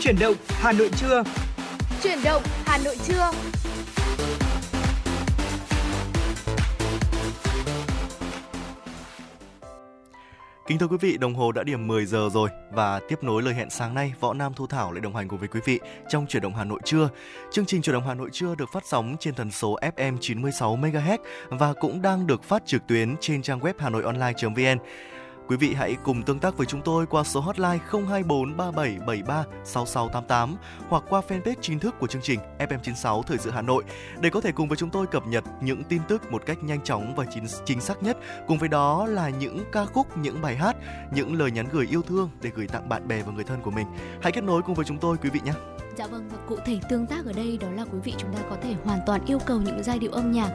Chuyển động Hà Nội trưa. Chuyển động Hà Nội trưa. Kính thưa quý vị, đồng hồ đã điểm 10 giờ rồi và tiếp nối lời hẹn sáng nay, Võ Nam Thu Thảo lại đồng hành cùng với quý vị trong chuyển động Hà Nội trưa. Chương trình chuyển động Hà Nội trưa được phát sóng trên tần số FM 96 MHz và cũng đang được phát trực tuyến trên trang web hanoionline.vn. Quý vị hãy cùng tương tác với chúng tôi qua số hotline 024 3773 6688 hoặc qua fanpage chính thức của chương trình FM96 Thời sự Hà Nội để có thể cùng với chúng tôi cập nhật những tin tức một cách nhanh chóng và chính, chính xác nhất. Cùng với đó là những ca khúc, những bài hát, những lời nhắn gửi yêu thương để gửi tặng bạn bè và người thân của mình. Hãy kết nối cùng với chúng tôi quý vị nhé. Dạ vâng và cụ thể tương tác ở đây đó là quý vị chúng ta có thể hoàn toàn yêu cầu những giai điệu âm nhạc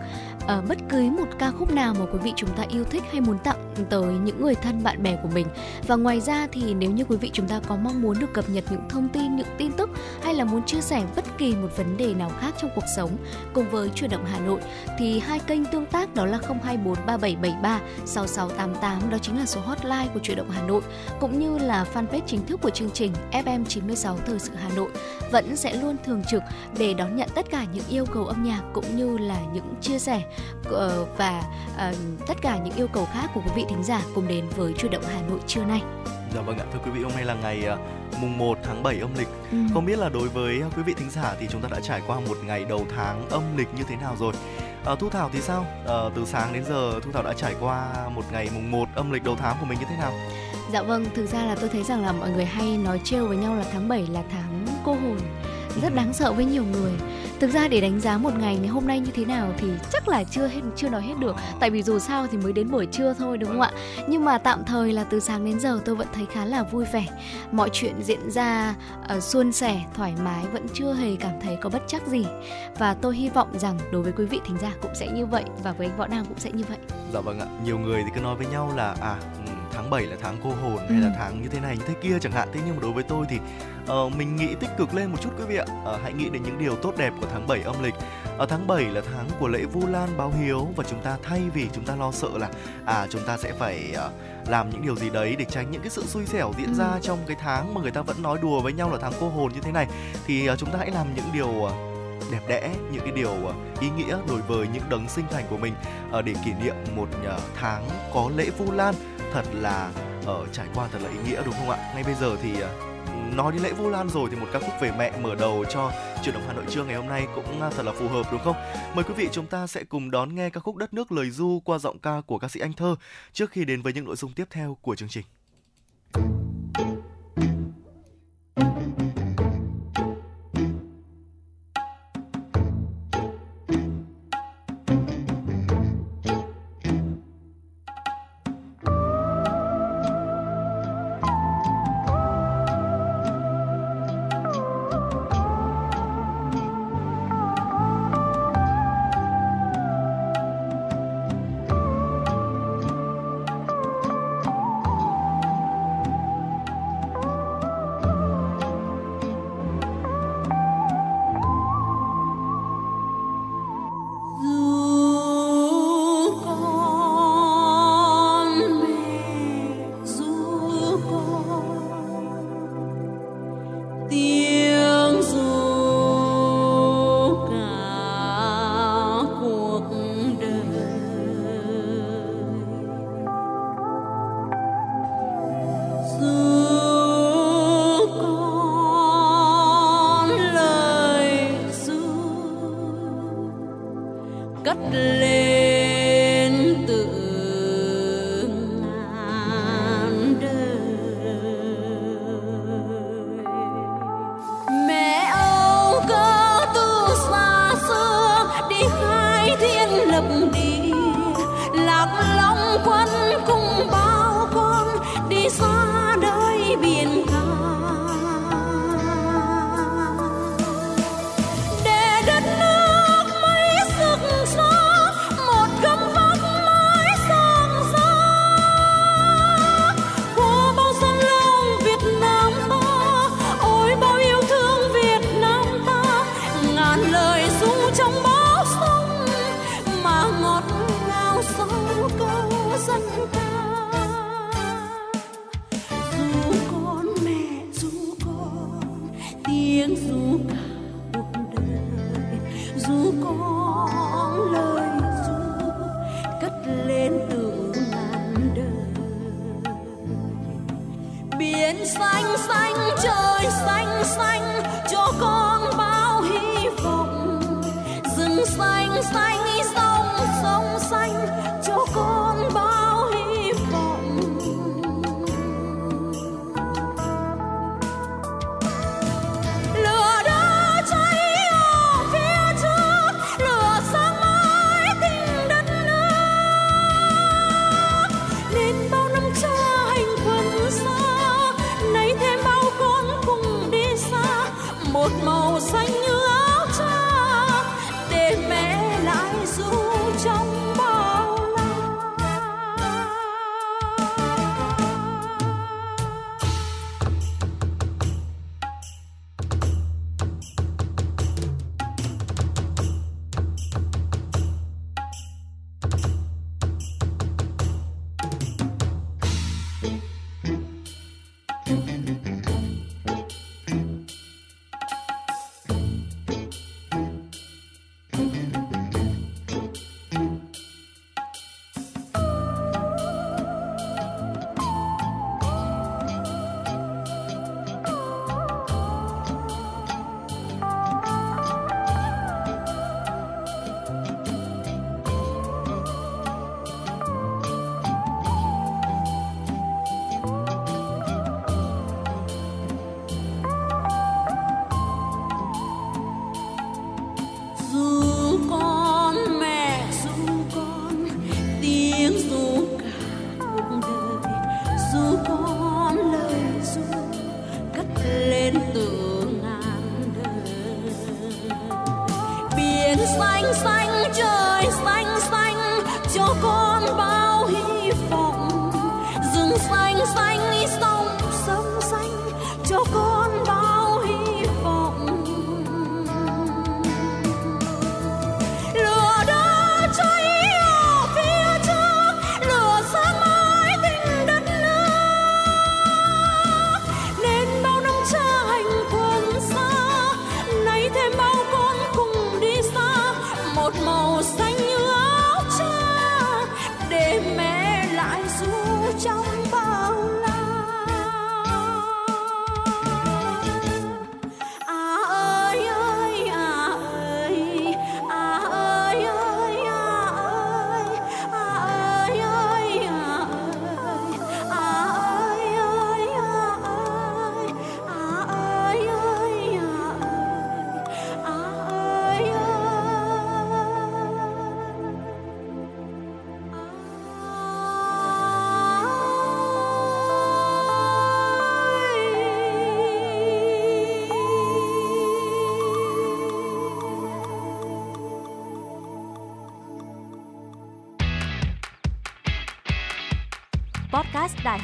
ở bất cứ một ca khúc nào mà quý vị chúng ta yêu thích hay muốn tặng tới những người thân bạn bè của mình. Và ngoài ra thì nếu như quý vị chúng ta có mong muốn được cập nhật những thông tin, những tin tức hay là muốn chia sẻ bất kỳ một vấn đề nào khác trong cuộc sống cùng với chuyển động Hà Nội thì hai kênh tương tác đó là 024 3773 6688 đó chính là số hotline của chuyển động Hà Nội cũng như là fanpage chính thức của chương trình FM 96 Thời sự Hà Nội vẫn sẽ luôn thường trực để đón nhận tất cả những yêu cầu âm nhạc cũng như là những chia sẻ ờ, và uh, tất cả những yêu cầu khác của quý vị thính giả cùng đến với chuyển động Hà Nội trưa nay. Dạ vâng ạ, thưa quý vị, hôm nay là ngày uh, mùng 1 tháng 7 âm lịch. Ừ. Không biết là đối với quý vị thính giả thì chúng ta đã trải qua một ngày đầu tháng âm lịch như thế nào rồi? À, Thu Thảo thì sao? À, từ sáng đến giờ Thu Thảo đã trải qua một ngày mùng 1 âm lịch đầu tháng của mình như thế nào? Dạ vâng, thực ra là tôi thấy rằng là mọi người hay nói trêu với nhau là tháng 7 là tháng cô hồn. Rất đáng sợ với nhiều người. Thực ra để đánh giá một ngày ngày hôm nay như thế nào thì chắc là chưa hết chưa nói hết được. Tại vì dù sao thì mới đến buổi trưa thôi đúng không ạ? Nhưng mà tạm thời là từ sáng đến giờ tôi vẫn thấy khá là vui vẻ. Mọi chuyện diễn ra uh, suôn sẻ thoải mái vẫn chưa hề cảm thấy có bất chắc gì. Và tôi hy vọng rằng đối với quý vị thính giả cũng sẽ như vậy và với anh võ nam cũng sẽ như vậy. Dạ vâng ạ. Nhiều người thì cứ nói với nhau là à tháng 7 là tháng cô hồn hay là ừ. tháng như thế này như thế kia chẳng hạn. Thế nhưng mà đối với tôi thì uh, mình nghĩ tích cực lên một chút quý vị ạ. Uh, hãy nghĩ đến những điều tốt đẹp của tháng 7 âm lịch. Ở tháng 7 là tháng của lễ Vu Lan báo hiếu và chúng ta thay vì chúng ta lo sợ là à chúng ta sẽ phải uh, làm những điều gì đấy để tránh những cái sự xui xẻo diễn ừ. ra trong cái tháng mà người ta vẫn nói đùa với nhau là tháng cô hồn như thế này thì uh, chúng ta hãy làm những điều uh, đẹp đẽ những cái điều ý nghĩa đối với những đấng sinh thành của mình. Để kỷ niệm một tháng có lễ Vu Lan thật là ở trải qua thật là ý nghĩa đúng không ạ ngay bây giờ thì ờ, nói đến lễ Vu Lan rồi thì một ca khúc về mẹ mở đầu cho chuyển động Hà Nội trưa ngày hôm nay cũng à, thật là phù hợp đúng không? Mời quý vị chúng ta sẽ cùng đón nghe ca khúc Đất nước lời du qua giọng ca của ca sĩ Anh Thơ trước khi đến với những nội dung tiếp theo của chương trình.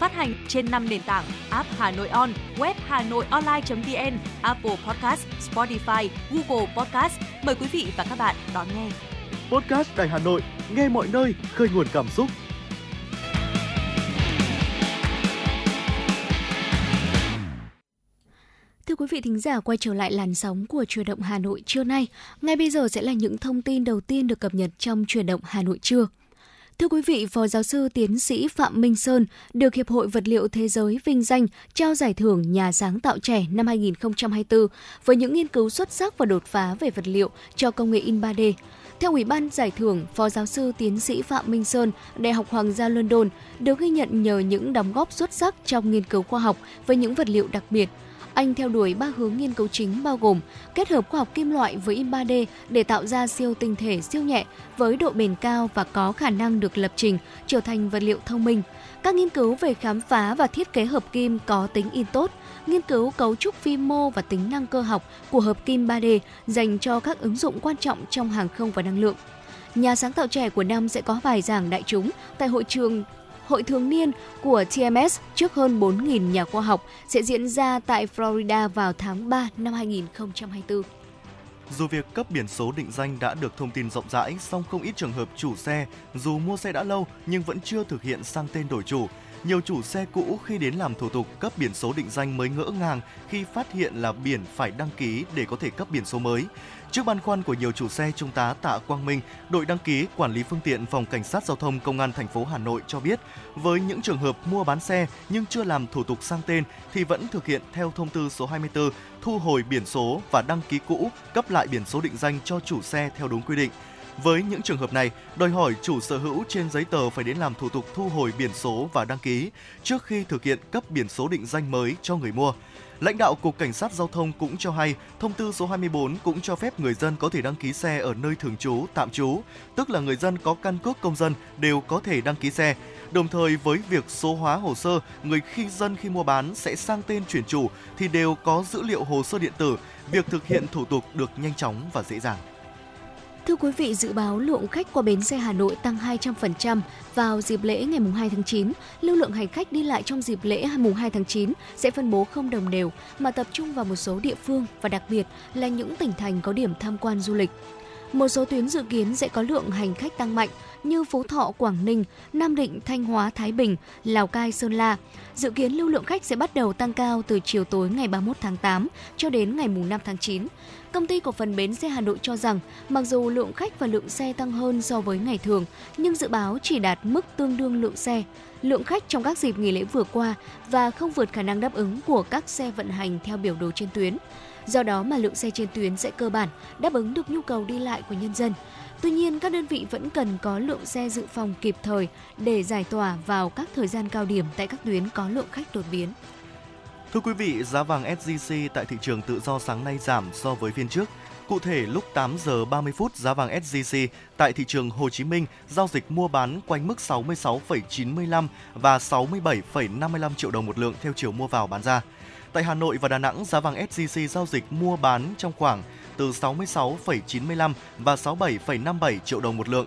Phát hành trên 5 nền tảng app Hà Nội On, web Hà Nội Online.vn, Apple Podcast, Spotify, Google Podcast. Mời quý vị và các bạn đón nghe. Podcast Đài Hà Nội, nghe mọi nơi, khơi nguồn cảm xúc. Thưa quý vị thính giả, quay trở lại làn sóng của truyền động Hà Nội trưa nay. Ngay bây giờ sẽ là những thông tin đầu tiên được cập nhật trong truyền động Hà Nội trưa. Thưa quý vị, Phó Giáo sư Tiến sĩ Phạm Minh Sơn được Hiệp hội Vật liệu Thế giới vinh danh trao giải thưởng Nhà sáng tạo trẻ năm 2024 với những nghiên cứu xuất sắc và đột phá về vật liệu cho công nghệ in 3D. Theo Ủy ban giải thưởng, Phó Giáo sư Tiến sĩ Phạm Minh Sơn, Đại học Hoàng gia London được ghi nhận nhờ những đóng góp xuất sắc trong nghiên cứu khoa học với những vật liệu đặc biệt. Anh theo đuổi ba hướng nghiên cứu chính bao gồm kết hợp khoa học kim loại với in 3D để tạo ra siêu tinh thể siêu nhẹ với độ bền cao và có khả năng được lập trình trở thành vật liệu thông minh. Các nghiên cứu về khám phá và thiết kế hợp kim có tính in tốt, nghiên cứu cấu trúc vi mô và tính năng cơ học của hợp kim 3D dành cho các ứng dụng quan trọng trong hàng không và năng lượng. Nhà sáng tạo trẻ của năm sẽ có bài giảng đại chúng tại hội trường Hội thường niên của TMS trước hơn 4.000 nhà khoa học sẽ diễn ra tại Florida vào tháng 3 năm 2024. Dù việc cấp biển số định danh đã được thông tin rộng rãi, song không ít trường hợp chủ xe dù mua xe đã lâu nhưng vẫn chưa thực hiện sang tên đổi chủ. Nhiều chủ xe cũ khi đến làm thủ tục cấp biển số định danh mới ngỡ ngàng khi phát hiện là biển phải đăng ký để có thể cấp biển số mới. Trước băn khoăn của nhiều chủ xe, Trung tá Tạ Quang Minh, đội đăng ký quản lý phương tiện phòng cảnh sát giao thông công an thành phố Hà Nội cho biết, với những trường hợp mua bán xe nhưng chưa làm thủ tục sang tên thì vẫn thực hiện theo thông tư số 24 thu hồi biển số và đăng ký cũ, cấp lại biển số định danh cho chủ xe theo đúng quy định. Với những trường hợp này, đòi hỏi chủ sở hữu trên giấy tờ phải đến làm thủ tục thu hồi biển số và đăng ký trước khi thực hiện cấp biển số định danh mới cho người mua. Lãnh đạo Cục Cảnh sát Giao thông cũng cho hay, thông tư số 24 cũng cho phép người dân có thể đăng ký xe ở nơi thường trú, tạm trú, tức là người dân có căn cước công dân đều có thể đăng ký xe. Đồng thời với việc số hóa hồ sơ, người khi dân khi mua bán sẽ sang tên chuyển chủ thì đều có dữ liệu hồ sơ điện tử, việc thực hiện thủ tục được nhanh chóng và dễ dàng. Thưa quý vị, dự báo lượng khách qua bến xe Hà Nội tăng 200% vào dịp lễ ngày 2 tháng 9. Lưu lượng hành khách đi lại trong dịp lễ mùng 2 tháng 9 sẽ phân bố không đồng đều mà tập trung vào một số địa phương và đặc biệt là những tỉnh thành có điểm tham quan du lịch. Một số tuyến dự kiến sẽ có lượng hành khách tăng mạnh như Phú Thọ, Quảng Ninh, Nam Định, Thanh Hóa, Thái Bình, Lào Cai, Sơn La. Dự kiến lưu lượng khách sẽ bắt đầu tăng cao từ chiều tối ngày 31 tháng 8 cho đến ngày 5 tháng 9. Công ty cổ phần bến xe Hà Nội cho rằng, mặc dù lượng khách và lượng xe tăng hơn so với ngày thường, nhưng dự báo chỉ đạt mức tương đương lượng xe, lượng khách trong các dịp nghỉ lễ vừa qua và không vượt khả năng đáp ứng của các xe vận hành theo biểu đồ trên tuyến. Do đó mà lượng xe trên tuyến sẽ cơ bản đáp ứng được nhu cầu đi lại của nhân dân. Tuy nhiên, các đơn vị vẫn cần có lượng xe dự phòng kịp thời để giải tỏa vào các thời gian cao điểm tại các tuyến có lượng khách đột biến. Thưa quý vị, giá vàng SJC tại thị trường tự do sáng nay giảm so với phiên trước. Cụ thể, lúc 8 giờ 30 phút, giá vàng SJC tại thị trường Hồ Chí Minh giao dịch mua bán quanh mức 66,95 và 67,55 triệu đồng một lượng theo chiều mua vào bán ra. Tại Hà Nội và Đà Nẵng, giá vàng SJC giao dịch mua bán trong khoảng từ 66,95 và 67,57 triệu đồng một lượng.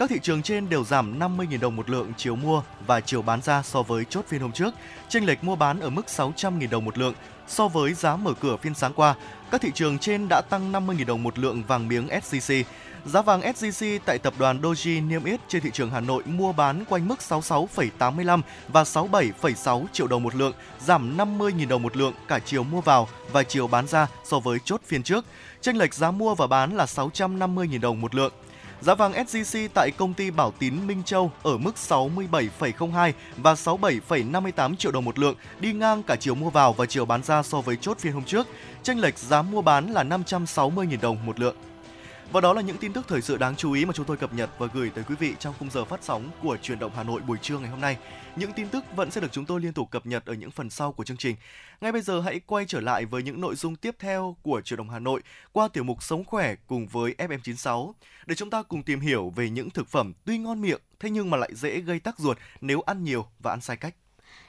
Các thị trường trên đều giảm 50.000 đồng một lượng chiều mua và chiều bán ra so với chốt phiên hôm trước. Chênh lệch mua bán ở mức 600.000 đồng một lượng so với giá mở cửa phiên sáng qua. Các thị trường trên đã tăng 50.000 đồng một lượng vàng miếng SJC. Giá vàng SJC tại tập đoàn Doji niêm yết trên thị trường Hà Nội mua bán quanh mức 66,85 và 67,6 triệu đồng một lượng, giảm 50.000 đồng một lượng cả chiều mua vào và chiều bán ra so với chốt phiên trước. Chênh lệch giá mua và bán là 650.000 đồng một lượng. Giá vàng SJC tại công ty Bảo Tín Minh Châu ở mức 67,02 và 67,58 triệu đồng một lượng, đi ngang cả chiều mua vào và chiều bán ra so với chốt phiên hôm trước. Chênh lệch giá mua bán là 560.000 đồng một lượng. Và đó là những tin tức thời sự đáng chú ý mà chúng tôi cập nhật và gửi tới quý vị trong khung giờ phát sóng của truyền động Hà Nội buổi trưa ngày hôm nay. Những tin tức vẫn sẽ được chúng tôi liên tục cập nhật ở những phần sau của chương trình. Ngay bây giờ hãy quay trở lại với những nội dung tiếp theo của truyền đồng Hà Nội qua tiểu mục Sống khỏe cùng với FM96 để chúng ta cùng tìm hiểu về những thực phẩm tuy ngon miệng thế nhưng mà lại dễ gây tắc ruột nếu ăn nhiều và ăn sai cách.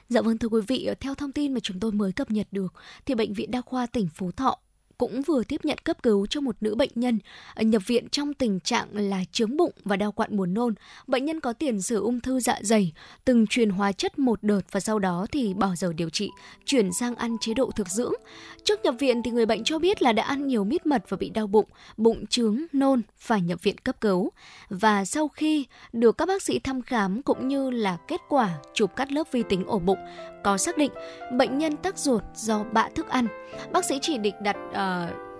Dạ vâng thưa quý vị, theo thông tin mà chúng tôi mới cập nhật được thì bệnh viện đa khoa tỉnh Phú Thọ cũng vừa tiếp nhận cấp cứu cho một nữ bệnh nhân ờ, nhập viện trong tình trạng là chướng bụng và đau quặn buồn nôn. Bệnh nhân có tiền sử ung thư dạ dày, từng truyền hóa chất một đợt và sau đó thì bỏ giờ điều trị, chuyển sang ăn chế độ thực dưỡng. Trước nhập viện thì người bệnh cho biết là đã ăn nhiều mít mật và bị đau bụng, bụng trướng, nôn, phải nhập viện cấp cứu. Và sau khi được các bác sĩ thăm khám cũng như là kết quả chụp cắt lớp vi tính ổ bụng có xác định bệnh nhân tắc ruột do bạ thức ăn. Bác sĩ chỉ định đặt uh,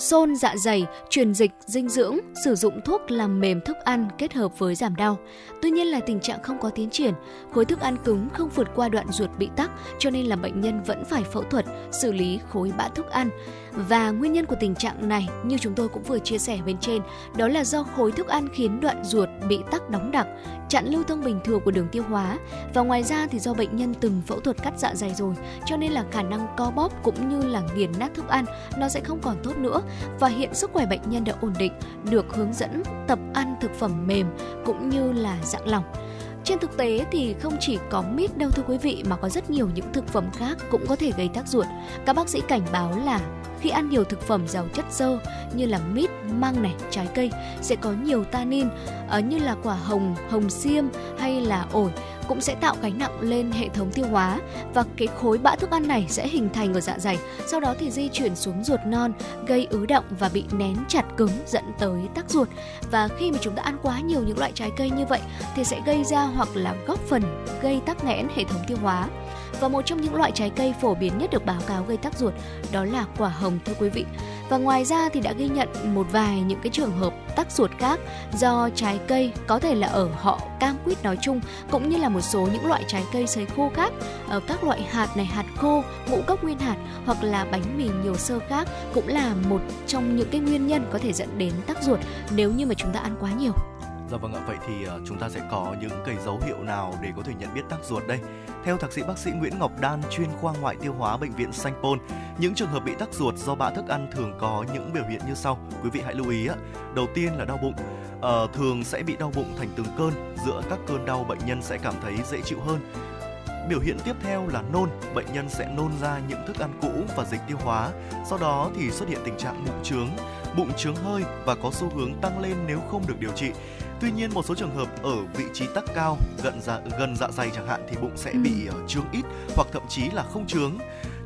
xôn dạ dày, truyền dịch, dinh dưỡng, sử dụng thuốc làm mềm thức ăn kết hợp với giảm đau. Tuy nhiên là tình trạng không có tiến triển, khối thức ăn cứng không vượt qua đoạn ruột bị tắc cho nên là bệnh nhân vẫn phải phẫu thuật xử lý khối bã thức ăn. Và nguyên nhân của tình trạng này như chúng tôi cũng vừa chia sẻ bên trên, đó là do khối thức ăn khiến đoạn ruột bị tắc đóng đặc, chặn lưu thông bình thường của đường tiêu hóa và ngoài ra thì do bệnh nhân từng phẫu thuật cắt dạ dày rồi, cho nên là khả năng co bóp cũng như là nghiền nát thức ăn nó sẽ không còn tốt nữa và hiện sức khỏe bệnh nhân đã ổn định, được hướng dẫn tập ăn thực phẩm mềm cũng như là dạng lỏng. Trên thực tế thì không chỉ có mít đâu thưa quý vị mà có rất nhiều những thực phẩm khác cũng có thể gây tắc ruột. Các bác sĩ cảnh báo là khi ăn nhiều thực phẩm giàu chất xơ như là mít, măng này, trái cây sẽ có nhiều tannin ờ, như là quả hồng, hồng xiêm hay là ổi cũng sẽ tạo gánh nặng lên hệ thống tiêu hóa và cái khối bã thức ăn này sẽ hình thành ở dạ dày, sau đó thì di chuyển xuống ruột non, gây ứ động và bị nén chặt cứng dẫn tới tắc ruột. Và khi mà chúng ta ăn quá nhiều những loại trái cây như vậy thì sẽ gây ra hoặc là góp phần gây tắc nghẽn hệ thống tiêu hóa. Và một trong những loại trái cây phổ biến nhất được báo cáo gây tắc ruột đó là quả hồng thưa quý vị. Và ngoài ra thì đã ghi nhận một vài những cái trường hợp tắc ruột khác do trái cây có thể là ở họ cam quýt nói chung cũng như là một số những loại trái cây sấy khô khác, ở các loại hạt này hạt khô, ngũ cốc nguyên hạt hoặc là bánh mì nhiều sơ khác cũng là một trong những cái nguyên nhân có thể dẫn đến tắc ruột nếu như mà chúng ta ăn quá nhiều. Dạ vâng ạ, vậy thì ờ, chúng ta sẽ có những cái dấu hiệu nào để có thể nhận biết tắc ruột đây? Theo thạc sĩ bác sĩ Nguyễn Ngọc Đan, chuyên khoa ngoại tiêu hóa bệnh viện Sanh Pôn, những trường hợp bị tắc ruột do bã thức ăn thường có những biểu hiện như sau. Quý vị hãy lưu ý ạ. Đầu tiên là đau bụng. À, thường sẽ bị đau bụng thành từng cơn. Giữa các cơn đau bệnh nhân sẽ cảm thấy dễ chịu hơn. Biểu hiện tiếp theo là nôn, bệnh nhân sẽ nôn ra những thức ăn cũ và dịch tiêu hóa. Sau đó thì xuất hiện tình trạng bụng trướng, bụng trướng hơi và có xu hướng tăng lên nếu không được điều trị. Tuy nhiên một số trường hợp ở vị trí tắc cao gần dạ gần dạ dày chẳng hạn thì bụng sẽ bị uh, trướng ít hoặc thậm chí là không trướng.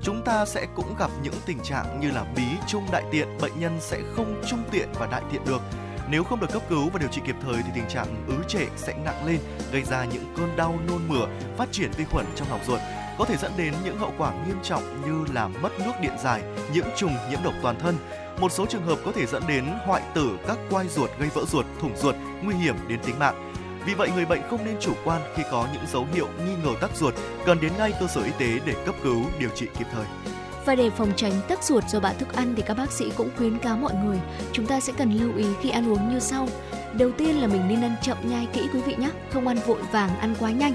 Chúng ta sẽ cũng gặp những tình trạng như là bí trung đại tiện, bệnh nhân sẽ không trung tiện và đại tiện được. Nếu không được cấp cứu và điều trị kịp thời thì tình trạng ứ trệ sẽ nặng lên, gây ra những cơn đau nôn mửa, phát triển vi khuẩn trong lòng ruột, có thể dẫn đến những hậu quả nghiêm trọng như là mất nước điện giải, nhiễm trùng, nhiễm độc toàn thân, một số trường hợp có thể dẫn đến hoại tử các quai ruột gây vỡ ruột, thủng ruột, nguy hiểm đến tính mạng. Vì vậy, người bệnh không nên chủ quan khi có những dấu hiệu nghi ngờ tắc ruột, cần đến ngay cơ sở y tế để cấp cứu, điều trị kịp thời. Và để phòng tránh tắc ruột do bã thức ăn thì các bác sĩ cũng khuyến cáo mọi người chúng ta sẽ cần lưu ý khi ăn uống như sau. Đầu tiên là mình nên ăn chậm nhai kỹ quý vị nhé, không ăn vội vàng, ăn quá nhanh.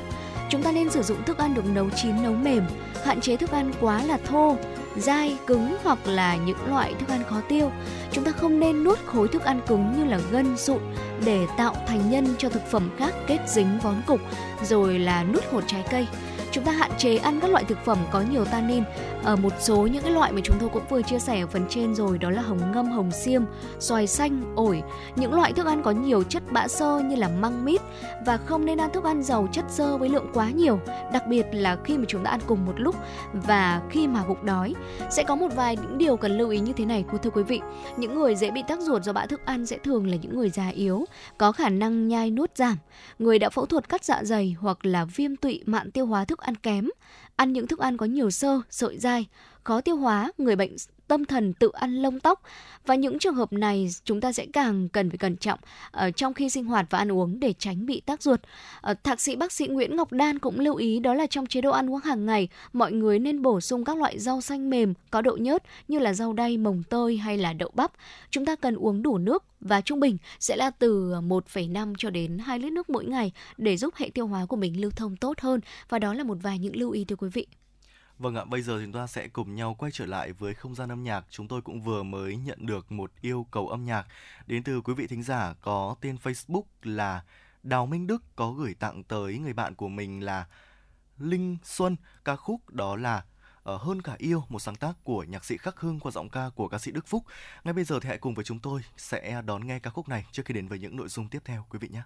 Chúng ta nên sử dụng thức ăn được nấu chín nấu mềm, hạn chế thức ăn quá là thô, dai, cứng hoặc là những loại thức ăn khó tiêu. Chúng ta không nên nuốt khối thức ăn cứng như là gân, sụn để tạo thành nhân cho thực phẩm khác kết dính vón cục, rồi là nuốt hột trái cây chúng ta hạn chế ăn các loại thực phẩm có nhiều tannin. Ở một số những cái loại mà chúng tôi cũng vừa chia sẻ ở phần trên rồi, đó là hồng ngâm, hồng xiêm, xoài xanh, ổi. Những loại thức ăn có nhiều chất bã xơ như là măng mít và không nên ăn thức ăn giàu chất xơ với lượng quá nhiều, đặc biệt là khi mà chúng ta ăn cùng một lúc và khi mà bụng đói. Sẽ có một vài những điều cần lưu ý như thế này, thưa quý vị. Những người dễ bị tắc ruột do bã thức ăn sẽ thường là những người già yếu, có khả năng nhai nuốt giảm. Người đã phẫu thuật cắt dạ dày hoặc là viêm tụy mạn tiêu hóa thức thức ăn kém, ăn những thức ăn có nhiều xơ, sợi dai, khó tiêu hóa, người bệnh tâm thần tự ăn lông tóc và những trường hợp này chúng ta sẽ càng cần phải cẩn trọng ở trong khi sinh hoạt và ăn uống để tránh bị tác ruột. Ờ, Thạc sĩ bác sĩ Nguyễn Ngọc Đan cũng lưu ý đó là trong chế độ ăn uống hàng ngày, mọi người nên bổ sung các loại rau xanh mềm có độ nhớt như là rau đay, mồng tơi hay là đậu bắp. Chúng ta cần uống đủ nước và trung bình sẽ là từ 1,5 cho đến 2 lít nước mỗi ngày để giúp hệ tiêu hóa của mình lưu thông tốt hơn và đó là một vài những lưu ý thưa quý vị. Vâng ạ, bây giờ chúng ta sẽ cùng nhau quay trở lại với không gian âm nhạc. Chúng tôi cũng vừa mới nhận được một yêu cầu âm nhạc đến từ quý vị thính giả có tên Facebook là Đào Minh Đức có gửi tặng tới người bạn của mình là Linh Xuân ca khúc đó là ở hơn cả yêu một sáng tác của nhạc sĩ Khắc Hưng qua giọng ca của ca sĩ Đức Phúc. Ngay bây giờ thì hãy cùng với chúng tôi sẽ đón nghe ca khúc này trước khi đến với những nội dung tiếp theo quý vị nhé.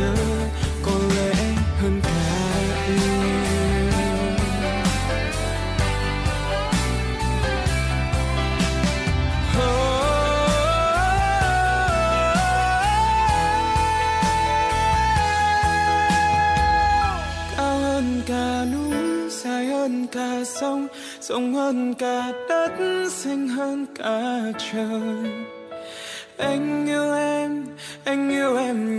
Giới có lẽ hơn cả yêu cao hơn cả núi dài hơn cả sông rộng hơn cả đất xanh hơn cả trời anh yêu em anh yêu em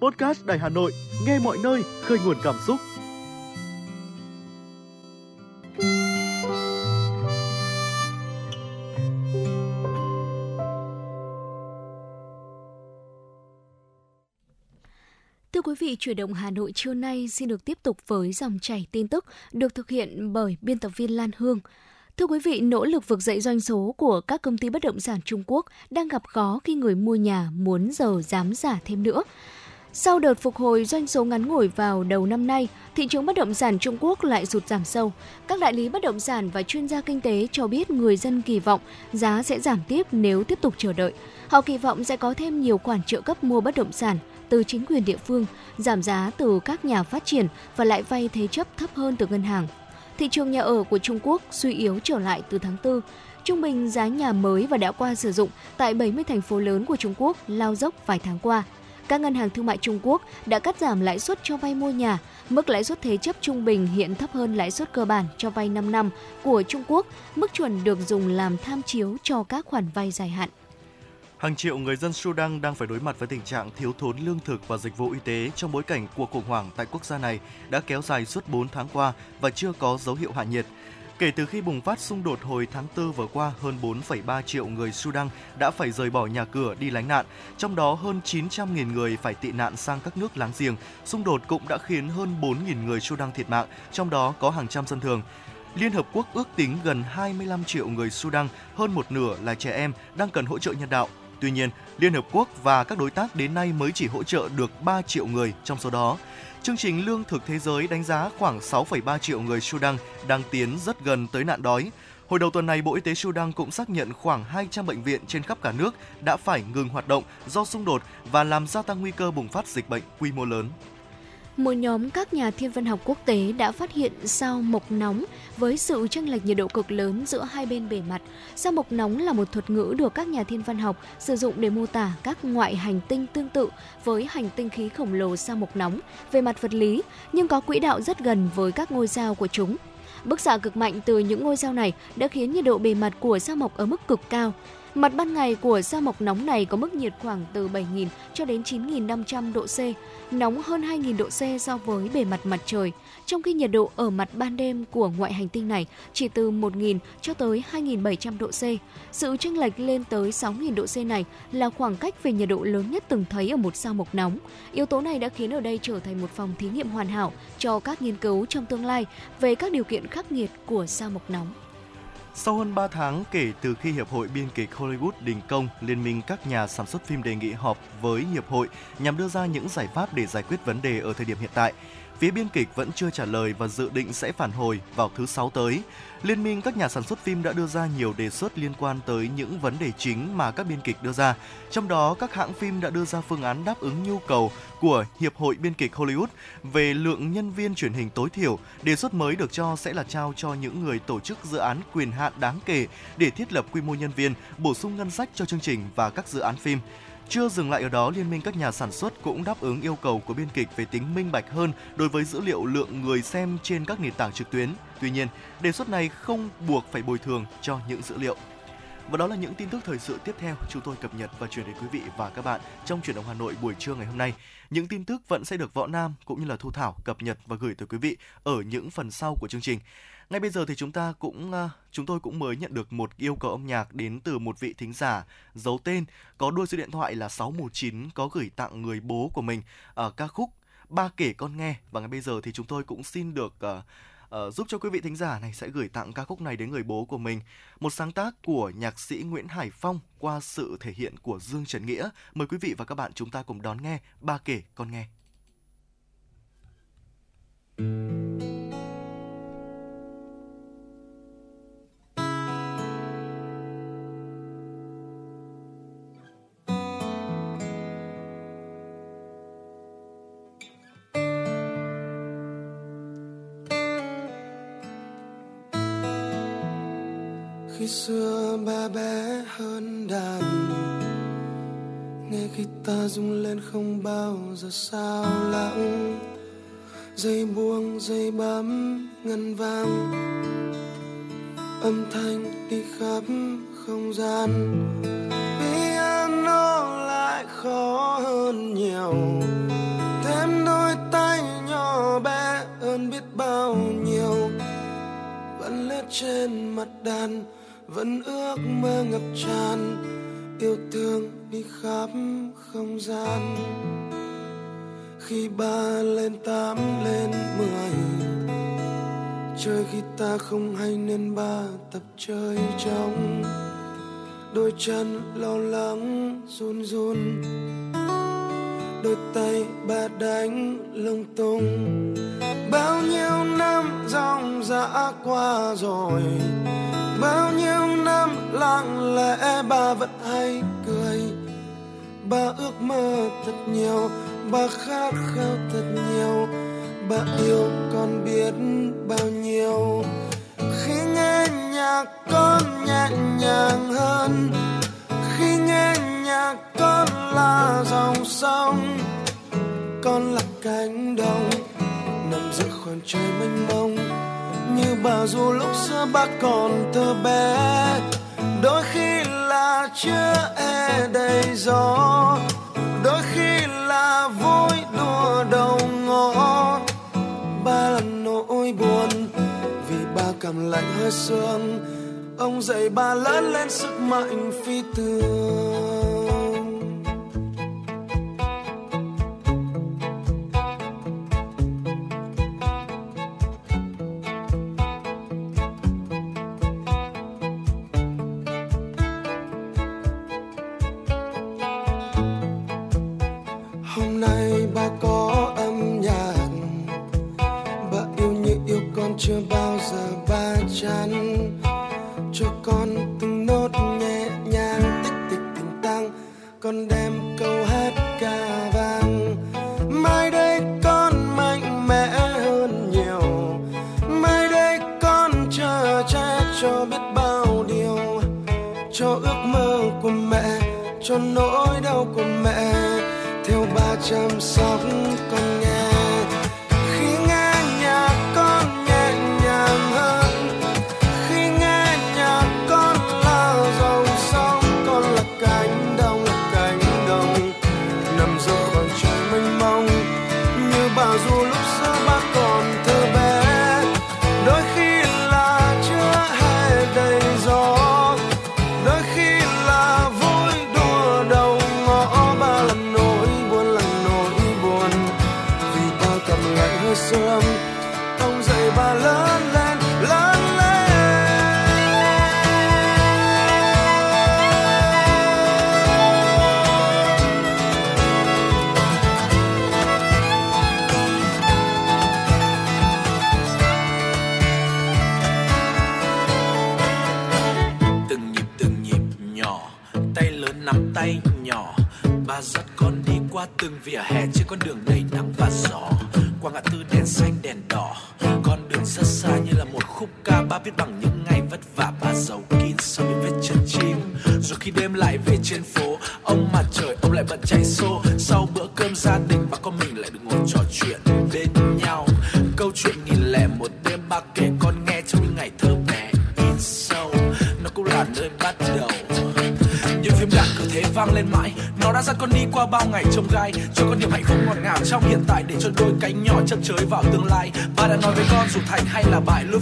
Podcast Đài Hà Nội, nghe mọi nơi, khơi nguồn cảm xúc. Thưa quý vị, chuyển động Hà Nội trưa nay xin được tiếp tục với dòng chảy tin tức được thực hiện bởi biên tập viên Lan Hương. Thưa quý vị, nỗ lực vực dậy doanh số của các công ty bất động sản Trung Quốc đang gặp khó khi người mua nhà muốn giờ dám giả thêm nữa. Sau đợt phục hồi doanh số ngắn ngủi vào đầu năm nay, thị trường bất động sản Trung Quốc lại sụt giảm sâu. Các đại lý bất động sản và chuyên gia kinh tế cho biết người dân kỳ vọng giá sẽ giảm tiếp nếu tiếp tục chờ đợi. Họ kỳ vọng sẽ có thêm nhiều khoản trợ cấp mua bất động sản từ chính quyền địa phương, giảm giá từ các nhà phát triển và lại vay thế chấp thấp hơn từ ngân hàng. thị trường nhà ở của Trung Quốc suy yếu trở lại từ tháng 4. Trung bình giá nhà mới và đã qua sử dụng tại 70 thành phố lớn của Trung Quốc lao dốc vài tháng qua. Các ngân hàng thương mại Trung Quốc đã cắt giảm lãi suất cho vay mua nhà. Mức lãi suất thế chấp trung bình hiện thấp hơn lãi suất cơ bản cho vay 5 năm của Trung Quốc, mức chuẩn được dùng làm tham chiếu cho các khoản vay dài hạn. Hàng triệu người dân Sudan đang phải đối mặt với tình trạng thiếu thốn lương thực và dịch vụ y tế trong bối cảnh cuộc khủng hoảng tại quốc gia này đã kéo dài suốt 4 tháng qua và chưa có dấu hiệu hạ nhiệt. Kể từ khi bùng phát xung đột hồi tháng 4 vừa qua, hơn 4,3 triệu người Sudan đã phải rời bỏ nhà cửa đi lánh nạn, trong đó hơn 900.000 người phải tị nạn sang các nước láng giềng. Xung đột cũng đã khiến hơn 4.000 người Sudan thiệt mạng, trong đó có hàng trăm dân thường. Liên Hợp Quốc ước tính gần 25 triệu người Sudan, hơn một nửa là trẻ em, đang cần hỗ trợ nhân đạo. Tuy nhiên, Liên Hợp Quốc và các đối tác đến nay mới chỉ hỗ trợ được 3 triệu người trong số đó. Chương trình Lương thực Thế giới đánh giá khoảng 6,3 triệu người Sudan đang tiến rất gần tới nạn đói. Hồi đầu tuần này, Bộ Y tế Sudan cũng xác nhận khoảng 200 bệnh viện trên khắp cả nước đã phải ngừng hoạt động do xung đột và làm gia tăng nguy cơ bùng phát dịch bệnh quy mô lớn một nhóm các nhà thiên văn học quốc tế đã phát hiện sao mộc nóng với sự chênh lệch nhiệt độ cực lớn giữa hai bên bề mặt. Sao mộc nóng là một thuật ngữ được các nhà thiên văn học sử dụng để mô tả các ngoại hành tinh tương tự với hành tinh khí khổng lồ sao mộc nóng về mặt vật lý, nhưng có quỹ đạo rất gần với các ngôi sao của chúng. Bức xạ cực mạnh từ những ngôi sao này đã khiến nhiệt độ bề mặt của sao mộc ở mức cực cao. Mặt ban ngày của sao mộc nóng này có mức nhiệt khoảng từ 7.000 cho đến 9.500 độ C, nóng hơn 2.000 độ C so với bề mặt mặt trời, trong khi nhiệt độ ở mặt ban đêm của ngoại hành tinh này chỉ từ 1.000 cho tới 2.700 độ C. Sự chênh lệch lên tới 6.000 độ C này là khoảng cách về nhiệt độ lớn nhất từng thấy ở một sao mộc nóng. Yếu tố này đã khiến ở đây trở thành một phòng thí nghiệm hoàn hảo cho các nghiên cứu trong tương lai về các điều kiện khắc nghiệt của sao mộc nóng. Sau hơn 3 tháng kể từ khi Hiệp hội Biên kịch Hollywood đình công, Liên minh các nhà sản xuất phim đề nghị họp với Hiệp hội nhằm đưa ra những giải pháp để giải quyết vấn đề ở thời điểm hiện tại. Phía biên kịch vẫn chưa trả lời và dự định sẽ phản hồi vào thứ Sáu tới. Liên minh các nhà sản xuất phim đã đưa ra nhiều đề xuất liên quan tới những vấn đề chính mà các biên kịch đưa ra. Trong đó, các hãng phim đã đưa ra phương án đáp ứng nhu cầu của Hiệp hội Biên kịch Hollywood về lượng nhân viên truyền hình tối thiểu. Đề xuất mới được cho sẽ là trao cho những người tổ chức dự án quyền hạn đáng kể để thiết lập quy mô nhân viên, bổ sung ngân sách cho chương trình và các dự án phim. Chưa dừng lại ở đó, Liên minh các nhà sản xuất cũng đáp ứng yêu cầu của biên kịch về tính minh bạch hơn đối với dữ liệu lượng người xem trên các nền tảng trực tuyến. Tuy nhiên, đề xuất này không buộc phải bồi thường cho những dữ liệu. Và đó là những tin tức thời sự tiếp theo chúng tôi cập nhật và chuyển đến quý vị và các bạn trong chuyển động Hà Nội buổi trưa ngày hôm nay. Những tin tức vẫn sẽ được Võ Nam cũng như là Thu Thảo cập nhật và gửi tới quý vị ở những phần sau của chương trình. Ngay bây giờ thì chúng ta cũng ờ, chúng tôi cũng mới nhận được một yêu cầu âm nhạc đến từ một vị thính giả giấu tên có đuôi số điện thoại là 619 có gửi tặng người bố của mình ở ca khúc Ba kể con nghe và ngay bây giờ thì chúng tôi cũng xin được uh, uh, giúp cho quý vị thính giả này sẽ gửi tặng ca khúc này đến người bố của mình. Một sáng tác của nhạc sĩ Nguyễn Hải Phong qua sự thể hiện của Dương Trần Nghĩa. Mời quý vị và các bạn chúng ta cùng đón nghe Ba kể con nghe. Thank you. Khi xưa ba bé hơn đàn. Nghe khi ta rung lên không bao giờ sao lãng. Dây buông dây bấm ngân vang. Âm thanh đi khắp không gian. Piano lại khó hơn nhiều. Thêm đôi tay nhỏ bé hơn biết bao nhiêu. Vẫn lướt trên mặt đàn vẫn ước mơ ngập tràn, yêu thương đi khắp không gian. Khi ba lên, tám lên, mười, chơi khi ta không hay nên ba tập chơi trong đôi chân lo lắng, run run, đôi tay ba đánh lung tung. Bao nhiêu năm dòng dã qua rồi bao nhiêu năm lặng lẽ bà vẫn hay cười. Bà ước mơ thật nhiều, bà khát khao thật nhiều. Bà yêu con biết bao nhiêu. Khi nghe nhạc con nhẹ nhàng hơn. Khi nghe nhạc con là dòng sông. Con là cánh đồng nằm giữa khoảng trời mênh mông như bà dù lúc xưa bác còn thơ bé. Đôi khi là chưa e đầy gió. Đôi khi là vui đùa đầu ngõ. Ba là nỗi buồn vì ba cảm lạnh hơi sương. Ông dạy ba lớn lên sức mạnh phi thường. chăm sóc con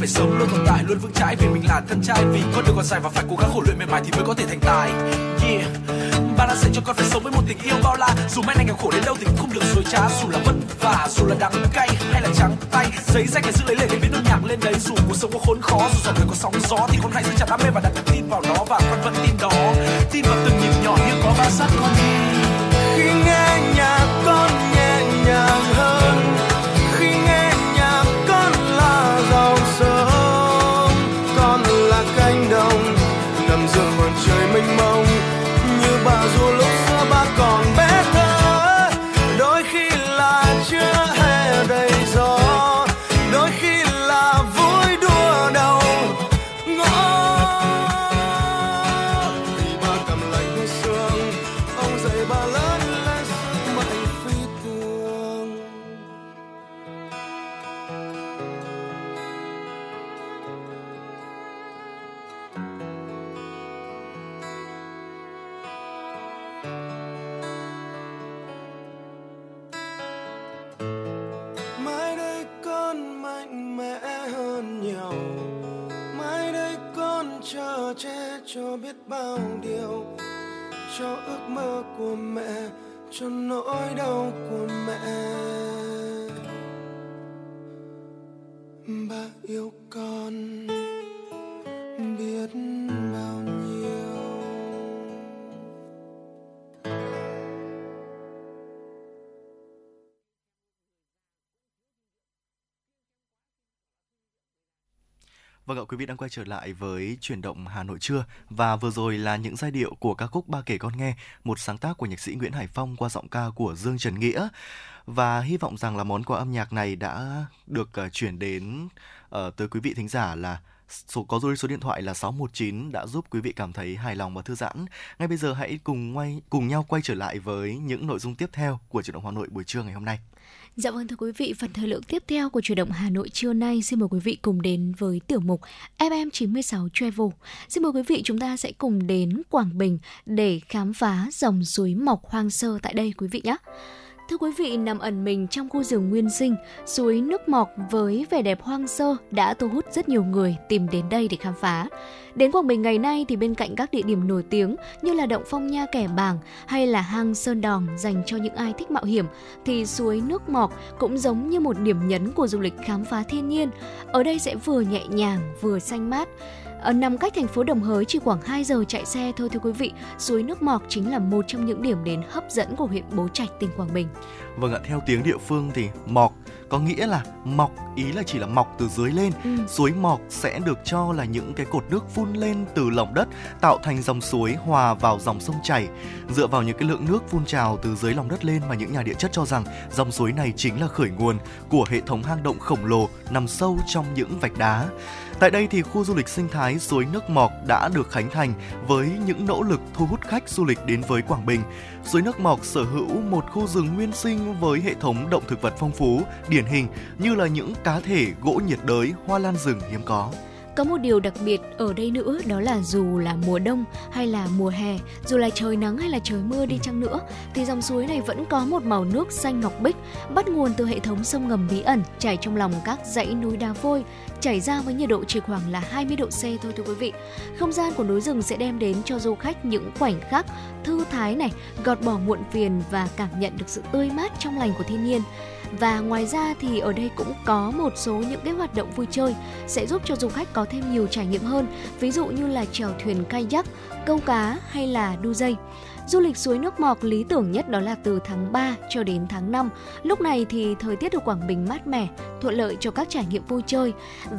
phải sống luôn tồn tại luôn vững chãi. Vì mình là thân trai, vì con đường còn dài và phải cố gắng khổ luyện mệt mỏi thì mới có thể thành tài. Yeah. Ba đã dạy cho con phải sống với một tình yêu bao la. Dù mai này nghèo khổ đến đâu thì cũng không được dối trá. Dù là vất vả, dù là đắng cay hay là trắng tay. Giấy danh để giữ lấy lệ để viết nốt nhạc lên đấy. Dù cuộc sống có khốn khó, dù dòng đời có sóng gió thì con hãy bao điều cho ước mơ của mẹ, cho nỗi đau của mẹ. Ba yêu con, biết Vâng ạ, quý vị đang quay trở lại với chuyển động Hà Nội trưa và vừa rồi là những giai điệu của ca khúc Ba kể con nghe, một sáng tác của nhạc sĩ Nguyễn Hải Phong qua giọng ca của Dương Trần Nghĩa. Và hy vọng rằng là món quà âm nhạc này đã được uh, chuyển đến uh, tới quý vị thính giả là số có số số điện thoại là 619 đã giúp quý vị cảm thấy hài lòng và thư giãn. Ngay bây giờ hãy cùng quay cùng nhau quay trở lại với những nội dung tiếp theo của chuyển động Hà Nội buổi trưa ngày hôm nay. Dạ vâng thưa quý vị, phần thời lượng tiếp theo của chuyển động Hà Nội trưa nay xin mời quý vị cùng đến với tiểu mục FM96 Travel. Xin mời quý vị chúng ta sẽ cùng đến Quảng Bình để khám phá dòng suối mọc hoang sơ tại đây quý vị nhé. Thưa quý vị, nằm ẩn mình trong khu rừng nguyên sinh, suối nước mọc với vẻ đẹp hoang sơ đã thu hút rất nhiều người tìm đến đây để khám phá. Đến Quảng Bình ngày nay thì bên cạnh các địa điểm nổi tiếng như là động Phong Nha Kẻ Bàng hay là hang Sơn Đòn dành cho những ai thích mạo hiểm thì suối nước mọc cũng giống như một điểm nhấn của du lịch khám phá thiên nhiên. Ở đây sẽ vừa nhẹ nhàng vừa xanh mát ở nằm cách thành phố Đồng Hới chỉ khoảng 2 giờ chạy xe thôi thưa quý vị. Suối nước Mọc chính là một trong những điểm đến hấp dẫn của huyện Bố Trạch, tỉnh Quảng Bình. Vâng ạ, theo tiếng địa phương thì mọc có nghĩa là mọc ý là chỉ là mọc từ dưới lên ừ. suối mọc sẽ được cho là những cái cột nước phun lên từ lòng đất tạo thành dòng suối hòa vào dòng sông chảy dựa vào những cái lượng nước phun trào từ dưới lòng đất lên mà những nhà địa chất cho rằng dòng suối này chính là khởi nguồn của hệ thống hang động khổng lồ nằm sâu trong những vạch đá Tại đây thì khu du lịch sinh thái suối nước Mọc đã được khánh thành với những nỗ lực thu hút khách du lịch đến với Quảng Bình. Suối nước Mọc sở hữu một khu rừng nguyên sinh với hệ thống động thực vật phong phú, điển hình như là những cá thể gỗ nhiệt đới, hoa lan rừng hiếm có. Có một điều đặc biệt ở đây nữa đó là dù là mùa đông hay là mùa hè, dù là trời nắng hay là trời mưa đi chăng nữa thì dòng suối này vẫn có một màu nước xanh ngọc bích bắt nguồn từ hệ thống sông ngầm bí ẩn chảy trong lòng các dãy núi đá vôi chảy ra với nhiệt độ chỉ khoảng là 20 độ C thôi thưa quý vị. Không gian của núi rừng sẽ đem đến cho du khách những khoảnh khắc thư thái này, gọt bỏ muộn phiền và cảm nhận được sự tươi mát trong lành của thiên nhiên. Và ngoài ra thì ở đây cũng có một số những cái hoạt động vui chơi sẽ giúp cho du khách có thêm nhiều trải nghiệm hơn, ví dụ như là chèo thuyền kayak, câu cá hay là đu dây. Du lịch suối nước mọc lý tưởng nhất đó là từ tháng 3 cho đến tháng 5. Lúc này thì thời tiết ở Quảng Bình mát mẻ, thuận lợi cho các trải nghiệm vui chơi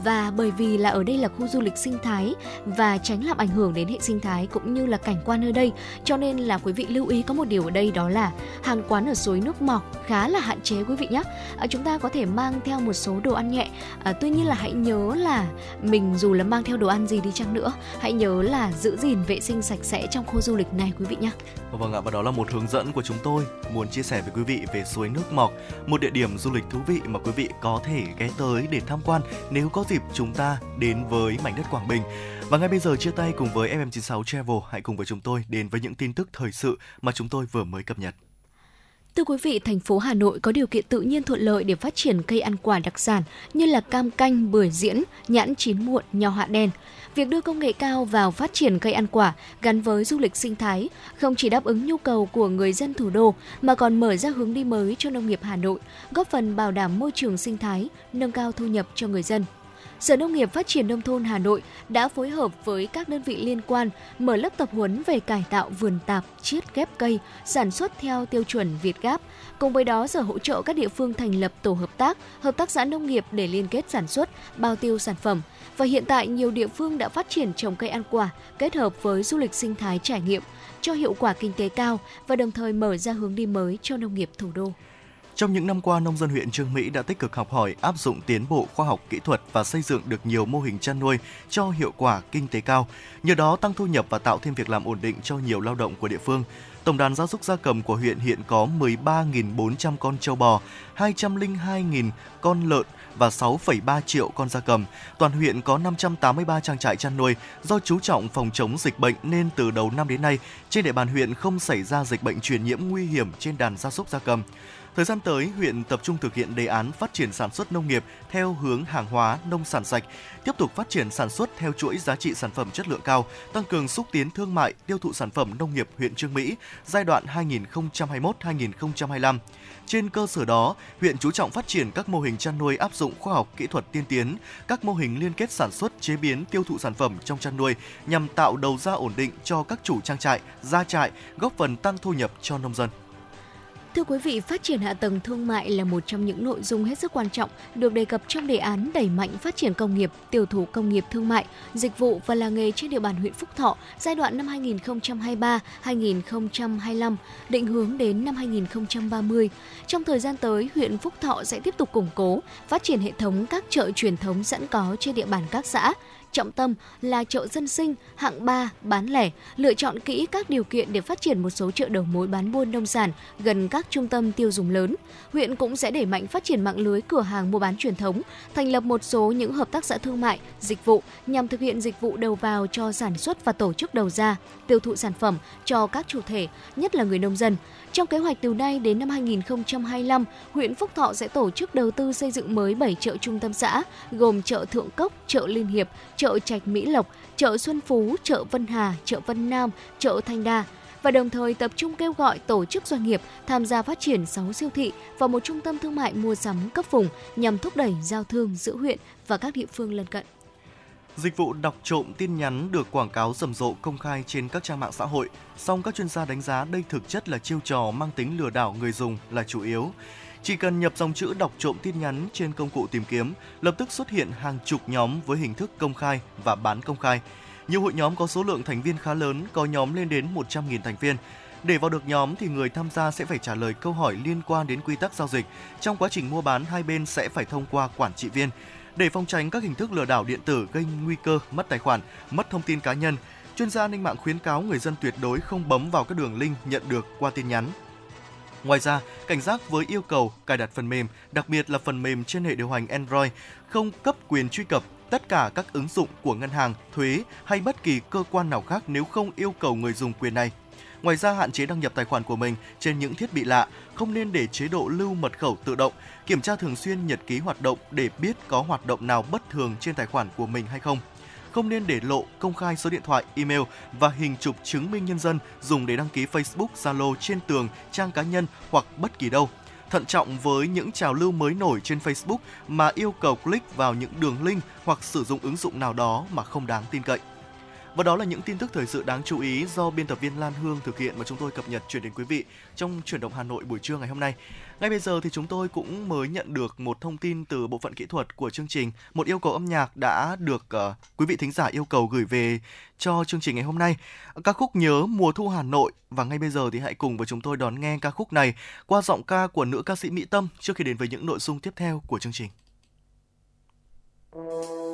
và bởi vì là ở đây là khu du lịch sinh thái và tránh làm ảnh hưởng đến hệ sinh thái cũng như là cảnh quan nơi đây, cho nên là quý vị lưu ý có một điều ở đây đó là hàng quán ở suối nước mọc khá là hạn chế quý vị nhé. À, chúng ta có thể mang theo một số đồ ăn nhẹ, à, tuy nhiên là hãy nhớ là mình dù là mang theo đồ ăn gì đi chăng nữa, hãy nhớ là giữ gìn vệ sinh sạch sẽ trong khu du lịch này quý vị nhé. Vâng, vâng ạ, và đó là một hướng dẫn của chúng tôi muốn chia sẻ với quý vị về suối nước mọc, một địa điểm du lịch thú vị mà quý vị có thể ghé tới để tham quan nếu có dịp chúng ta đến với mảnh đất Quảng Bình. Và ngay bây giờ chia tay cùng với FM96 Travel, hãy cùng với chúng tôi đến với những tin tức thời sự mà chúng tôi vừa mới cập nhật. Thưa quý vị, thành phố Hà Nội có điều kiện tự nhiên thuận lợi để phát triển cây ăn quả đặc sản như là cam canh, bưởi diễn, nhãn chín muộn, nho hạ đen. Việc đưa công nghệ cao vào phát triển cây ăn quả gắn với du lịch sinh thái không chỉ đáp ứng nhu cầu của người dân thủ đô mà còn mở ra hướng đi mới cho nông nghiệp Hà Nội, góp phần bảo đảm môi trường sinh thái, nâng cao thu nhập cho người dân. Sở Nông nghiệp Phát triển Nông thôn Hà Nội đã phối hợp với các đơn vị liên quan mở lớp tập huấn về cải tạo vườn tạp, chiết ghép cây, sản xuất theo tiêu chuẩn Việt Gáp. Cùng với đó, Sở hỗ trợ các địa phương thành lập tổ hợp tác, hợp tác xã nông nghiệp để liên kết sản xuất, bao tiêu sản phẩm. Và hiện tại, nhiều địa phương đã phát triển trồng cây ăn quả kết hợp với du lịch sinh thái trải nghiệm cho hiệu quả kinh tế cao và đồng thời mở ra hướng đi mới cho nông nghiệp thủ đô. Trong những năm qua, nông dân huyện Trương Mỹ đã tích cực học hỏi, áp dụng tiến bộ khoa học kỹ thuật và xây dựng được nhiều mô hình chăn nuôi cho hiệu quả kinh tế cao. Nhờ đó tăng thu nhập và tạo thêm việc làm ổn định cho nhiều lao động của địa phương. Tổng đàn gia súc gia cầm của huyện hiện có 13.400 con trâu bò, 202.000 con lợn và 6,3 triệu con gia cầm. Toàn huyện có 583 trang trại chăn nuôi. Do chú trọng phòng chống dịch bệnh nên từ đầu năm đến nay, trên địa bàn huyện không xảy ra dịch bệnh truyền nhiễm nguy hiểm trên đàn gia súc gia cầm. Thời gian tới, huyện tập trung thực hiện đề án phát triển sản xuất nông nghiệp theo hướng hàng hóa, nông sản sạch, tiếp tục phát triển sản xuất theo chuỗi giá trị sản phẩm chất lượng cao, tăng cường xúc tiến thương mại, tiêu thụ sản phẩm nông nghiệp huyện Trương Mỹ giai đoạn 2021-2025. Trên cơ sở đó, huyện chú trọng phát triển các mô hình chăn nuôi áp dụng khoa học kỹ thuật tiên tiến, các mô hình liên kết sản xuất, chế biến, tiêu thụ sản phẩm trong chăn nuôi nhằm tạo đầu ra ổn định cho các chủ trang trại, gia trại, góp phần tăng thu nhập cho nông dân. Thưa quý vị, phát triển hạ tầng thương mại là một trong những nội dung hết sức quan trọng được đề cập trong đề án đẩy mạnh phát triển công nghiệp, tiểu thủ công nghiệp thương mại, dịch vụ và làng nghề trên địa bàn huyện Phúc Thọ giai đoạn năm 2023-2025, định hướng đến năm 2030. Trong thời gian tới, huyện Phúc Thọ sẽ tiếp tục củng cố, phát triển hệ thống các chợ truyền thống sẵn có trên địa bàn các xã, trọng tâm là chợ dân sinh, hạng 3, bán lẻ, lựa chọn kỹ các điều kiện để phát triển một số chợ đầu mối bán buôn nông sản gần các trung tâm tiêu dùng lớn. Huyện cũng sẽ đẩy mạnh phát triển mạng lưới cửa hàng mua bán truyền thống, thành lập một số những hợp tác xã thương mại, dịch vụ nhằm thực hiện dịch vụ đầu vào cho sản xuất và tổ chức đầu ra, tiêu thụ sản phẩm cho các chủ thể, nhất là người nông dân. Trong kế hoạch từ nay đến năm 2025, huyện Phúc Thọ sẽ tổ chức đầu tư xây dựng mới 7 chợ trung tâm xã, gồm chợ Thượng Cốc, chợ Liên Hiệp, chợ chợ Trạch Mỹ Lộc, chợ Xuân Phú, chợ Vân Hà, chợ Vân Nam, chợ Thanh Đa và đồng thời tập trung kêu gọi tổ chức doanh nghiệp tham gia phát triển 6 siêu thị và một trung tâm thương mại mua sắm cấp vùng nhằm thúc đẩy giao thương giữa huyện và các địa phương lân cận. Dịch vụ đọc trộm tin nhắn được quảng cáo rầm rộ công khai trên các trang mạng xã hội, song các chuyên gia đánh giá đây thực chất là chiêu trò mang tính lừa đảo người dùng là chủ yếu. Chỉ cần nhập dòng chữ đọc trộm tin nhắn trên công cụ tìm kiếm, lập tức xuất hiện hàng chục nhóm với hình thức công khai và bán công khai. Nhiều hội nhóm có số lượng thành viên khá lớn, có nhóm lên đến 100.000 thành viên. Để vào được nhóm thì người tham gia sẽ phải trả lời câu hỏi liên quan đến quy tắc giao dịch. Trong quá trình mua bán, hai bên sẽ phải thông qua quản trị viên. Để phòng tránh các hình thức lừa đảo điện tử gây nguy cơ mất tài khoản, mất thông tin cá nhân, chuyên gia an ninh mạng khuyến cáo người dân tuyệt đối không bấm vào các đường link nhận được qua tin nhắn. Ngoài ra, cảnh giác với yêu cầu cài đặt phần mềm, đặc biệt là phần mềm trên hệ điều hành Android, không cấp quyền truy cập tất cả các ứng dụng của ngân hàng, thuế hay bất kỳ cơ quan nào khác nếu không yêu cầu người dùng quyền này. Ngoài ra hạn chế đăng nhập tài khoản của mình trên những thiết bị lạ, không nên để chế độ lưu mật khẩu tự động, kiểm tra thường xuyên nhật ký hoạt động để biết có hoạt động nào bất thường trên tài khoản của mình hay không. Không nên để lộ công khai số điện thoại, email và hình chụp chứng minh nhân dân dùng để đăng ký Facebook, Zalo trên tường, trang cá nhân hoặc bất kỳ đâu thận trọng với những trào lưu mới nổi trên Facebook mà yêu cầu click vào những đường link hoặc sử dụng ứng dụng nào đó mà không đáng tin cậy. Và đó là những tin tức thời sự đáng chú ý do biên tập viên Lan Hương thực hiện mà chúng tôi cập nhật chuyển đến quý vị trong chuyển động Hà Nội buổi trưa ngày hôm nay. Ngay bây giờ thì chúng tôi cũng mới nhận được một thông tin từ bộ phận kỹ thuật của chương trình, một yêu cầu âm nhạc đã được uh, quý vị thính giả yêu cầu gửi về cho chương trình ngày hôm nay. Ca khúc Nhớ mùa thu Hà Nội và ngay bây giờ thì hãy cùng với chúng tôi đón nghe ca khúc này qua giọng ca của nữ ca sĩ Mỹ Tâm trước khi đến với những nội dung tiếp theo của chương trình. nằm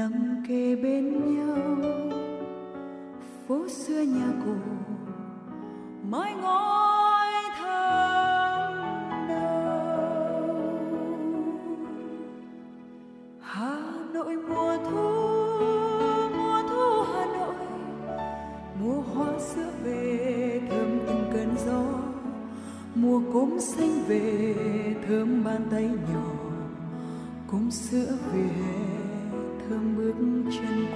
nằm kề bên nhau. Phố xưa nhà cổ, mái ngói thơm đầu hà nội mùa thu mùa thu hà nội, mùa hoa sữa về thơm từng cơn gió. Mùa cốm xanh về thơm bàn tay nhỏ, cốm sữa về 全。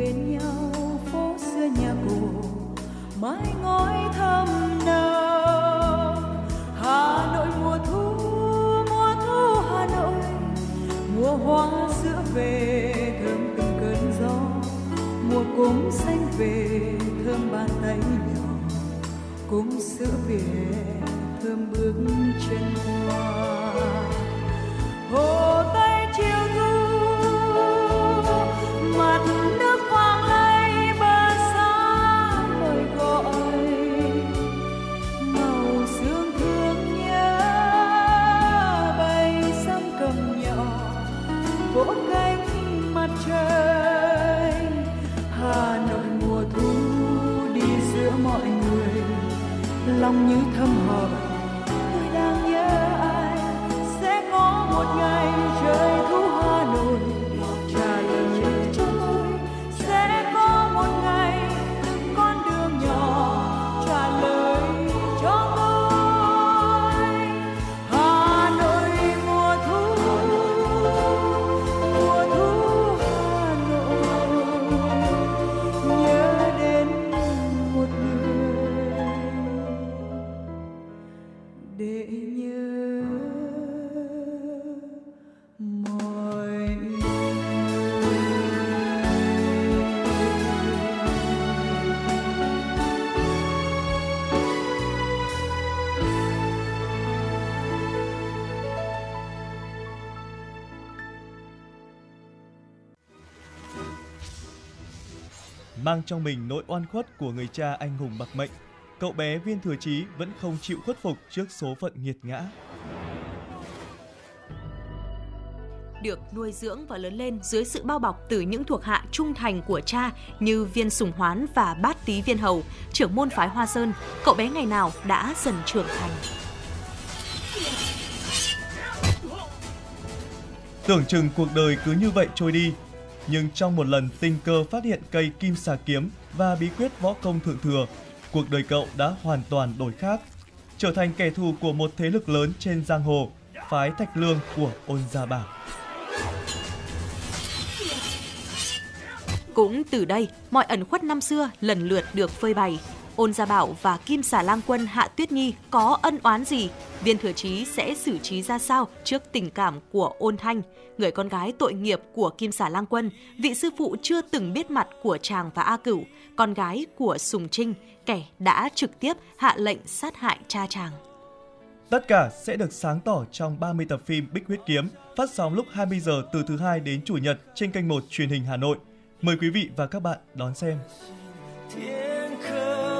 Bên nhau mang trong mình nỗi oan khuất của người cha anh hùng bạc mệnh, cậu bé Viên Thừa Chí vẫn không chịu khuất phục trước số phận nghiệt ngã. được nuôi dưỡng và lớn lên dưới sự bao bọc từ những thuộc hạ trung thành của cha như viên sùng hoán và bát tý viên hầu, trưởng môn phái Hoa Sơn, cậu bé ngày nào đã dần trưởng thành. Tưởng chừng cuộc đời cứ như vậy trôi đi, nhưng trong một lần tình cờ phát hiện cây kim xà kiếm và bí quyết võ công thượng thừa, cuộc đời cậu đã hoàn toàn đổi khác, trở thành kẻ thù của một thế lực lớn trên giang hồ, phái Thạch Lương của Ôn Gia Bảo. Cũng từ đây, mọi ẩn khuất năm xưa lần lượt được phơi bày. Ôn Gia Bảo và Kim Xà Lang Quân Hạ Tuyết Nhi có ân oán gì? Viên Thừa Chí sẽ xử trí ra sao trước tình cảm của Ôn Thanh, người con gái tội nghiệp của Kim Xà Lang Quân, vị sư phụ chưa từng biết mặt của chàng và A Cửu, con gái của Sùng Trinh, kẻ đã trực tiếp hạ lệnh sát hại cha chàng. Tất cả sẽ được sáng tỏ trong 30 tập phim Bích Huyết Kiếm, phát sóng lúc 20 giờ từ thứ hai đến chủ nhật trên kênh 1 truyền hình Hà Nội. Mời quý vị và các bạn đón xem. 天可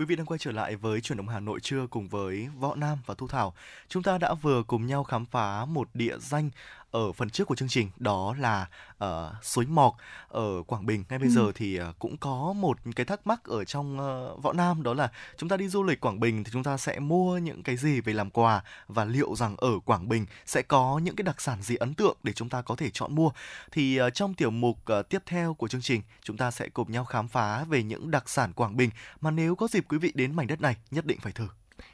Quý vị đang quay trở lại với chuyển động Hà Nội trưa cùng với Võ Nam và Thu Thảo. Chúng ta đã vừa cùng nhau khám phá một địa danh ở phần trước của chương trình đó là uh, suối Mọc ở Quảng Bình. Ngay bây Ừ. giờ thì uh, cũng có một cái thắc mắc ở trong uh, Võ Nam đó là chúng ta đi du lịch Quảng Bình thì chúng ta sẽ mua những cái gì về làm quà và liệu rằng ở Quảng Bình sẽ có những cái đặc sản gì ấn tượng để chúng ta có thể chọn mua. Thì uh, trong tiểu mục uh, tiếp theo của chương trình chúng ta sẽ cùng nhau khám phá về những đặc sản Quảng Bình mà nếu có dịp quý vị đến mảnh đất này nhất định phải thử.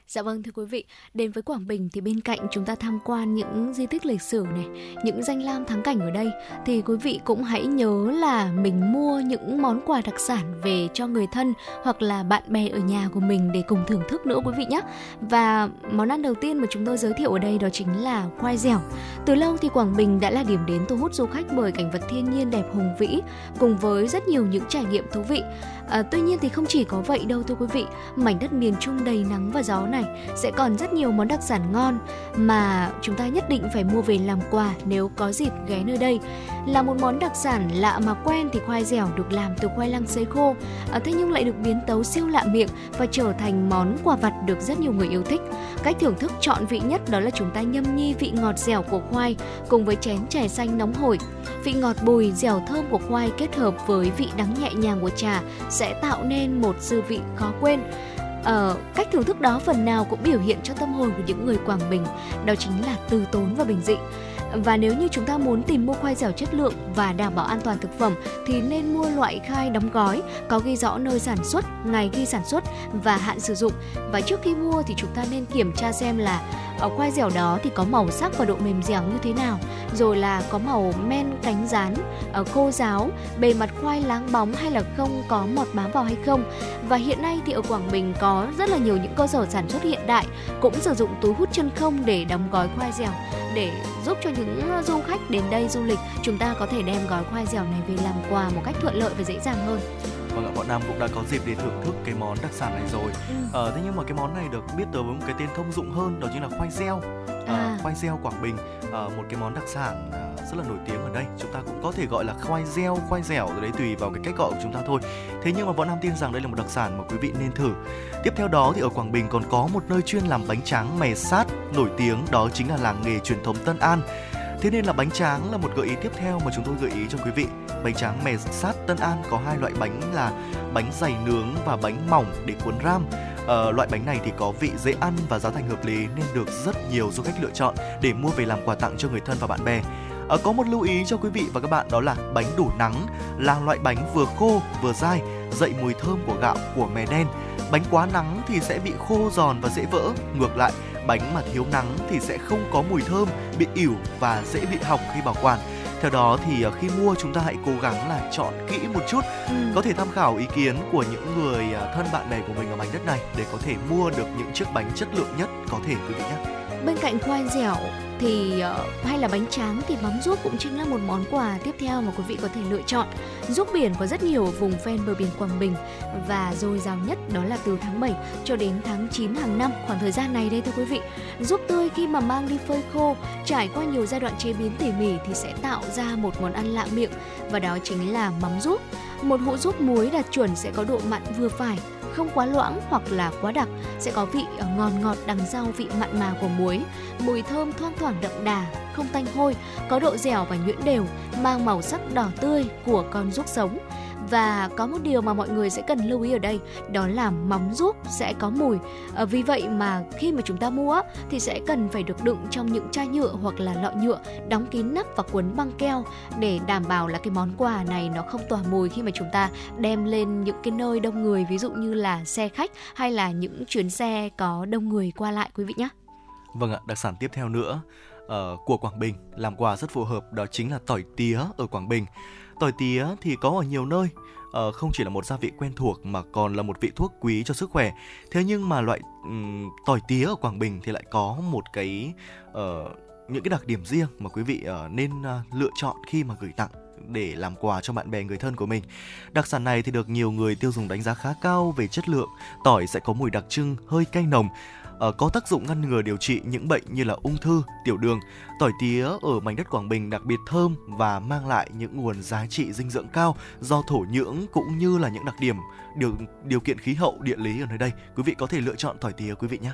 Dạ vâng thưa quý vị, đến với Quảng Bình thì bên cạnh chúng ta tham quan những di tích lịch sử này, những danh lam thắng cảnh ở đây thì quý vị cũng hãy nhớ là mình mua những món quà đặc sản về cho người thân hoặc là bạn bè ở nhà của mình để cùng thưởng thức nữa quý vị nhé. Và món ăn đầu tiên mà chúng tôi giới thiệu ở đây đó chính là khoai dẻo. Từ lâu thì Quảng Bình đã là điểm đến thu hút du khách bởi cảnh vật thiên nhiên đẹp hùng vĩ cùng với rất nhiều những trải nghiệm thú vị. À, tuy nhiên thì không chỉ có vậy đâu thưa quý vị, mảnh đất miền Trung đầy nắng và gió này sẽ còn rất nhiều món đặc sản ngon mà chúng ta nhất định phải mua về làm quà nếu có dịp ghé nơi đây. Là một món đặc sản lạ mà quen thì khoai dẻo được làm từ khoai lang sấy khô, à, thế nhưng lại được biến tấu siêu lạ miệng và trở thành món quà vặt được rất nhiều người yêu thích. Cách thưởng thức trọn vị nhất đó là chúng ta nhâm nhi vị ngọt dẻo của khoai cùng với chén chè xanh nóng hổi. Vị ngọt bùi, dẻo thơm của khoai kết hợp với vị đắng nhẹ nhàng của trà sẽ tạo nên một dư vị khó quên. Ờ, cách thưởng thức đó phần nào cũng biểu hiện cho tâm hồn của những người Quảng Bình, đó chính là từ tốn và bình dị. Và nếu như chúng ta muốn tìm mua khoai dẻo chất lượng và đảm bảo an toàn thực phẩm thì nên mua loại khai đóng gói có ghi rõ nơi sản xuất, ngày ghi sản xuất và hạn sử dụng. Và trước khi mua thì chúng ta nên kiểm tra xem là ở khoai dẻo đó thì có màu sắc và độ mềm dẻo như thế nào? Rồi là có màu men cánh rán ở khô ráo, bề mặt khoai láng bóng hay là không, có mọt bám vào hay không? Và hiện nay thì ở Quảng Bình có rất là nhiều những cơ sở sản xuất hiện đại cũng sử dụng túi hút chân không để đóng gói khoai dẻo. Để giúp cho những ờ, du khách đến đây du lịch, chúng ta có thể đem gói khoai dẻo này về làm quà một cách thuận lợi và dễ dàng hơn vâng ạ bọn nam cũng đã có dịp để thưởng thức cái món đặc sản này rồi. Ừ. ờ, thế nhưng mà cái món này được biết tới với một cái tên thông dụng hơn đó chính là khoai gieo ờ, à. khoai gieo quảng bình. Uh, một cái món đặc sản uh, rất là nổi tiếng ở đây. Chúng ta cũng có thể gọi là khoai gieo khoai dẻo rồi đấy tùy vào cái cách gọi của chúng ta thôi. Thế nhưng mà bọn nam tin rằng đây là một đặc sản mà quý vị nên thử. Tiếp theo đó thì ở quảng bình còn có một nơi chuyên làm bánh tráng mè sát nổi tiếng đó chính là làng nghề truyền thống tân an Thế nên là bánh tráng là một gợi ý tiếp theo mà chúng tôi gợi ý cho quý vị. Bánh tráng mè sát Tân An có hai loại bánh là bánh dày nướng và bánh mỏng để cuốn ram. Uh, loại bánh này thì có vị dễ ăn và giá thành hợp lý nên được rất nhiều du khách lựa chọn để mua về làm quà tặng cho người thân và bạn bè. Uh, có một lưu ý cho quý vị và các bạn đó là bánh đủ nắng là loại bánh vừa khô vừa dai, dậy mùi thơm của gạo của mè đen. Bánh quá nắng thì sẽ bị khô giòn và dễ vỡ. Ngược lại, bánh mà thiếu nắng thì sẽ không có mùi thơm, bị ỉu và dễ bị hỏng khi bảo quản. Theo đó thì ờ, khi mua chúng ta hãy cố gắng là chọn kỹ một chút, ừ. có thể tham khảo ý kiến của những người ờ, thân bạn bè của mình ở mảnh đất này để có thể mua được những chiếc bánh chất lượng nhất có thể quý vị nhé. Bên cạnh khoai dẻo thì uh, hay là bánh tráng thì mắm ruốc cũng chính là một món quà tiếp theo mà quý vị có thể lựa chọn. Ruốc biển có rất nhiều vùng ven bờ biển Quảng Bình và dồi dào nhất đó là từ tháng 7 cho đến tháng 9 hàng năm, khoảng thời gian này đây thưa quý vị. Ruốc tươi khi mà mang đi phơi khô, trải qua nhiều giai đoạn chế biến tỉ mỉ thì sẽ tạo ra một món ăn lạ miệng và đó chính là mắm ruốc. Một hũ ruốc muối đạt chuẩn sẽ có độ mặn vừa phải, không quá loãng hoặc là quá đặc, sẽ có vị ờ, ngọt ngọt đằng sau vị mặn mà của muối. Mùi thơm thoang thoảng đậm đà, không tanh hôi, có độ dẻo và nhuyễn đều, mang màu sắc đỏ tươi của con ruốc sống và có một điều mà mọi người sẽ cần lưu ý ở đây đó là mắm ruốc sẽ có mùi à, vì vậy mà khi mà chúng ta mua thì sẽ cần phải được đựng trong những chai nhựa hoặc là lọ nhựa đóng kín nắp và cuốn băng keo để đảm bảo là cái món quà này nó không tỏa mùi khi mà chúng ta đem lên những cái nơi đông người ví dụ như là xe khách hay là những chuyến xe có đông người qua lại quý vị nhé. Vâng ạ, đặc sản tiếp theo nữa uh, của Quảng Bình làm quà rất phù hợp đó chính là tỏi tía ở Quảng Bình. Tỏi tía thì có ở nhiều nơi, ờ, không chỉ là một gia vị quen thuộc mà còn là một vị thuốc quý cho sức khỏe. Thế nhưng mà loại um, tỏi tía ở Quảng Bình thì lại có một cái uh, những cái đặc điểm riêng mà quý vị uh, nên uh, lựa chọn khi mà gửi tặng để làm quà cho bạn bè người thân của mình. Đặc sản này thì được nhiều người tiêu dùng đánh giá khá cao về chất lượng. Tỏi sẽ có mùi đặc trưng, hơi cay nồng, Ờ, có tác dụng ngăn ngừa điều trị những bệnh như là ung thư, tiểu đường. Tỏi tía ở mảnh đất Quảng Bình đặc biệt thơm và mang lại những nguồn giá trị dinh dưỡng cao do thổ nhưỡng cũng như là những đặc điểm điều điều kiện khí hậu địa lý ở nơi đây. Quý vị có thể lựa chọn tỏi tía quý vị nhé.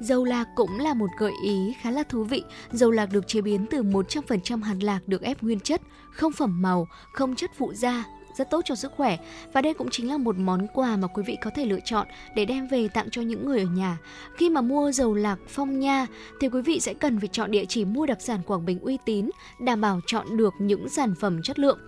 Dầu lạc cũng là một gợi ý khá là thú vị. Dầu lạc được chế biến từ 100% hạt lạc được ép nguyên chất, không phẩm màu, không chất phụ gia, rất tốt cho sức khỏe và đây cũng chính là một món quà mà quý vị có thể lựa chọn để đem về tặng cho những người ở nhà. Khi mà mua dầu lạc phong nha thì quý vị sẽ cần phải chọn địa chỉ mua đặc sản Quảng Bình uy tín, đảm bảo chọn được những sản phẩm chất lượng.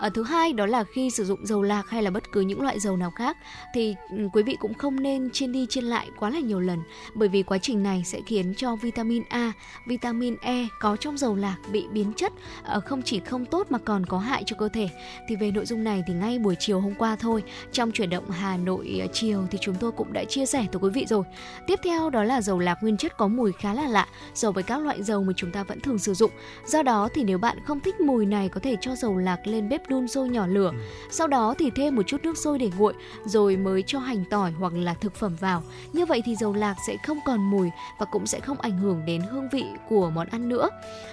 À, thứ hai đó là khi sử dụng dầu lạc hay là bất cứ những loại dầu nào khác thì ừ, quý vị cũng không nên chiên đi chiên lại quá là nhiều lần bởi vì quá trình này sẽ khiến cho vitamin A, vitamin E có trong dầu lạc bị biến chất à, không chỉ không tốt mà còn có hại cho cơ thể. Thì về nội dung này thì ngay buổi chiều hôm qua thôi trong chuyển động Hà Nội ờ, chiều thì chúng tôi cũng đã chia sẻ tới quý vị rồi. Tiếp theo đó là dầu lạc nguyên chất có mùi khá là lạ so với các loại dầu mà chúng ta vẫn thường sử dụng. Do đó thì nếu bạn không thích mùi này có thể cho dầu lạc lên bếp đun sôi nhỏ lửa. Sau đó thì thêm một chút nước sôi để nguội rồi mới cho hành tỏi hoặc là thực phẩm vào. Như vậy thì dầu lạc sẽ không còn mùi và cũng sẽ không ảnh hưởng đến hương vị của món ăn nữa.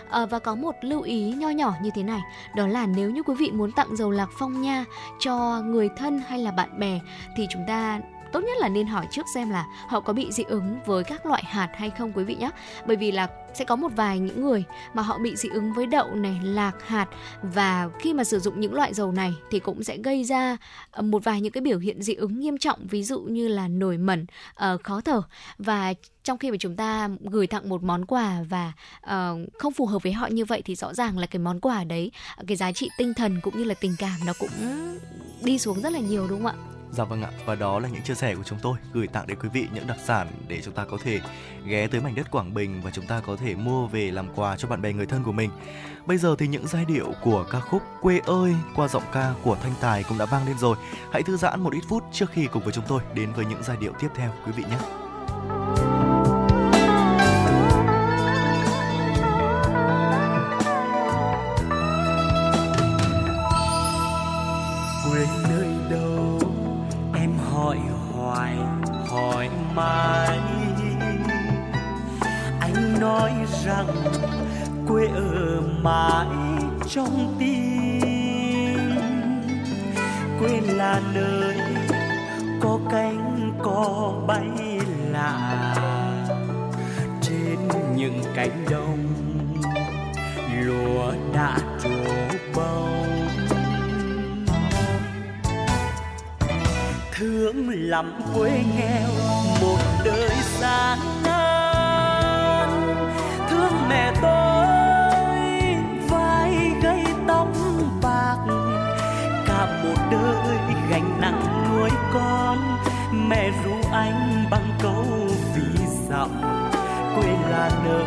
À, và có một lưu ý nho nhỏ như thế này, đó là nếu như quý vị muốn tặng dầu lạc phong nha cho người thân hay là bạn bè thì chúng ta tốt nhất là nên hỏi trước xem là họ có bị dị ứng với các loại hạt hay không quý vị nhé bởi vì là sẽ có một vài những người mà họ bị dị ứng với đậu này lạc hạt và khi mà sử dụng những loại dầu này thì cũng sẽ gây ra ờ, một vài những cái biểu hiện dị ứng nghiêm trọng ví dụ như là nổi mẩn ờ, khó thở. Và trong khi mà chúng ta gửi tặng một món quà và uh, không phù hợp với họ như vậy thì rõ ràng là cái món quà đấy cái giá trị tinh thần cũng như là tình cảm nó cũng đi xuống rất là nhiều đúng không ạ? Dạ vâng ạ, và đó là những chia sẻ của chúng tôi gửi tặng đến quý vị những đặc sản để chúng ta có thể ghé tới mảnh đất Quảng Bình và chúng ta có thể mua về làm quà cho bạn bè người thân của mình. Bây giờ thì những giai điệu của ca khúc Quê ơi qua giọng ca của Thanh Tài cũng đã vang lên rồi. Hãy thư giãn một ít phút trước khi cùng với chúng tôi đến với những giai điệu tiếp theo quý vị nhé. Mãi. Anh nói rằng quê ở mãi trong tim. Quê là nơi có cánh có bay lạ trên những cánh đồng lúa đã trổ bông. Thương lắm quê nghèo đời gian nan. Thương mẹ tôi, vai gây tóc bạc. Cả một đời gánh nặng nuôi con. Mẹ ru anh bằng câu ví dặm. Quê là nơi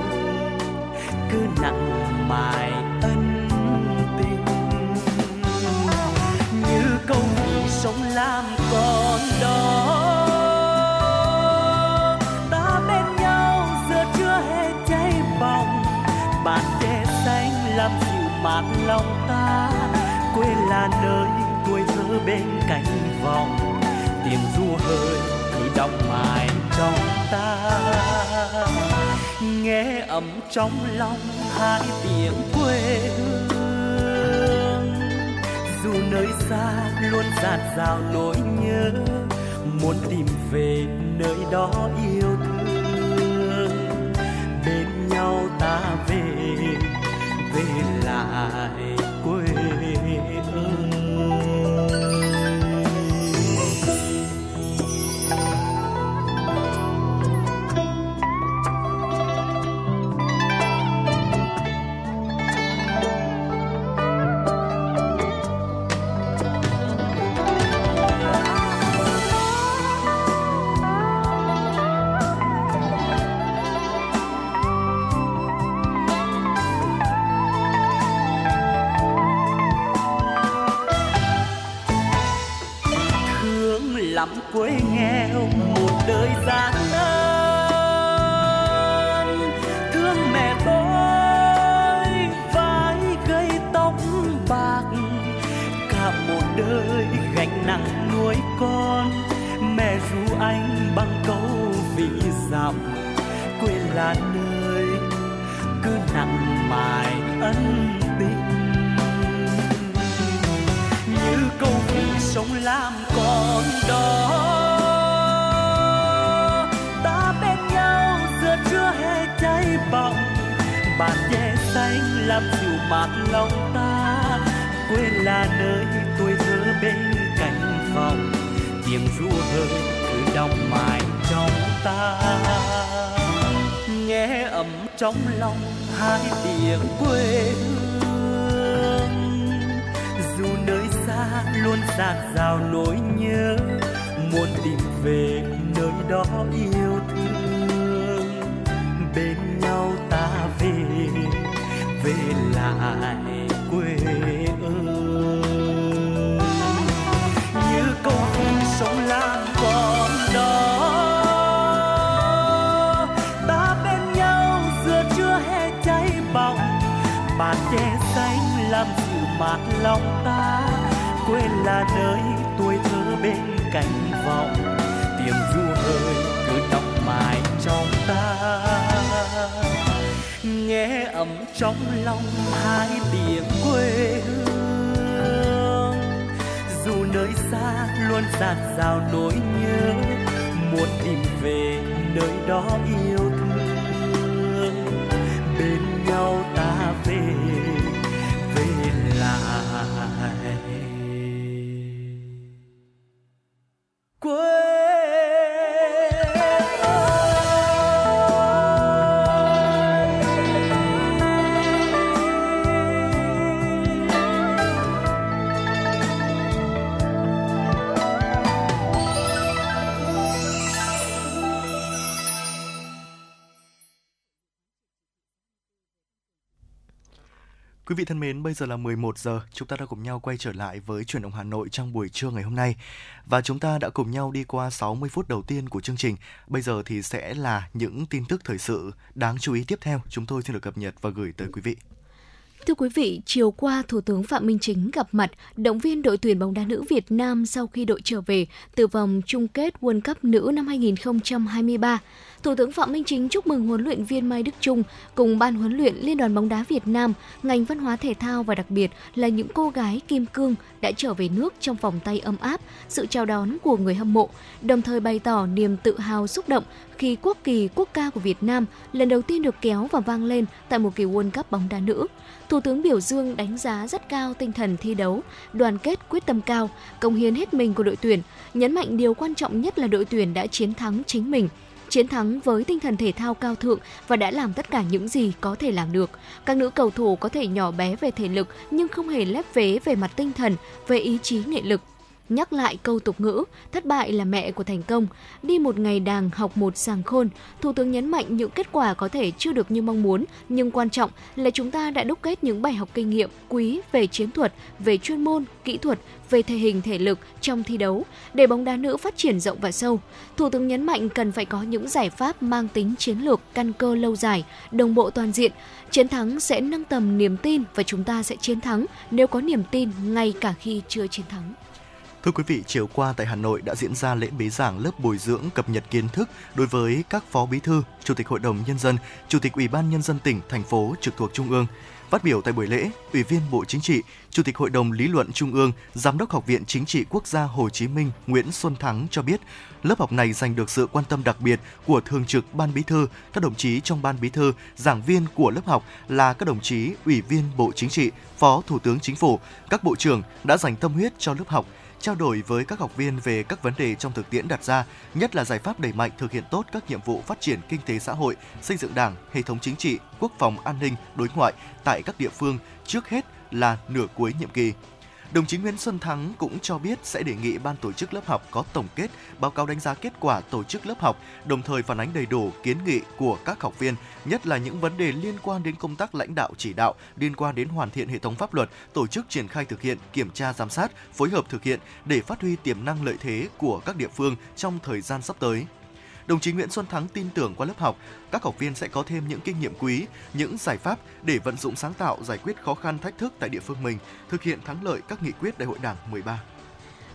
cứ nặng mài lòng ta quê là nơi tuổi thơ bên cạnh vòng. Tiếng du hơi cứ đọng mãi trong ta. Nghe ấm trong lòng hai tiếng quê hương. Dù nơi xa luôn dạt dào nỗi nhớ, muốn tìm về nơi đó yêu thương. Bên nhau ta về về lại vị thân mến, bây giờ là 11 giờ, chúng ta đã cùng nhau quay trở lại với chuyển động Hà Nội trong buổi trưa ngày hôm nay. Và chúng ta đã cùng nhau đi qua 60 phút đầu tiên của chương trình. Bây giờ thì sẽ là những tin tức thời sự đáng chú ý tiếp theo chúng tôi xin được cập nhật và gửi tới quý vị. Thưa quý vị, chiều qua Thủ tướng Phạm Minh Chính gặp mặt động viên đội tuyển bóng đá nữ Việt Nam sau khi đội trở về từ vòng chung kết World Cup nữ năm 2023. Thủ tướng Phạm Minh Chính chúc mừng huấn luyện viên Mai Đức Trung cùng ban huấn luyện Liên đoàn bóng đá Việt Nam, ngành văn hóa thể thao và đặc biệt là những cô gái kim cương đã trở về nước trong vòng tay ấm áp, sự chào đón của người hâm mộ, đồng thời bày tỏ niềm tự hào xúc động khi quốc kỳ quốc ca của Việt Nam lần đầu tiên được kéo và vang lên tại một kỳ World Cup bóng đá nữ. Thủ tướng biểu dương đánh giá rất cao tinh thần thi đấu, đoàn kết quyết tâm cao, công hiến hết mình của đội tuyển, nhấn mạnh điều quan trọng nhất là đội tuyển đã chiến thắng chính mình, chiến thắng với tinh thần thể thao cao thượng và đã làm tất cả những gì có thể làm được. Các nữ cầu thủ có thể nhỏ bé về thể lực nhưng không hề lép vế về mặt tinh thần, về ý chí nghị lực. Nhắc lại câu tục ngữ, thất bại là mẹ của thành công, đi một ngày đàng học một sàng khôn, Thủ tướng nhấn mạnh những kết quả có thể chưa được như mong muốn, nhưng quan trọng là chúng ta đã đúc kết những bài học kinh nghiệm quý về chiến thuật, về chuyên môn, kỹ thuật, về thể hình thể lực trong thi đấu để bóng đá nữ phát triển rộng và sâu. Thủ tướng nhấn mạnh cần phải có những giải pháp mang tính chiến lược, căn cơ lâu dài, đồng bộ toàn diện. Chiến thắng sẽ nâng tầm niềm tin và chúng ta sẽ chiến thắng nếu có niềm tin ngay cả khi chưa chiến thắng. Thưa quý vị, chiều qua tại Hà Nội đã diễn ra lễ bế giảng lớp bồi dưỡng cập nhật kiến thức đối với các phó bí thư, chủ tịch hội đồng nhân dân, chủ tịch ủy ban nhân dân tỉnh, thành phố trực thuộc trung ương. Phát biểu tại buổi lễ, Ủy viên Bộ Chính trị, Chủ tịch Hội đồng Lý luận Trung ương, Giám đốc Học viện Chính trị Quốc gia Hồ Chí Minh Nguyễn Xuân Thắng cho biết, lớp học này giành được sự quan tâm đặc biệt của Thường trực Ban Bí thư, các đồng chí trong Ban Bí thư, giảng viên của lớp học là các đồng chí Ủy viên Bộ Chính trị, Phó Thủ tướng Chính phủ, các bộ trưởng đã dành tâm huyết cho lớp học, trao đổi với các học viên về các vấn đề trong thực tiễn đặt ra, nhất là giải pháp đẩy mạnh thực hiện tốt các nhiệm vụ phát triển kinh tế xã hội, xây dựng Đảng, hệ thống chính trị, quốc phòng an ninh, đối ngoại tại các địa phương trước hết là nửa cuối nhiệm kỳ. Đồng chí Nguyễn Xuân Thắng cũng cho biết sẽ đề nghị ban tổ chức lớp học có tổng kết, báo cáo đánh giá kết quả tổ chức lớp học, đồng thời phản ánh đầy đủ kiến nghị của các học viên, nhất là những vấn đề liên quan đến công tác lãnh đạo chỉ đạo, liên quan đến hoàn thiện hệ thống pháp luật, tổ chức triển khai thực hiện, kiểm tra giám sát, phối hợp thực hiện để phát huy tiềm năng lợi thế của các địa phương trong thời gian sắp tới. Đồng chí Nguyễn Xuân Thắng tin tưởng qua lớp học, các học viên sẽ có thêm những kinh nghiệm quý, những giải pháp để vận dụng sáng tạo giải quyết khó khăn thách thức tại địa phương mình, thực hiện thắng lợi các nghị quyết Đại hội Đảng 13.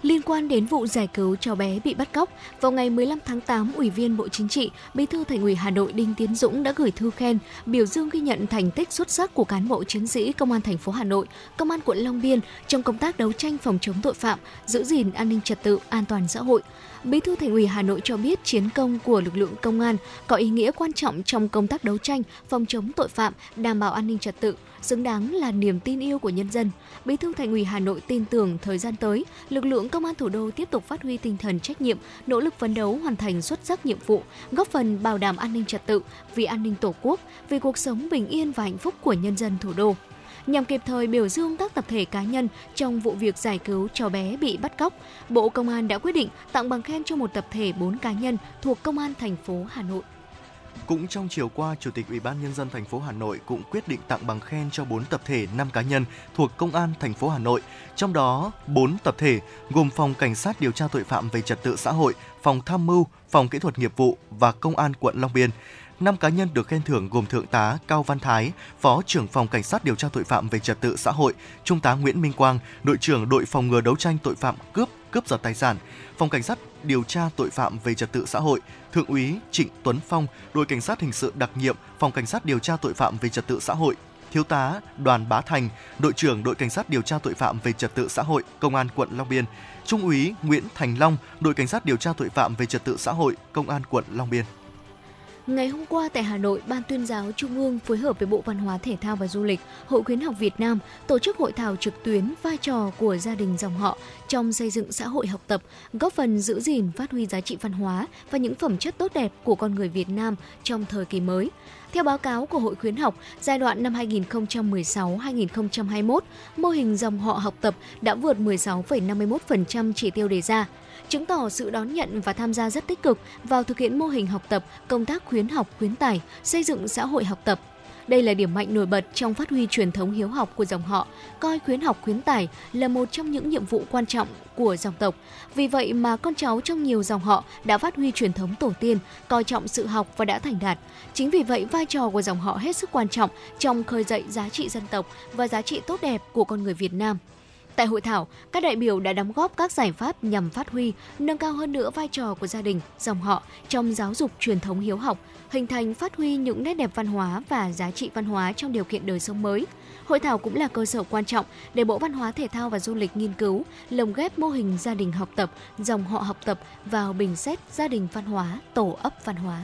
Liên quan đến vụ giải cứu cháu bé bị bắt cóc, vào ngày 15 tháng 8, Ủy viên Bộ Chính trị, Bí thư Thành ủy Hà Nội Đinh Tiến Dũng đã gửi thư khen, biểu dương ghi nhận thành tích xuất sắc của cán bộ chiến sĩ Công an thành phố Hà Nội, Công an quận Long Biên trong công tác đấu tranh phòng chống tội phạm, giữ gìn an ninh trật tự, an toàn xã hội. Bí thư Thành ủy Hà Nội cho biết chiến công của lực lượng công an có ý nghĩa quan trọng trong công tác đấu tranh, phòng chống tội phạm, đảm bảo an ninh trật tự, xứng đáng là niềm tin yêu của nhân dân. Bí thư Thành ủy Hà Nội tin tưởng thời gian tới, lực lượng công an thủ đô tiếp tục phát huy tinh thần trách nhiệm, nỗ lực phấn đấu hoàn thành xuất sắc nhiệm vụ, góp phần bảo đảm an ninh trật tự, vì an ninh Tổ quốc, vì cuộc sống bình yên và hạnh phúc của nhân dân thủ đô nhằm kịp thời biểu dương các tập thể cá nhân trong vụ việc giải cứu cháu bé bị bắt cóc. Bộ Công an đã quyết định tặng bằng khen cho một tập thể 4 cá nhân thuộc Công an thành phố Hà Nội. Cũng trong chiều qua, Chủ tịch Ủy ban nhân dân thành phố Hà Nội cũng quyết định tặng bằng khen cho 4 tập thể 5 cá nhân thuộc Công an thành phố Hà Nội. Trong đó, 4 tập thể gồm Phòng Cảnh sát điều tra tội phạm về trật tự xã hội, Phòng tham mưu, Phòng kỹ thuật nghiệp vụ và Công an quận Long Biên. 5 cá nhân được khen thưởng gồm Thượng tá Cao Văn Thái, Phó trưởng phòng Cảnh sát điều tra tội phạm về trật tự xã hội, Trung tá Nguyễn Minh Quang, đội trưởng đội phòng ngừa đấu tranh tội phạm cướp, cướp giật tài sản, Phòng Cảnh sát điều tra tội phạm về trật tự xã hội, Thượng úy Trịnh Tuấn Phong, đội Cảnh sát hình sự đặc nhiệm, Phòng Cảnh sát điều tra tội phạm về trật tự xã hội, Thiếu tá Đoàn Bá Thành, đội trưởng đội cảnh sát điều tra tội phạm về trật tự xã hội, công an quận Long Biên, Trung úy Nguyễn Thành Long, đội cảnh sát điều tra tội phạm về trật tự xã hội, công an quận Long Biên. Ngày hôm qua tại Hà Nội, Ban tuyên giáo Trung ương phối hợp với Bộ Văn hóa Thể thao và Du lịch, Hội khuyến học Việt Nam tổ chức hội thảo trực tuyến vai trò của gia đình dòng họ trong xây dựng xã hội học tập, góp phần giữ gìn phát huy giá trị văn hóa và những phẩm chất tốt đẹp của con người Việt Nam trong thời kỳ mới. Theo báo cáo của Hội khuyến học, giai đoạn năm 2016-2021, mô hình dòng họ học tập đã vượt 16,51% chỉ tiêu đề ra chứng tỏ sự đón nhận và tham gia rất tích cực vào thực hiện mô hình học tập, công tác khuyến học, khuyến tài, xây dựng xã hội học tập. Đây là điểm mạnh nổi bật trong phát huy truyền thống hiếu học của dòng họ, coi khuyến học khuyến tài là một trong những nhiệm vụ quan trọng của dòng tộc. Vì vậy mà con cháu trong nhiều dòng họ đã phát huy truyền thống tổ tiên, coi trọng sự học và đã thành đạt. Chính vì vậy vai trò của dòng họ hết sức quan trọng trong khơi dậy giá trị dân tộc và giá trị tốt đẹp của con người Việt Nam. Tại hội thảo, các đại biểu đã đóng góp các giải pháp nhằm phát huy, nâng cao hơn nữa vai trò của gia đình, dòng họ trong giáo dục truyền thống hiếu học, hình thành phát huy những nét đẹp văn hóa và giá trị văn hóa trong điều kiện đời sống mới. Hội thảo cũng là cơ sở quan trọng để Bộ Văn hóa Thể thao và Du lịch nghiên cứu, lồng ghép mô hình gia đình học tập, dòng họ học tập vào bình xét gia đình văn hóa, tổ ấp văn hóa.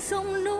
Sông núi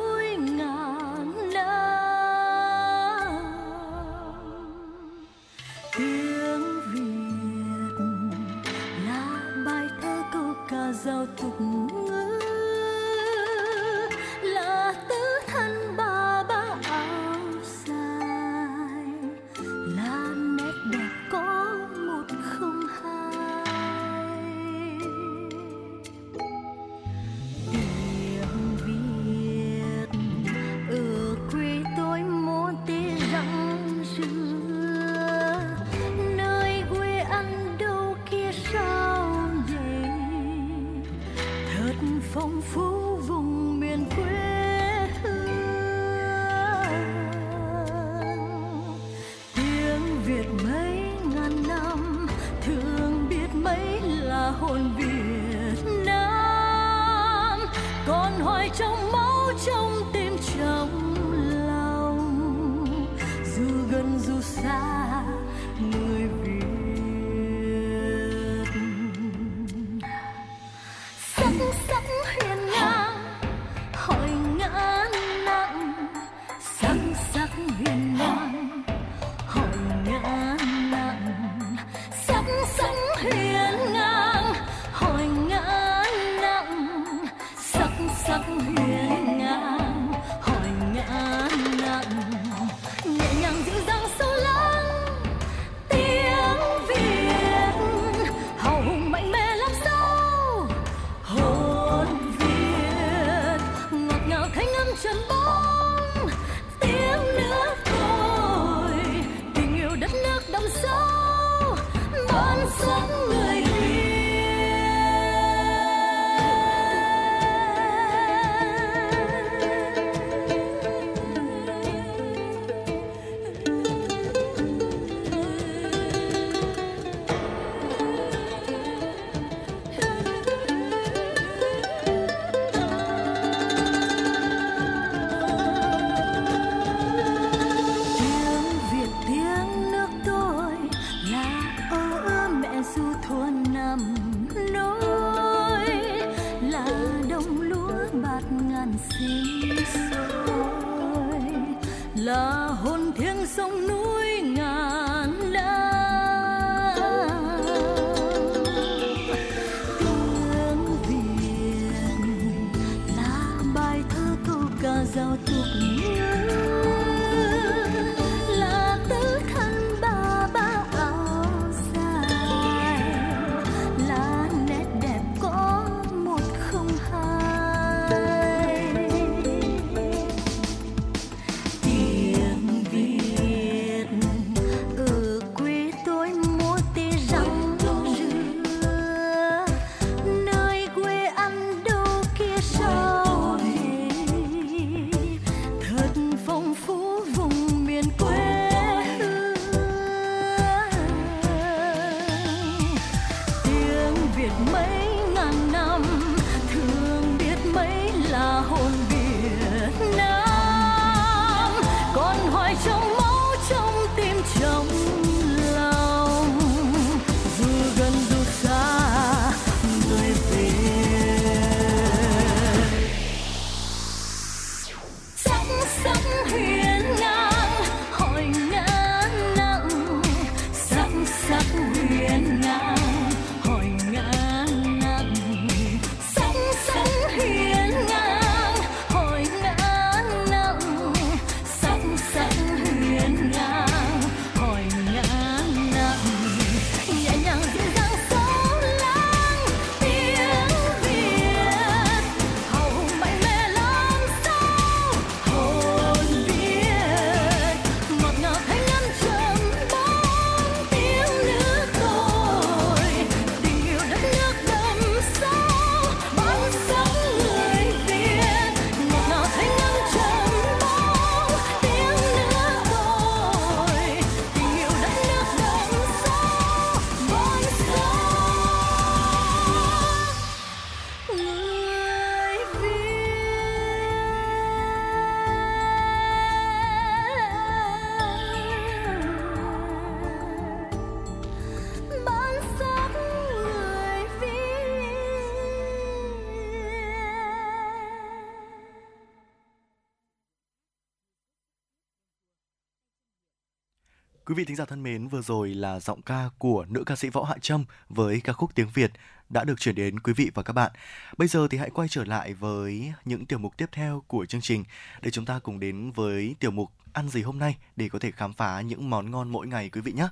vị thính giả thân mến, vừa rồi là giọng ca của nữ ca sĩ Võ Hạ Trâm với ca khúc tiếng Việt đã được chuyển đến quý vị và các bạn. Bây giờ thì hãy quay trở lại với những tiểu mục tiếp theo của chương trình để chúng ta cùng đến với tiểu mục ăn gì hôm nay để có thể khám phá những món ngon mỗi ngày quý vị nhé.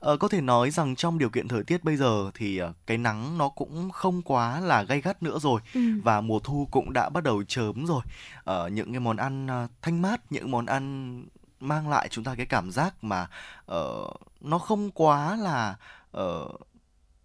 Ờ, có thể nói rằng trong điều kiện thời tiết bây giờ thì ờ, cái nắng nó cũng không quá là gay gắt nữa rồi Ừ. và mùa thu cũng đã bắt đầu chớm rồi. Ờ, những cái món ăn ờ, thanh mát, những món ăn mang lại chúng ta cái cảm giác mà uh, nó không quá là uh,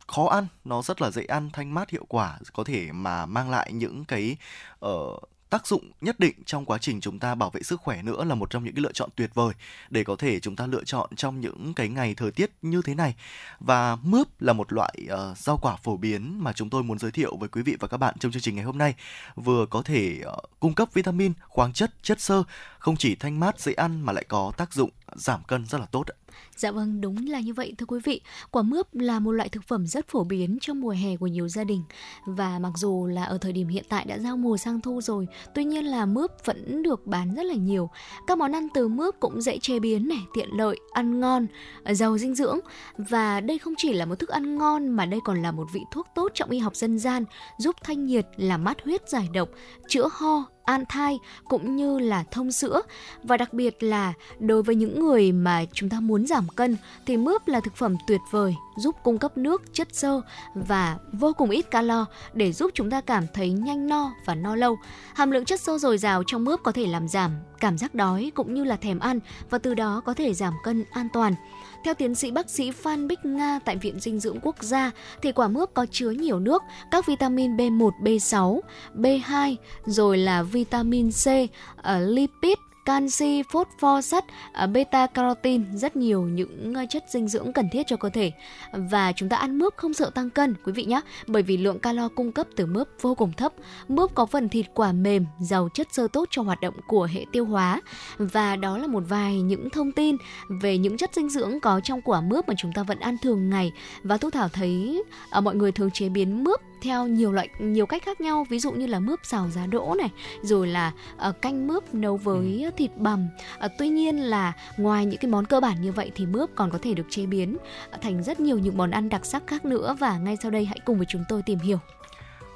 khó ăn nó rất là dễ ăn thanh mát hiệu quả có thể mà mang lại những cái uh, tác dụng nhất định trong quá trình chúng ta bảo vệ sức khỏe nữa là một trong những cái lựa chọn tuyệt vời để có thể chúng ta lựa chọn trong những cái ngày thời tiết như thế này và mướp là một loại uh, rau quả phổ biến mà chúng tôi muốn giới thiệu với quý vị và các bạn trong chương trình ngày hôm nay vừa có thể uh, cung cấp vitamin khoáng chất chất xơ không chỉ thanh mát dễ ăn mà lại có tác dụng giảm cân rất là tốt ạ. Dạ vâng, đúng là như vậy thưa quý vị. Quả mướp là một loại thực phẩm rất phổ biến trong mùa hè của nhiều gia đình. Và mặc dù là ở thời điểm hiện tại đã giao mùa sang thu rồi, tuy nhiên là mướp vẫn được bán rất là nhiều. Các món ăn từ mướp cũng dễ chế biến này, tiện lợi, ăn ngon, giàu dinh dưỡng. Và đây không chỉ là một thức ăn ngon mà đây còn là một vị thuốc tốt trong y học dân gian, giúp thanh nhiệt, làm mát huyết, giải độc, chữa ho, an thai cũng như là thông sữa và đặc biệt là đối với những người mà chúng ta muốn giảm cân thì mướp là thực phẩm tuyệt vời giúp cung cấp nước, chất xơ và vô cùng ít calo để giúp chúng ta cảm thấy nhanh no và no lâu. Hàm lượng chất xơ dồi dào trong mướp có thể làm giảm cảm giác đói cũng như là thèm ăn và từ đó có thể giảm cân an toàn. Theo tiến sĩ bác sĩ Phan Bích Nga tại Viện Dinh dưỡng Quốc gia thì quả mướp có chứa nhiều nước, các vitamin B1, B6, B2 rồi là vitamin C, ờ, lipid canxi, phosphor, sắt, à, beta carotin, rất nhiều những à, chất dinh dưỡng cần thiết cho cơ thể. Và chúng ta ăn mướp không sợ tăng cân quý vị nhé, bởi vì lượng calo cung cấp từ mướp vô cùng thấp. Mướp có phần thịt quả mềm, giàu chất xơ tốt cho hoạt động của hệ tiêu hóa. Và đó là một vài những thông tin về những chất dinh dưỡng có trong quả mướp mà chúng ta vẫn ăn thường ngày. Và Thu Thảo thấy à, mọi người thường chế biến mướp theo nhiều loại nhiều cách khác nhau ví dụ như là mướp xào giá đỗ này rồi là uh, canh mướp nấu với ừ ừ. thịt bằm. À, tuy nhiên là ngoài những cái món cơ bản như vậy thì mướp còn có thể được chế biến à, thành rất nhiều những món ăn đặc sắc khác nữa. Và ngay sau đây hãy cùng với chúng tôi tìm hiểu.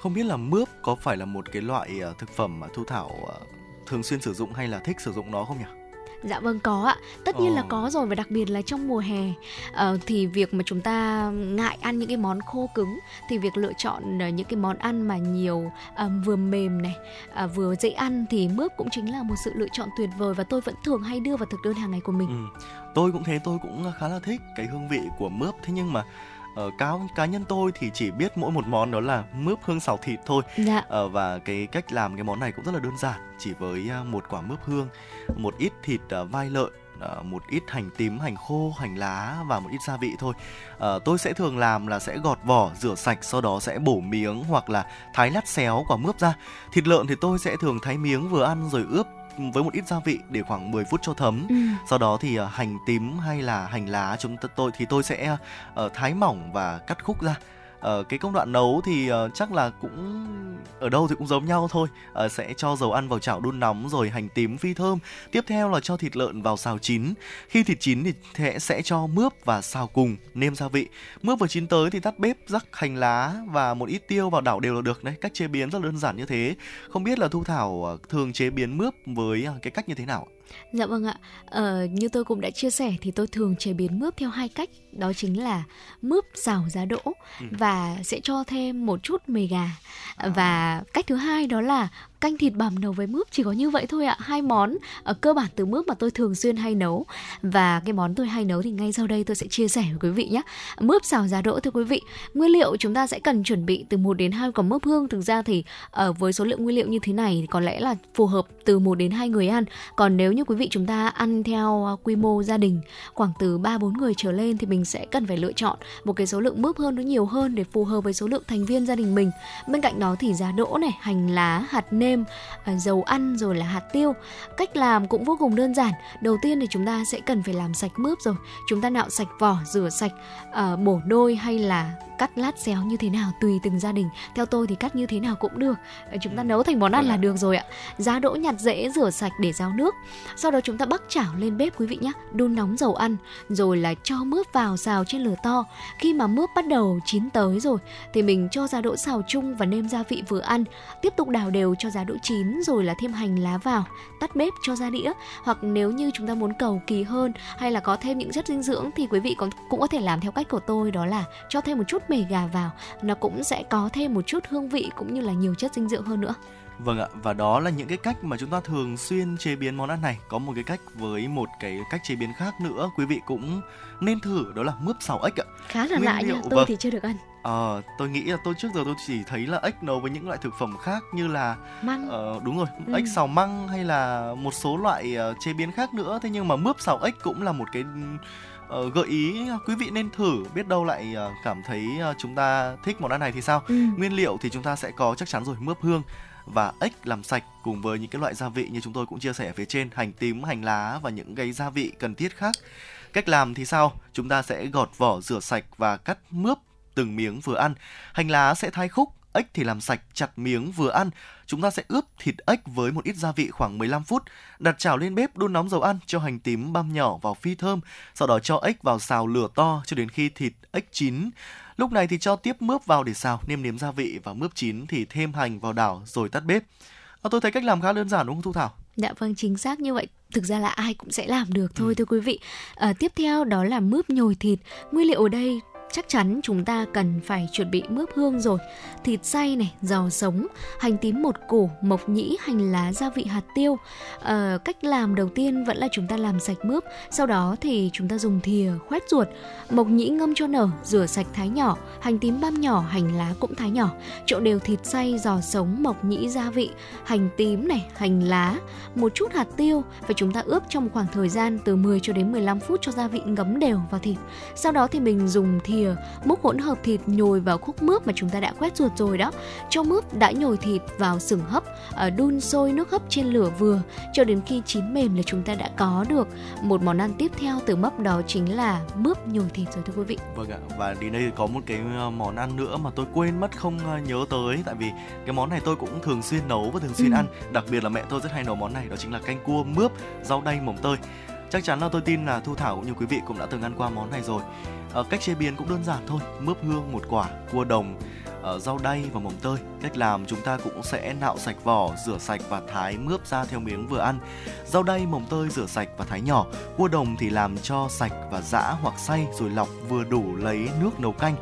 Không biết là mướp có phải là một cái loại à, thực phẩm mà thu thảo à, thường xuyên sử dụng hay là thích sử dụng nó không nhỉ? Dạ vâng có ạ. Tất nhiên oh. là có rồi và đặc biệt là trong mùa hè uh, thì việc mà chúng ta ngại ăn những cái món khô cứng thì việc lựa chọn uh, những cái món ăn mà nhiều uh, vừa mềm này uh, vừa dễ ăn thì mướp cũng chính là một sự lựa chọn tuyệt vời và tôi vẫn thường hay đưa vào thực đơn hàng ngày của mình. Ừ. Tôi cũng thế, tôi cũng khá là thích cái hương vị của mướp thế nhưng mà uh, cá cá nhân tôi thì chỉ biết mỗi một món đó là mướp hương xào thịt thôi. Dạ. uh, và cái cách làm cái món này cũng rất là đơn giản. Chỉ với uh, một quả mướp hương một ít thịt uh, vai lợn uh, một ít hành tím hành khô hành lá và một ít gia vị thôi. Uh, tôi sẽ thường làm là sẽ gọt vỏ rửa sạch sau đó sẽ bổ miếng hoặc là thái lát xéo quả mướp ra. Thịt lợn thì tôi sẽ thường thái miếng vừa ăn rồi ướp với một ít gia vị để khoảng 10 phút cho thấm. Ừ. Sau đó thì uh, hành tím hay là hành lá chúng tôi thì tôi sẽ uh, thái mỏng và cắt khúc ra uh, cái công đoạn nấu thì uh, chắc là cũng ở đâu thì cũng giống nhau thôi. Uh, sẽ cho dầu ăn vào chảo đun nóng rồi hành tím phi thơm. Tiếp theo là cho thịt lợn vào xào chín. Khi thịt chín thì sẽ sẽ cho mướp và xào cùng nêm gia vị. Mướp vừa chín tới thì tắt bếp rắc hành lá và một ít tiêu vào đảo đều là được đấy. Cách chế biến rất đơn giản như thế. Không biết là thu thảo thường chế biến mướp với cái cách như thế nào Dạ vâng ạ. Ờ, như tôi cũng đã chia sẻ thì tôi thường chế biến mướp theo hai cách, đó chính là mướp xào giá đỗ ừ. và sẽ cho thêm một chút mề gà. À. Và cách thứ hai đó là canh thịt bằm nấu với mướp chỉ có như vậy thôi ạ hai món uh, cơ bản từ mướp mà tôi thường xuyên hay nấu và cái món tôi hay nấu thì ngay sau đây tôi sẽ chia sẻ với quý vị nhé mướp xào giá đỗ thưa quý vị nguyên liệu chúng ta sẽ cần chuẩn bị từ 1 đến 2 quả mướp hương thực ra thì ở uh, với số lượng nguyên liệu như thế này thì có lẽ là phù hợp từ 1 đến 2 người ăn còn nếu như quý vị chúng ta ăn theo uh, quy mô gia đình khoảng từ 3 4 người trở lên thì mình sẽ cần phải lựa chọn một cái số lượng mướp hơn nó nhiều hơn để phù hợp với số lượng thành viên gia đình mình bên cạnh đó thì giá đỗ này hành lá hạt nêm à, dầu ăn rồi là hạt tiêu. Cách làm cũng vô cùng đơn giản. Đầu tiên thì chúng ta sẽ cần phải làm sạch mướp rồi. Chúng ta nạo sạch vỏ, rửa sạch, uh, bổ đôi hay là cắt lát xéo như thế nào tùy từng gia đình. Theo tôi thì cắt như thế nào cũng được. Chúng ta nấu thành món ăn là được rồi ạ. Giá đỗ nhặt dễ rửa sạch để ráo nước. Sau đó chúng ta bắc chảo lên bếp quý vị nhé. Đun nóng dầu ăn rồi là cho mướp vào xào trên lửa to. Khi mà mướp bắt đầu chín tới rồi thì mình cho giá đỗ xào chung và nêm gia vị vừa ăn. Tiếp tục đảo đều cho giá đỗ chín rồi là thêm hành lá vào, tắt bếp cho ra đĩa. Hoặc nếu như chúng ta muốn cầu kỳ hơn hay là có thêm những chất dinh dưỡng thì quý vị còn cũng có thể làm theo cách của tôi đó là cho thêm một chút mề gà vào, nó cũng sẽ có thêm một chút hương vị cũng như là nhiều chất dinh dưỡng hơn nữa. Vâng ạ, và đó là những cái cách mà chúng ta thường xuyên chế biến món ăn này. Có một cái cách với một cái cách chế biến khác nữa, quý vị cũng nên thử đó là mướp xào ếch ạ. Khá là Nguyên lạ nha, tôi vâng. thì chưa được ăn. Ờ, tôi nghĩ là tôi trước giờ tôi chỉ thấy là ếch nấu với những loại thực phẩm khác như là măng. Uh, đúng rồi, ừ. ếch xào măng hay là một số loại uh, chế biến khác nữa. Thế nhưng mà mướp xào ếch cũng là một cái uh, gợi ý quý vị nên thử biết đâu lại uh, cảm thấy uh, chúng ta thích món ăn này thì sao ừ. nguyên liệu thì chúng ta sẽ có chắc chắn rồi mướp hương và ếch làm sạch cùng với những cái loại gia vị như chúng tôi cũng chia sẻ phía trên hành tím hành lá và những cái gia vị cần thiết khác cách làm thì sao chúng ta sẽ gọt vỏ rửa sạch và cắt mướp từng miếng vừa ăn hành lá sẽ thái khúc ếch thì làm sạch chặt miếng vừa ăn. Chúng ta sẽ ướp thịt ếch với một ít gia vị khoảng 15 phút, đặt chảo lên bếp đun nóng dầu ăn, cho hành tím băm nhỏ vào phi thơm, sau đó cho ếch vào xào lửa to cho đến khi thịt ếch chín. Lúc này thì cho tiếp mướp vào để xào, nêm nếm gia vị và mướp chín thì thêm hành vào đảo rồi tắt bếp. À, tôi thấy cách làm khá đơn giản đúng không Thu Thảo? Dạ vâng chính xác như vậy thực ra là ai cũng sẽ làm được thôi ừ. thưa quý vị à, tiếp theo đó là mướp nhồi thịt nguyên liệu ở đây chắc chắn chúng ta cần phải chuẩn bị mướp hương rồi. Thịt xay này, giò sống, hành tím một củ, mộc nhĩ, hành lá, gia vị hạt tiêu. À, cách làm đầu tiên vẫn là chúng ta làm sạch mướp, sau đó thì chúng ta dùng thìa khoét ruột. Mộc nhĩ ngâm cho nở, rửa sạch thái nhỏ, hành tím băm nhỏ, hành lá cũng thái nhỏ. Trộn đều thịt xay, giò sống, mộc nhĩ, gia vị, hành tím này, hành lá, một chút hạt tiêu và chúng ta ướp trong khoảng thời gian từ 10 cho đến 15 phút cho gia vị ngấm đều vào thịt. Sau đó thì mình dùng thìa múc hỗn hợp thịt nhồi vào khúc mướp mà chúng ta đã quét ruột rồi đó. Cho mướp đã nhồi thịt vào sừng hấp, ở đun sôi nước hấp trên lửa vừa cho đến khi chín mềm là chúng ta đã có được một món ăn tiếp theo từ mấp đó chính là mướp nhồi thịt rồi thưa quý vị. Vâng ạ, và đến đây có một cái ờ, món ăn nữa mà tôi quên mất không ờ, nhớ tới tại vì cái món này tôi cũng thường xuyên nấu và thường xuyên ừ. ăn, đặc biệt là mẹ tôi rất hay nấu món này đó chính là canh cua mướp rau đay mồng tơi. Chắc chắn là tôi tin là Thu Thảo cũng như quý vị cũng đã từng ăn qua món này rồi. Ờ, cách chế biến cũng đơn giản thôi, mướp hương một quả, cua đồng, ờ, rau đay và mồng tơi. Cách làm chúng ta cũng sẽ nạo sạch vỏ, rửa sạch và thái mướp ra theo miếng vừa ăn. Rau đay, mồng tơi rửa sạch và thái nhỏ. Cua đồng thì làm cho sạch và giã hoặc xay rồi lọc vừa đủ lấy nước nấu canh.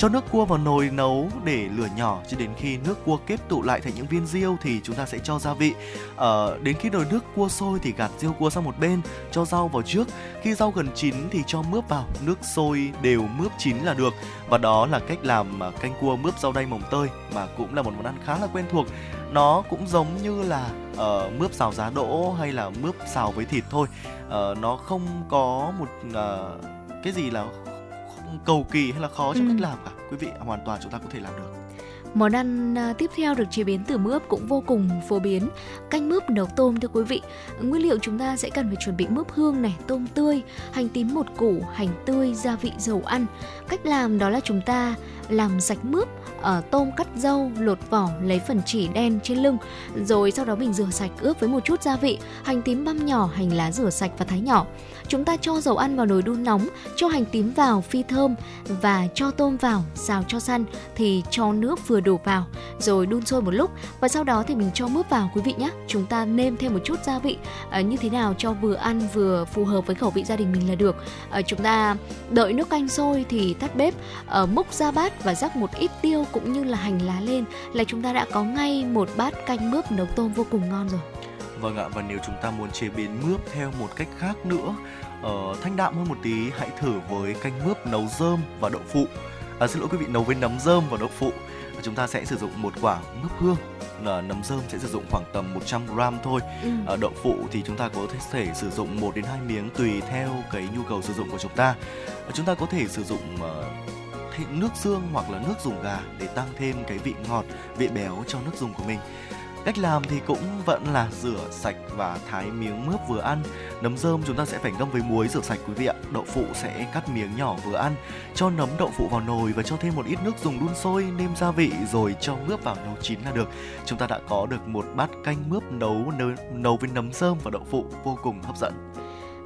Cho nước cua vào nồi nấu để lửa nhỏ cho đến khi nước cua kết tụ lại thành những viên riêu thì chúng ta sẽ cho gia vị. Ờ, đến khi nồi nước cua sôi thì gạt riêu cua sang một bên, cho rau vào trước. Khi rau gần chín thì cho mướp vào, nước sôi đều mướp chín là được. Và đó là cách làm canh cua mướp rau đay mồng tơi mà cũng là một món ăn khá là quen thuộc. Nó cũng giống như là uh, mướp xào giá đỗ hay là mướp xào với thịt thôi. Uh, nó không có một uh, cái gì là cầu kỳ hay là khó trong ừ. cách làm cả quý vị hoàn toàn chúng ta có thể làm được Món ăn à, tiếp theo được chế biến từ mướp cũng vô cùng phổ biến. Canh mướp nấu tôm thưa quý vị. Nguyên liệu chúng ta sẽ cần phải chuẩn bị mướp hương này, tôm tươi, hành tím một củ, hành tươi, gia vị dầu ăn. Cách làm đó là chúng ta làm sạch mướp, ở tôm cắt dâu, lột vỏ, lấy phần chỉ đen trên lưng, rồi sau đó mình rửa sạch ướp với một chút gia vị, hành tím băm nhỏ, hành lá rửa sạch và thái nhỏ. Chúng ta cho dầu ăn vào nồi đun nóng, cho hành tím vào phi thơm và cho tôm vào xào cho săn thì cho nước vừa đủ vào rồi đun sôi một lúc và sau đó thì mình cho mướp vào quý vị nhé. Chúng ta nêm thêm một chút gia vị à, như thế nào cho vừa ăn vừa phù hợp với khẩu vị gia đình mình là được. À, chúng ta đợi nước canh sôi thì tắt bếp, à, múc ra bát và rắc một ít tiêu cũng như là hành lá lên là chúng ta đã có ngay một bát canh mướp nấu tôm vô cùng ngon rồi. Vâng ạ, và nếu chúng ta muốn chế biến mướp theo một cách khác nữa, uh, thanh đạm hơn một tí, hãy thử với canh mướp nấu rơm và đậu phụ. À, xin lỗi quý vị, nấu với nấm rơm và đậu phụ. Chúng ta sẽ sử dụng một quả mướp hương là nấm rơm sẽ sử dụng khoảng tầm 100 gram thôi. Ừ. Ở đậu phụ thì chúng ta có thể sử dụng 1 đến 2 miếng tùy theo cái nhu cầu sử dụng của chúng ta. Chúng ta có thể sử dụng uh, nước xương hoặc là nước dùng gà để tăng thêm cái vị ngọt, vị béo cho nước dùng của mình. Cách làm thì cũng vẫn là rửa sạch và thái miếng mướp vừa ăn. Nấm rơm chúng ta sẽ phải ngâm với muối rửa sạch quý vị ạ. Đậu phụ sẽ cắt miếng nhỏ vừa ăn. Cho nấm đậu phụ vào nồi và cho thêm một ít nước dùng đun sôi, nêm gia vị rồi cho mướp vào nấu chín là được. Chúng ta đã có được một bát canh mướp nấu nấu, nấu với nấm rơm và đậu phụ vô cùng hấp dẫn.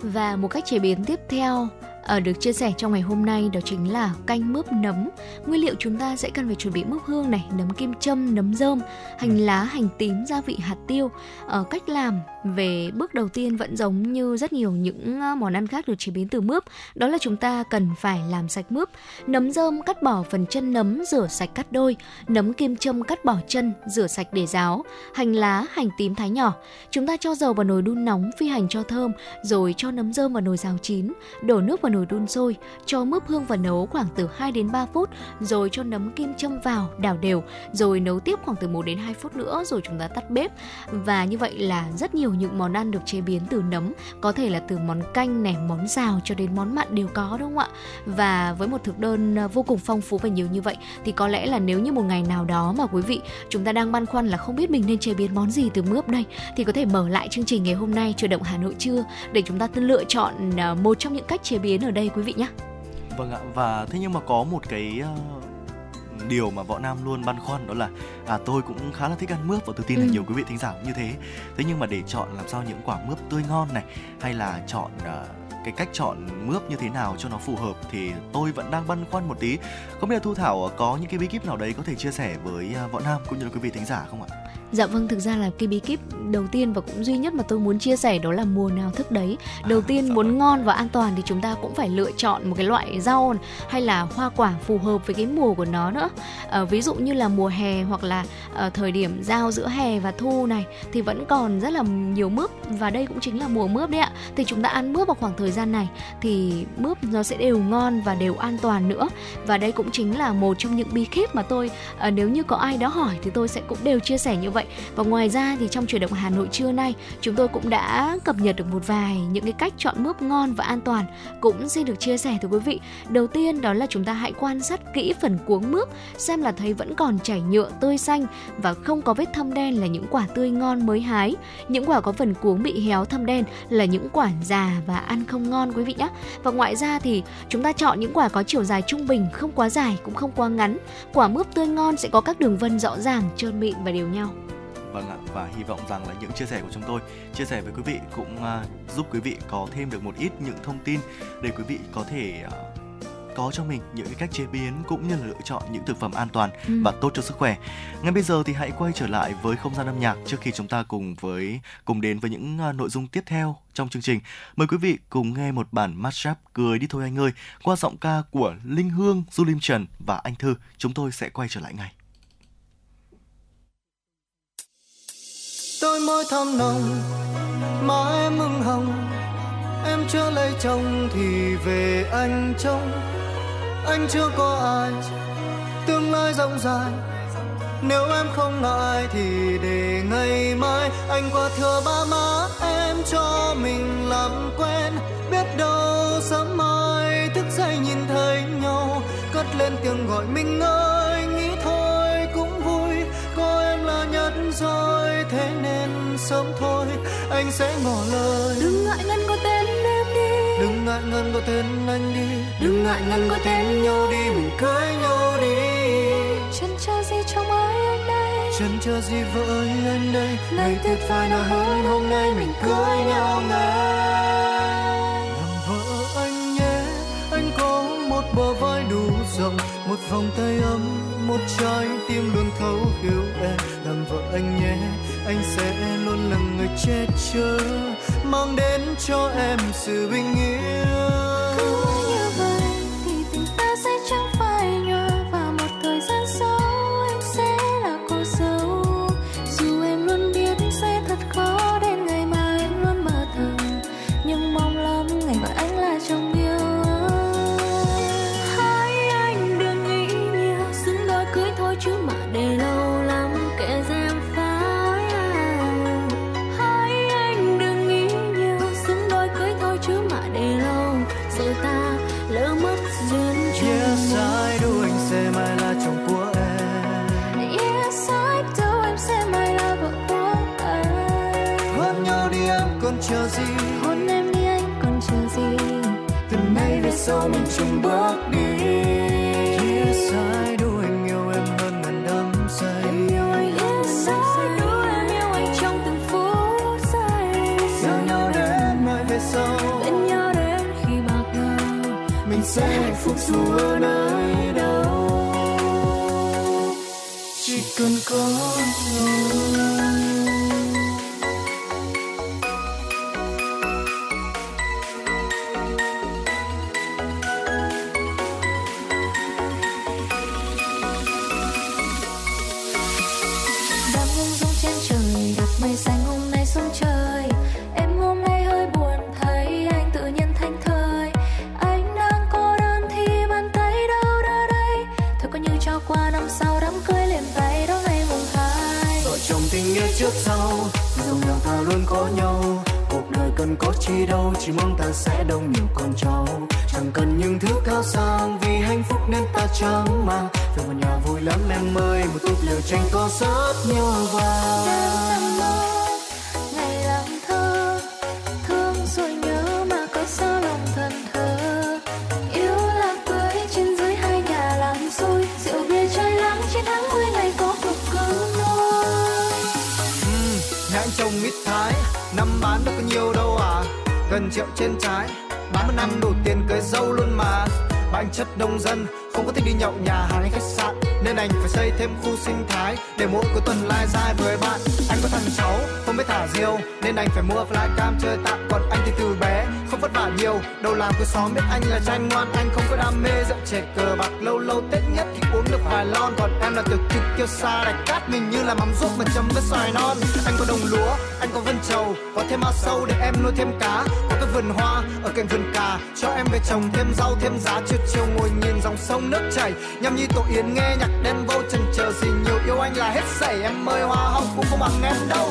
Và một cách chế biến tiếp theo ở được chia sẻ trong ngày hôm nay đó chính là canh mướp nấm. Nguyên liệu chúng ta sẽ cần phải chuẩn bị mướp hương này, nấm kim châm, nấm rơm, hành lá, hành tím, gia vị hạt tiêu. Ở ờ, cách làm về bước đầu tiên vẫn giống như rất nhiều những ờ, món ăn khác được chế biến từ mướp, đó là chúng ta cần phải làm sạch mướp. Nấm rơm cắt bỏ phần chân nấm rửa sạch cắt đôi, nấm kim châm cắt bỏ chân rửa sạch để ráo, hành lá, hành tím thái nhỏ. Chúng ta cho dầu vào nồi đun nóng phi hành cho thơm, rồi cho nấm rơm vào nồi rào chín, đổ nước vào nồi đun sôi, cho mướp hương vào nấu khoảng từ 2 đến 3 phút, rồi cho nấm kim châm vào, đảo đều, rồi nấu tiếp khoảng từ 1 đến 2 phút nữa rồi chúng ta tắt bếp. Và như vậy là rất nhiều những món ăn được chế biến từ nấm, có thể là từ món canh này, món xào cho đến món mặn đều có đúng không ạ? Và với một thực đơn à, vô cùng phong phú và nhiều như vậy thì có lẽ là nếu như một ngày nào đó mà quý vị chúng ta đang băn khoăn là không biết mình nên chế biến món gì từ mướp đây thì có thể mở lại chương trình ngày hôm nay chủ động Hà Nội trưa để chúng ta lựa chọn à, một trong những cách chế biến ở đây quý vị nhé. Vâng ạ và thế nhưng mà có một cái uh điều mà võ nam luôn băn khoăn đó là à tôi cũng khá là thích ăn mướp và tôi tin là ừ. nhiều quý vị thính giả cũng như thế thế nhưng mà để chọn làm sao những quả mướp tươi ngon này hay là chọn uh, cái cách chọn mướp như thế nào cho nó phù hợp thì tôi vẫn đang băn khoăn một tí không biết là thu thảo có những cái bí kíp nào đấy có thể chia sẻ với võ nam cũng như là quý vị thính giả không ạ Dạ vâng, thực ra là cái bí kíp đầu tiên và cũng duy nhất mà tôi muốn chia sẻ đó là mùa nào thức đấy. Đầu À, tiên dạ muốn vâng. ngon và an toàn thì chúng ta cũng phải lựa chọn một cái loại rau hay là hoa quả phù hợp với cái mùa của nó nữa. Ờ, ví dụ như là mùa hè hoặc là ờ, thời điểm giao giữa hè và thu này thì vẫn còn rất là nhiều mướp và đây cũng chính là mùa mướp đấy ạ. Thì chúng ta ăn mướp vào khoảng thời gian này thì mướp nó sẽ đều ngon và đều an toàn nữa. Và đây cũng chính là một trong những bí kíp mà tôi ờ, nếu như có ai đó hỏi thì tôi sẽ cũng đều chia sẻ như vậy. Và ngoài ra thì trong chuyển động Hà Nội trưa nay chúng tôi cũng đã cập nhật được một vài những cái cách chọn mướp ngon và an toàn cũng xin được chia sẻ tới quý vị. Đầu tiên đó là chúng ta hãy quan sát kỹ phần cuống mướp xem là thấy vẫn còn chảy nhựa tươi xanh và không có vết thâm đen là những quả tươi ngon mới hái. Những quả có phần cuống bị héo thâm đen là những quả già và ăn không ngon quý vị nhé. Và ngoài ra thì chúng ta chọn những quả có chiều dài trung bình, không quá dài cũng không quá ngắn. Quả mướp tươi ngon sẽ có các đường vân rõ ràng, trơn mịn và đều nhau. Vâng ạ và hy vọng rằng là những chia sẻ của chúng tôi chia sẻ với quý vị cũng à, giúp quý vị có thêm được một ít những thông tin để quý vị có thể à, có cho mình những cái cách chế biến cũng như là lựa chọn những thực phẩm an toàn Ừ. và tốt cho sức khỏe. Ngay bây giờ thì hãy quay trở lại với không gian âm nhạc trước khi chúng ta cùng với cùng đến với những à, nội dung tiếp theo trong chương trình. Mời quý vị cùng nghe một bản mashup cười đi thôi anh ơi qua giọng ca của Linh Hương, Du Lim Trần và Anh Thư. Chúng tôi sẽ quay trở lại ngay. Đôi môi thơm nồng má em mừng hồng. Em chưa lấy chồng thì về anh trông. Anh chưa có ai, tương lai rộng dài nếu em không ngại thì để ngày mai. Anh qua thừa ba má, em cho mình làm quen. Biết đâu sớm mai thức dậy nhìn thấy nhau. Cất lên tiếng gọi mình ơi. Sớm thôi anh sẽ ngỏ lời. Đừng ngại ngần có tên em đi. Đừng ngại ngần có tên anh đi. Đừng ngại ngần có tên nhau đi mình cưới nhau đi. Chân chờ gì trong ai anh đây? Chân chờ gì vợ ơi anh đây? Ngày tuyệt vời nào hơn hôm nay mình cưới nhau ngay. Làm vợ anh nhé anh có một bờ vai đủ rộng một vòng tay ấm một trái tim luôn thấu hiểu em. Làm vợ anh nhé anh sẽ luôn là người che chở mang đến cho em sự bình yên. Đầu xóm biết anh là trai ngoan, anh không có đam mê dậm trẻ cờ bạc. Lâu lâu tết nhất thì uống được vài lon, còn em là tiểu kịch kêu xa đạch cát, mình như là mắm ruốc mà chấm với xoài non. Anh có đồng lúa, anh có vân trầu, có thêm ao sâu để em nuôi thêm cá. Có cái vườn hoa ở cạnh vườn cà, cho em về trồng thêm rau, thêm giá. Chiều chiều ngồi nhìn dòng sông nước chảy nhâm nhi tổ yến nghe nhạc đen vô chần chờ. Gì nhiều yêu anh là hết sảy, em ơi, hoa hồng cũng không bằng em đâu.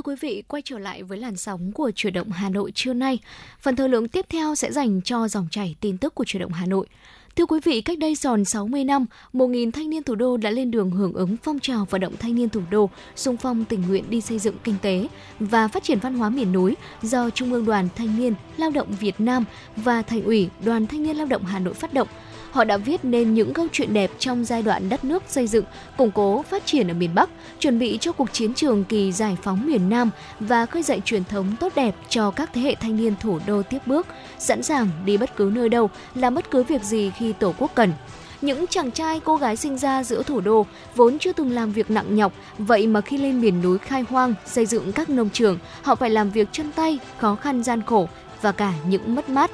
Thưa quý vị, quay trở lại với làn sóng của chuyển động Hà Nội trưa nay. Phần thời lượng tiếp theo sẽ dành cho dòng chảy tin tức của chuyển động Hà Nội. Thưa quý vị, cách đây tròn 60 năm, 1.000 thanh niên thủ đô đã lên đường hưởng ứng phong trào vận động thanh niên thủ đô, xung phong tình nguyện đi xây dựng kinh tế và phát triển văn hóa miền núi do Trung ương Đoàn Thanh niên Lao động Việt Nam và Thành ủy Đoàn Thanh niên Lao động Hà Nội phát động. Họ đã viết nên những câu chuyện đẹp trong giai đoạn đất nước xây dựng, củng cố phát triển ở miền Bắc, chuẩn bị cho cuộc chiến trường kỳ giải phóng miền Nam và khơi dậy truyền thống tốt đẹp cho các thế hệ thanh niên thủ đô tiếp bước, sẵn sàng đi bất cứ nơi đâu, làm bất cứ việc gì khi Tổ quốc cần. Những chàng trai cô gái sinh ra giữa thủ đô vốn chưa từng làm việc nặng nhọc, vậy mà khi lên miền núi khai hoang, xây dựng các nông trường, họ phải làm việc chân tay, khó khăn gian khổ và cả những mất mát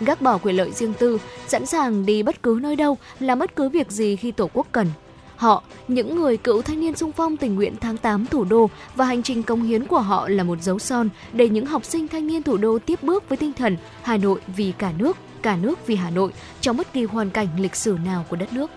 gác bỏ quyền lợi riêng tư, sẵn sàng đi bất cứ nơi đâu, làm bất cứ việc gì khi Tổ quốc cần. Họ, những người cựu thanh niên sung phong tình nguyện tháng 8 thủ đô và hành trình công hiến của họ là một dấu son để những học sinh thanh niên thủ đô tiếp bước với tinh thần Hà Nội vì cả nước, cả nước vì Hà Nội trong bất kỳ hoàn cảnh lịch sử nào của đất nước.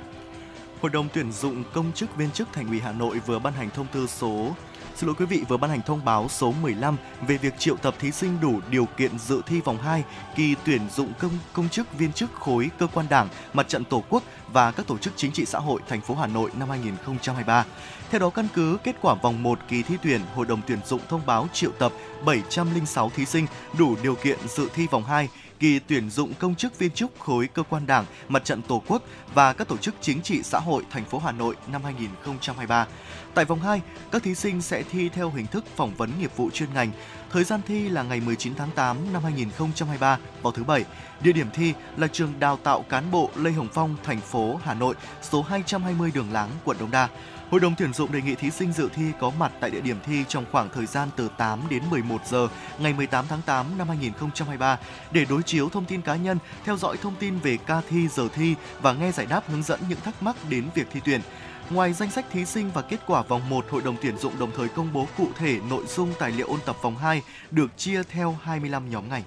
Hội đồng tuyển dụng công chức viên chức Thành ủy Hà Nội vừa ban hành thông tư số Xin lỗi quý vị vừa ban hành thông báo số 15 về việc triệu tập thí sinh đủ điều kiện dự thi vòng 2 kỳ tuyển dụng công công chức viên chức khối cơ quan Đảng, Mặt trận Tổ quốc và các tổ chức chính trị xã hội thành phố Hà Nội năm 2023. Theo đó, căn cứ kết quả vòng 1 kỳ thi tuyển, Hội đồng tuyển dụng thông báo triệu tập 706 thí sinh đủ điều kiện dự thi vòng 2 kỳ tuyển dụng công chức viên chức khối cơ quan Đảng, Mặt trận Tổ quốc và các tổ chức chính trị xã hội thành phố Hà Nội năm 2023. Tại vòng 2, các thí sinh sẽ thi theo hình thức phỏng vấn nghiệp vụ chuyên ngành. Thời gian thi là ngày 19 tháng 8 năm 2023 vào thứ Bảy. Địa điểm thi là trường đào tạo cán bộ Lê Hồng Phong, thành phố Hà Nội, số 220 Đường Láng, quận Đống Đa. Hội đồng tuyển dụng đề nghị thí sinh dự thi có mặt tại địa điểm thi trong khoảng thời gian từ 8 đến 11 giờ ngày 18 tháng 8 năm 2023 để đối chiếu thông tin cá nhân, theo dõi thông tin về ca thi, giờ thi và nghe giải đáp hướng dẫn những thắc mắc đến việc thi tuyển. Ngoài danh sách thí sinh và kết quả vòng 1, Hội đồng tuyển dụng đồng thời công bố cụ thể nội dung tài liệu ôn tập vòng 2 được chia theo 25 nhóm ngành.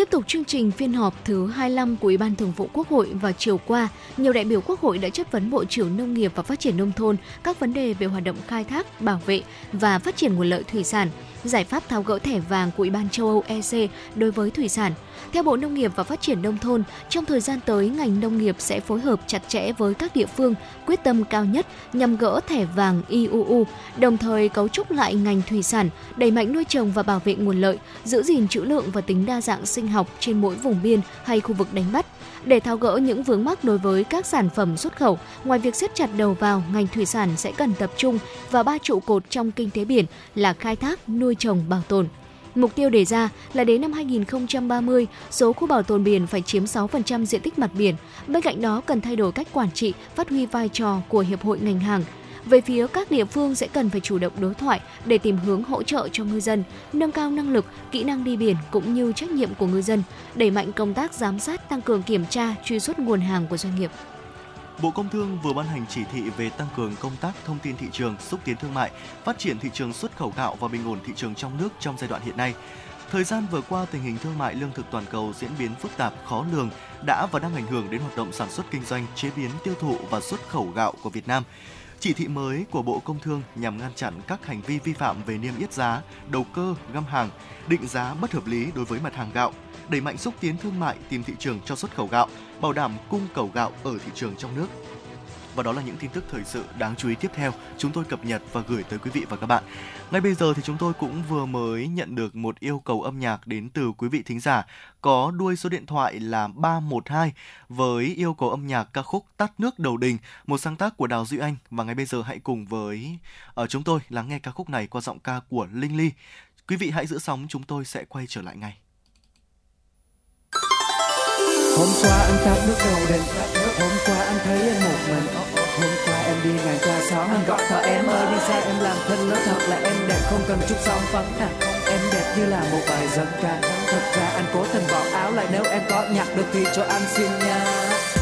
Tiếp tục chương trình phiên họp thứ 25 của Ủy ban Thường vụ Quốc hội vào chiều qua, nhiều đại biểu Quốc hội đã chất vấn Bộ trưởng Nông nghiệp và Phát triển Nông thôn các vấn đề về hoạt động khai thác, bảo vệ và phát triển nguồn lợi thủy sản, giải pháp tháo gỡ thẻ vàng của Ủy ban châu Âu EC đối với thủy sản. Theo Bộ Nông nghiệp và Phát triển Nông thôn, trong thời gian tới, ngành nông nghiệp sẽ phối hợp chặt chẽ với các địa phương, quyết tâm cao nhất nhằm gỡ thẻ vàng IUU, đồng thời cấu trúc lại ngành thủy sản, đẩy mạnh nuôi trồng và bảo vệ nguồn lợi, giữ gìn trữ lượng và tính đa dạng sinh học trên mỗi vùng biên hay khu vực đánh bắt. Để tháo gỡ những vướng mắc đối với các sản phẩm xuất khẩu, ngoài việc siết chặt đầu vào, ngành thủy sản sẽ cần tập trung vào ba trụ cột trong kinh tế biển là khai thác, nuôi trồng, bảo tồn. Mục tiêu đề ra là đến năm 2030, số khu bảo tồn biển phải chiếm 6% diện tích mặt biển. Bên cạnh đó cần thay đổi cách quản trị, phát huy vai trò của hiệp hội ngành hàng. Về phía các địa phương sẽ cần phải chủ động đối thoại để tìm hướng hỗ trợ cho ngư dân, nâng cao năng lực, kỹ năng đi biển cũng như trách nhiệm của ngư dân, đẩy mạnh công tác giám sát, tăng cường kiểm tra, truy xuất nguồn hàng của doanh nghiệp. Bộ Công Thương vừa ban hành chỉ thị về tăng cường công tác thông tin thị trường, xúc tiến thương mại, phát triển thị trường xuất khẩu gạo và bình ổn thị trường trong nước trong giai đoạn hiện nay. Thời gian vừa qua, tình hình thương mại lương thực toàn cầu diễn biến phức tạp, khó lường đã và đang ảnh hưởng đến hoạt động sản xuất kinh doanh, chế biến, tiêu thụ và xuất khẩu gạo của Việt Nam. Chỉ thị mới của Bộ Công Thương nhằm ngăn chặn các hành vi vi phạm về niêm yết giá, đầu cơ, găm hàng, định giá bất hợp lý đối với mặt hàng gạo, đẩy mạnh xúc tiến thương mại tìm thị trường cho xuất khẩu gạo, bảo đảm cung cầu gạo ở thị trường trong nước. Và đó là những tin tức thời sự đáng chú ý tiếp theo chúng tôi cập nhật và gửi tới quý vị và các bạn. Ngay bây giờ thì chúng tôi cũng vừa mới nhận được một yêu cầu âm nhạc đến từ quý vị thính giả có đuôi số điện thoại là 312 với yêu cầu âm nhạc ca khúc Tắt nước đầu đình, một sáng tác của Đào Duy Anh và ngay bây giờ hãy cùng với ở chúng tôi lắng nghe ca khúc này qua giọng ca của Linh Ly. Quý vị hãy giữ sóng, chúng tôi sẽ quay trở lại ngay. Hôm qua anh tắt nước đầu đình Hôm qua anh thấy em một mình. Hôm qua em đi ngang qua xóm. Anh gọi thợ em ơi, đi xe em làm thân nó thật là em đẹp, không cần chút son phấn à Em đẹp như là một bài dân ca. Thật ra anh cố tình bỏ áo lại. Nếu em có nhặt được thì cho anh xin nha.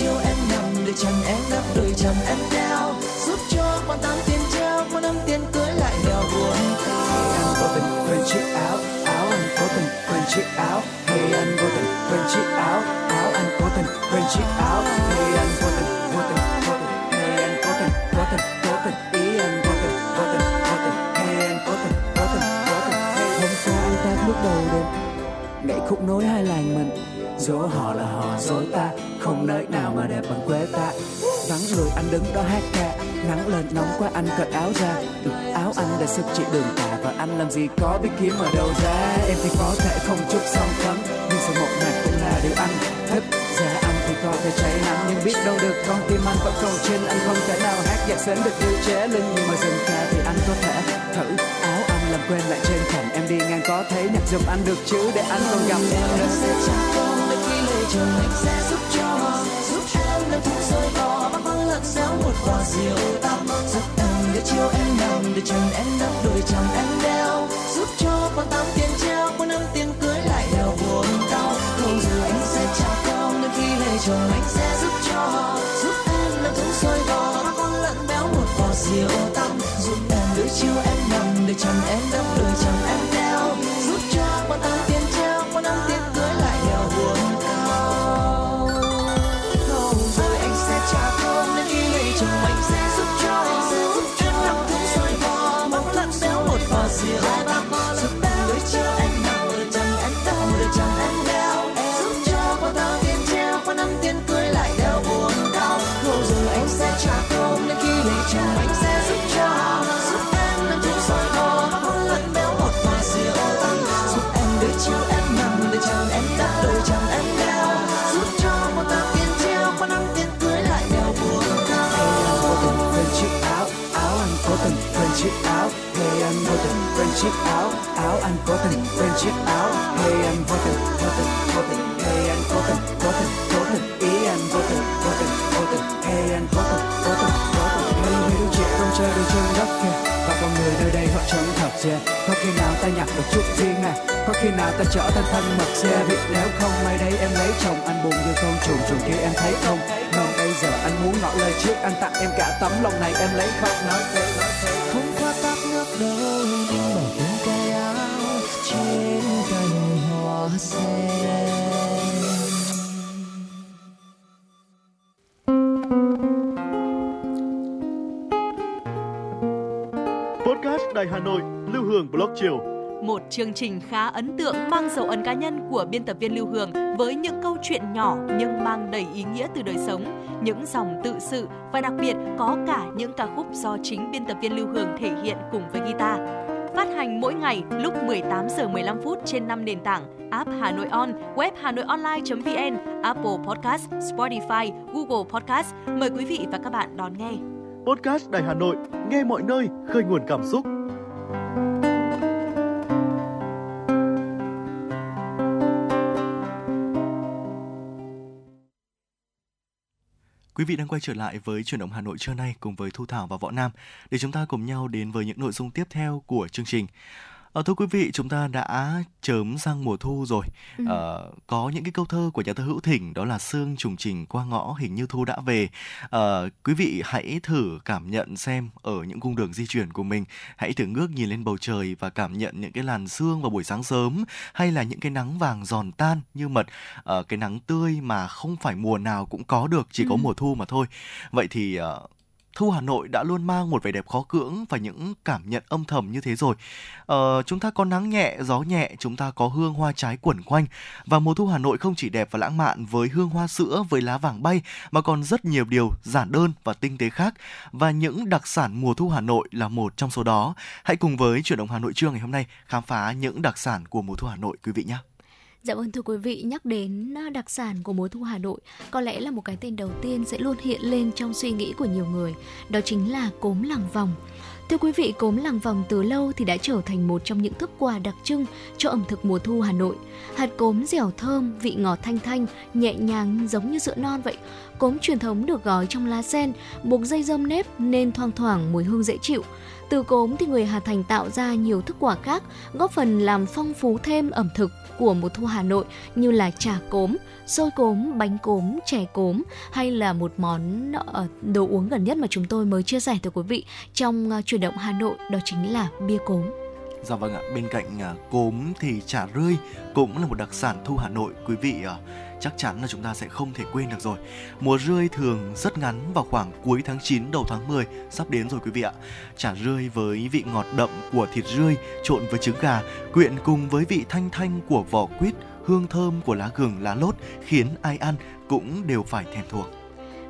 Chiều em nằm để chân em đắp đôi chân em đeo giúp cho con tao tiền treo con năm tiền cưới lại đèo buồn cao. Anh vô tình quên chiếc áo Áo anh cố tình quên chiếc áo. Hey anh vô tình quên chiếc áo Áo anh cố tình quên chiếc áo. Hey anh vô tình vô tình vô tình. Hey anh cố tình cố tình cố tình. Ý anh vô tình vô tình vô tình. Hey anh cố tình cố tình cố tình. Hey hôm qua anh ta lúc đầu đêm Nhảy khúc nối hai làng mình. Dỗ họ là họ dối ta không nơi nào mà đẹp bằng quê ta. Vắng người anh đứng đó hát ca. Nắng lên nóng quá anh cởi áo ra. Được áo anh đã sức chị đường tà và anh làm gì có biết kiếm ở đâu ra. Em thì có thể không chút song phấn nhưng sự một mặt cũng là điều anh thích. Giá anh thì có thể cháy nắng, nhưng biết đâu được con tim anh vẫn còn trên. Anh không thể nào hát nhạc sến được như chế linh, nhưng mà dừng ca thì anh có thể thử. Áo anh làm quen lại trên thảm em đi ngang có thấy nhạc giùm anh được chứ, để anh còn gặp em. Nữa sẽ chẳng con đến khi lời trời anh sẽ giúp bắt xéo một quả rượu tăm giúp em để chiều em nằm để chân em đắp đôi chẳng em đeo. Giúp cho con tám tiền treo con năm tiền cưới lại đeo buồn đau. Không giờ anh sẽ trả con nên khi lấy chồng anh sẽ giúp cho. Giúp em nằm thúng sôi bò con lợn béo một quả rượu tăm giúp em để chiều em nằm để chân em đắp đôi chiếc áo áo anh cố tình, quên chiếc áo. Hey, anh vô tình vô tình vô tình. Hey, anh cố tình cố tình cố tình. Ý anh vô tình vô tình vô tình. Hey, anh cố tình cố tình cố tình. Hey người yêu chị không chơi đôi chân đất kia. Và con người nơi đây họ chẳng thật dễ có khi nào ta nhặt được chút riêng à có khi nào ta trở thành thân mật xe vì nếu không may đây em lấy chồng. Anh buồn như con trùng trùng kia em thấy không? Non bây giờ anh muốn ngỏ lời trước anh tặng em cả tấm lòng này. Em lấy không nói thế nói thế. Không qua tắt nước đâu trên cành hoa sen Podcast Đài Hà Nội, Lưu Hương Blog Chiều. Một chương trình khá ấn tượng mang dấu ấn cá nhân của biên tập viên Lưu Hương với những câu chuyện nhỏ nhưng mang đầy ý nghĩa từ đời sống, những dòng tự sự và đặc biệt có cả những ca khúc do chính biên tập viên Lưu Hương thể hiện cùng với guitar. Phát hành mỗi ngày lúc 18 giờ 15 phút trên 5 nền tảng: app Hà Nội On, web hanoionline.vn, Apple Podcast, Spotify, Google Podcast. Mời quý vị và các bạn đón nghe. Podcast Đài Hà Nội, nghe mọi nơi, khơi nguồn cảm xúc. Quý vị đang quay trở lại với chuyển động Hà Nội trưa nay cùng với Thu Thảo và Võ Nam để chúng ta cùng nhau đến với những nội dung tiếp theo của chương trình. À, thưa quý vị, chúng ta đã chớm sang mùa thu rồi. Ừ. À, có những cái câu thơ của nhà thơ Hữu Thỉnh đó là sương trùng trình qua ngõ hình như thu đã về. À, quý vị hãy thử cảm nhận xem ở những cung đường di chuyển của mình, hãy thử ngước nhìn lên bầu trời và cảm nhận những cái làn sương vào buổi sáng sớm hay là những cái nắng vàng giòn tan như mật, à, cái nắng tươi mà không phải mùa nào cũng có được, chỉ có Ừ. mùa thu mà thôi. Vậy thì à, Thu Hà Nội đã luôn mang một vẻ đẹp khó cưỡng và những cảm nhận âm thầm như thế rồi. Ờ, chúng ta có nắng nhẹ, gió nhẹ, chúng ta có hương hoa trái quẩn quanh. Và mùa thu Hà Nội không chỉ đẹp và lãng mạn với hương hoa sữa, với lá vàng bay, mà còn rất nhiều điều giản đơn và tinh tế khác. Và những đặc sản mùa thu Hà Nội là một trong số đó. Hãy cùng với chuyển động Hà Nội trưa ngày hôm nay khám phá những đặc sản của mùa thu Hà Nội quý vị nhé. Dạ vâng thưa quý vị, nhắc đến à, đặc sản của mùa thu Hà Nội, có lẽ là một cái tên đầu tiên sẽ luôn hiện lên trong suy nghĩ của nhiều người, đó chính là cốm làng vòng. Thưa quý vị, cốm làng vòng từ lâu thì đã trở thành một trong những thức quà đặc trưng cho ẩm thực mùa thu Hà Nội. Hạt cốm dẻo thơm, vị ngọt thanh thanh, nhẹ nhàng giống như sữa non vậy. Cốm truyền thống được gói trong lá sen, buộc dây rơm nếp nên thoang thoảng mùi hương dễ chịu. Từ cốm thì người Hà Thành tạo ra nhiều thức quà khác, góp phần làm phong phú thêm ẩm thực của mùa thu Hà Nội như là trà cốm, xôi cốm, bánh cốm, chè cốm hay là một món ờ, đồ uống gần nhất mà chúng tôi mới chia sẻ tới quý vị trong ờ, chuyển động Hà Nội đó chính là bia cốm. Dạ vâng ạ, bên cạnh ờ, cốm thì chả rươi cũng là một đặc sản thu Hà Nội quý vị à, chắc chắn là chúng ta sẽ không thể quên được rồi. Mùa rươi thường rất ngắn vào khoảng cuối tháng 9 đầu tháng 10 sắp đến rồi quý vị ạ. Chả rươi với vị ngọt đậm của thịt rươi trộn với trứng gà, quyện cùng với vị thanh thanh của vỏ quýt, hương thơm của lá gừng lá lốt khiến ai ăn cũng đều phải thèm thuồng.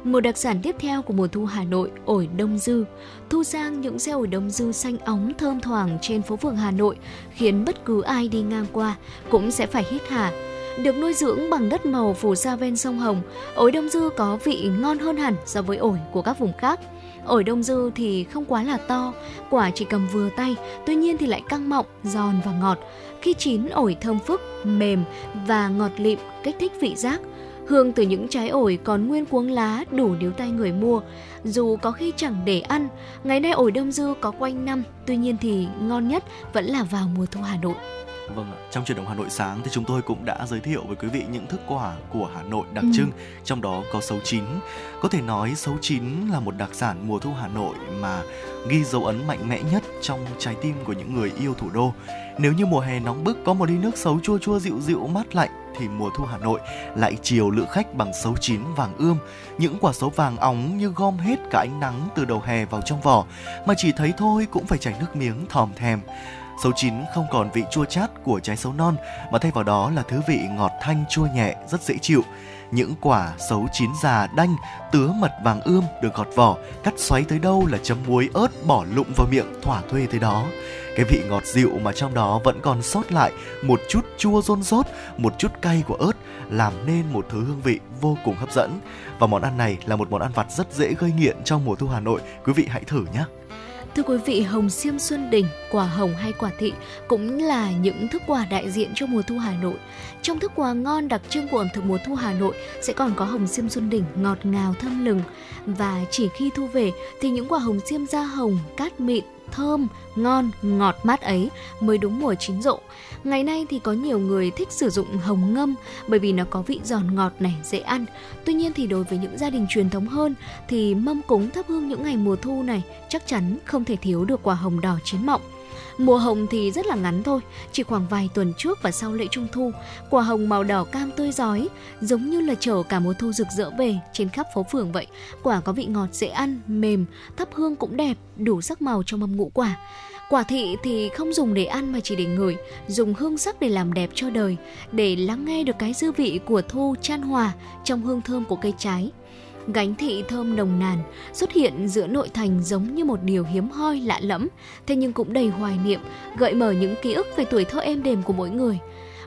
Một đặc sản tiếp theo của mùa thu Hà Nội, ổi đông dư. Thu sang những xe ổi đông dư xanh óng thơm thoảng trên phố phường Hà Nội khiến bất cứ ai đi ngang qua cũng sẽ phải hít hà. Được nuôi dưỡng bằng đất màu phủ sa ven sông Hồng, ổi đông dư có vị ngon hơn hẳn so với ổi của các vùng khác. Ổi đông dư thì không quá là to, quả chỉ cầm vừa tay, tuy nhiên thì lại căng mọng, giòn và ngọt. Khi chín ổi thơm phức, mềm và ngọt lịm, kích thích vị giác. Hương từ những trái ổi còn nguyên cuống lá đủ níu tay người mua. Dù có khi chẳng để ăn, ngày nay ổi đông dư có quanh năm, tuy nhiên thì ngon nhất vẫn là vào mùa thu Hà Nội. Vâng ạ, trong chuyển động Hà Nội sáng thì chúng tôi cũng đã giới thiệu với quý vị những thức quà của Hà Nội đặc Ừ. trưng, trong đó có sấu chín. Có thể nói sấu chín là một đặc sản mùa thu Hà Nội mà ghi dấu ấn mạnh mẽ nhất trong trái tim của những người yêu thủ đô. Nếu như mùa hè nóng bức có một ly nước sấu chua chua dịu dịu mát lạnh thì mùa thu Hà Nội lại chiều lữ khách bằng sấu chín vàng ươm. Những quả sấu vàng óng như gom hết cả ánh nắng từ đầu hè vào trong vỏ mà chỉ thấy thôi cũng phải chảy nước miếng thòm thèm. Sấu chín không còn vị chua chát của trái sấu non mà thay vào đó là thứ vị ngọt thanh chua nhẹ rất dễ chịu. Những quả sấu chín già đanh, tứa mật vàng ươm được gọt vỏ, cắt xoáy tới đâu là chấm muối ớt bỏ lụng vào miệng thỏa thuê tới đó. Cái vị ngọt dịu mà trong đó vẫn còn sót lại một chút chua rôn rốt, một chút cay của ớt làm nên một thứ hương vị vô cùng hấp dẫn. Và món ăn này là một món ăn vặt rất dễ gây nghiện trong mùa thu Hà Nội. Quý vị hãy thử nhé. Thưa quý vị, hồng xiêm xuân đình, quả hồng hay quả thị cũng là những thức quà đại diện cho mùa thu Hà Nội. Trong thức quà ngon đặc trưng của ẩm thực mùa thu Hà Nội sẽ còn có hồng xiêm xuân đỉnh ngọt ngào thơm lừng và chỉ khi thu về thì những quả hồng xiêm da hồng, cát mịn, thơm, ngon, ngọt mát ấy mới đúng mùa chín rộ. Ngày nay thì có nhiều người thích sử dụng hồng ngâm bởi vì nó có vị giòn ngọt này, dễ ăn. Tuy nhiên thì đối với những gia đình truyền thống hơn thì mâm cúng thắp hương những ngày mùa thu này chắc chắn không thể thiếu được quả hồng đỏ chín mọng. Mùa hồng thì rất là ngắn thôi, chỉ khoảng vài tuần trước và sau lễ trung thu, quả hồng màu đỏ cam tươi giói, giống như là chở cả mùa thu rực rỡ về trên khắp phố phường vậy. Quả có vị ngọt dễ ăn, mềm, thắp hương cũng đẹp, đủ sắc màu trong mâm ngũ quả. Quả thị thì không dùng để ăn mà chỉ để ngửi, dùng hương sắc để làm đẹp cho đời, để lắng nghe được cái dư vị của thu chan hòa trong hương thơm của cây trái. Gánh thị thơm nồng nàn xuất hiện giữa nội thành giống như một điều hiếm hoi lạ lẫm, thế nhưng cũng đầy hoài niệm, gợi mở những ký ức về tuổi thơ êm đềm của mỗi người.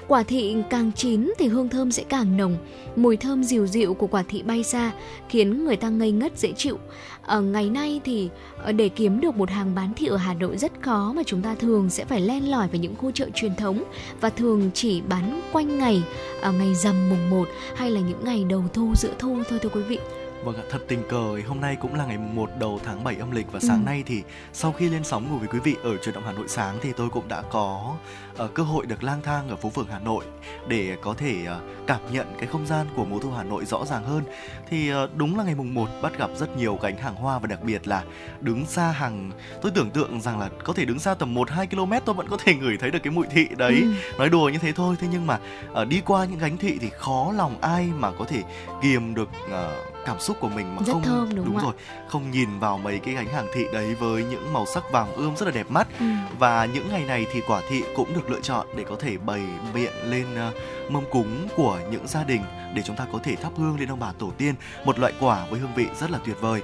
Quả thị càng chín thì hương thơm sẽ càng nồng, mùi thơm dịu dịu của quả thị bay ra khiến người ta ngây ngất dễ chịu. Ở ngày nay thì ờ, để kiếm được một hàng bán thị ở Hà Nội rất khó mà chúng ta thường sẽ phải len lỏi vào những khu chợ truyền thống và thường chỉ bán quanh ngày ở ngày rằm mùng 1 hay là những ngày đầu thu giữa thu thôi thưa quý vị. Vâng ạ, thật tình cờ hôm nay cũng là ngày mùng 1 đầu tháng 7 âm lịch và sáng Ừ. nay thì sau khi lên sóng ngủ với quý vị ở truyền động Hà Nội sáng thì tôi cũng đã có ờ, cơ hội được lang thang ở phố phường Hà Nội để có thể ờ, cảm nhận cái không gian của mùa thu Hà Nội rõ ràng hơn. Thì ờ, đúng là ngày mùng 1 bắt gặp rất nhiều gánh hàng hoa và đặc biệt là đứng xa hàng tôi tưởng tượng rằng là có thể đứng xa tầm 1 2 km tôi vẫn có thể ngửi thấy được cái mùi thị đấy. Ừ. Nói đùa như thế thôi thế nhưng mà ờ, đi qua những gánh thị thì khó lòng ai mà có thể kiềm được ờ, cảm xúc của mình mà Rất không thơm, đúng ạ? rồi không nhìn vào mấy cái gánh hàng thị đấy với những màu sắc vàng ươm rất là đẹp mắt Ừ. và những ngày này thì quả thị cũng được lựa chọn để có thể bày biện lên ờ, mâm cúng của những gia đình để chúng ta có thể thắp hương lên ông bà tổ tiên một loại quả với hương vị rất là tuyệt vời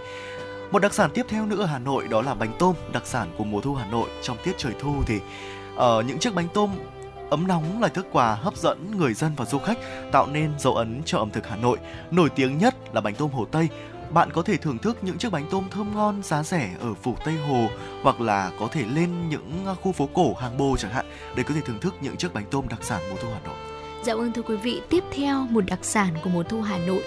một đặc sản tiếp theo nữa ở Hà Nội đó là bánh tôm đặc sản của mùa thu Hà Nội trong tiết trời thu thì ở những chiếc bánh tôm ấm nóng là thức quà hấp dẫn người dân và du khách tạo nên dấu ấn cho ẩm thực Hà Nội nổi tiếng nhất là bánh tôm Hồ Tây bạn có thể thưởng thức những chiếc bánh tôm thơm ngon giá rẻ ở phủ Tây Hồ hoặc là có thể lên những à, khu phố cổ hàng bồ chẳng hạn để có thể thưởng thức những chiếc bánh tôm đặc sản mùa thu Hà Nội. Dạ vâng thưa quý vị, tiếp theo một đặc sản của mùa thu Hà Nội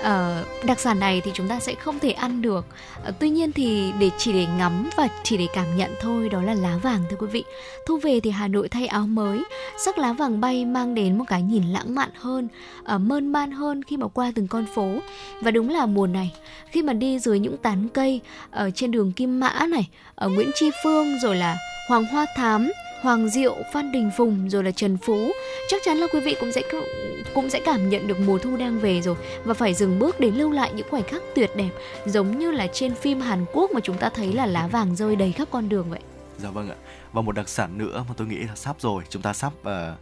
uh, đặc sản này thì chúng ta sẽ không thể ăn được. uh, tuy nhiên thì để chỉ để ngắm và chỉ để cảm nhận thôi đó là lá vàng thưa quý vị. Thu về thì Hà Nội thay áo mới, sắc lá vàng bay mang đến một cái nhìn lãng mạn hơn, uh, mơn man hơn khi mà qua từng con phố. Và đúng là mùa này, khi mà đi dưới những tán cây ở trên đường Kim Mã này, ở Nguyễn Tri Phương rồi là Hoàng Hoa Thám, Hoàng Diệu, Phan Đình Phùng rồi là Trần Phú chắc chắn là quý vị cũng sẽ cũng sẽ cảm nhận được mùa thu đang về rồi và phải dừng bước để lưu lại những khoảnh khắc tuyệt đẹp giống như là trên phim Hàn Quốc mà chúng ta thấy là lá vàng rơi đầy khắp con đường vậy. Dạ vâng ạ. Và một đặc sản nữa mà tôi nghĩ là sắp rồi, chúng ta sắp uh,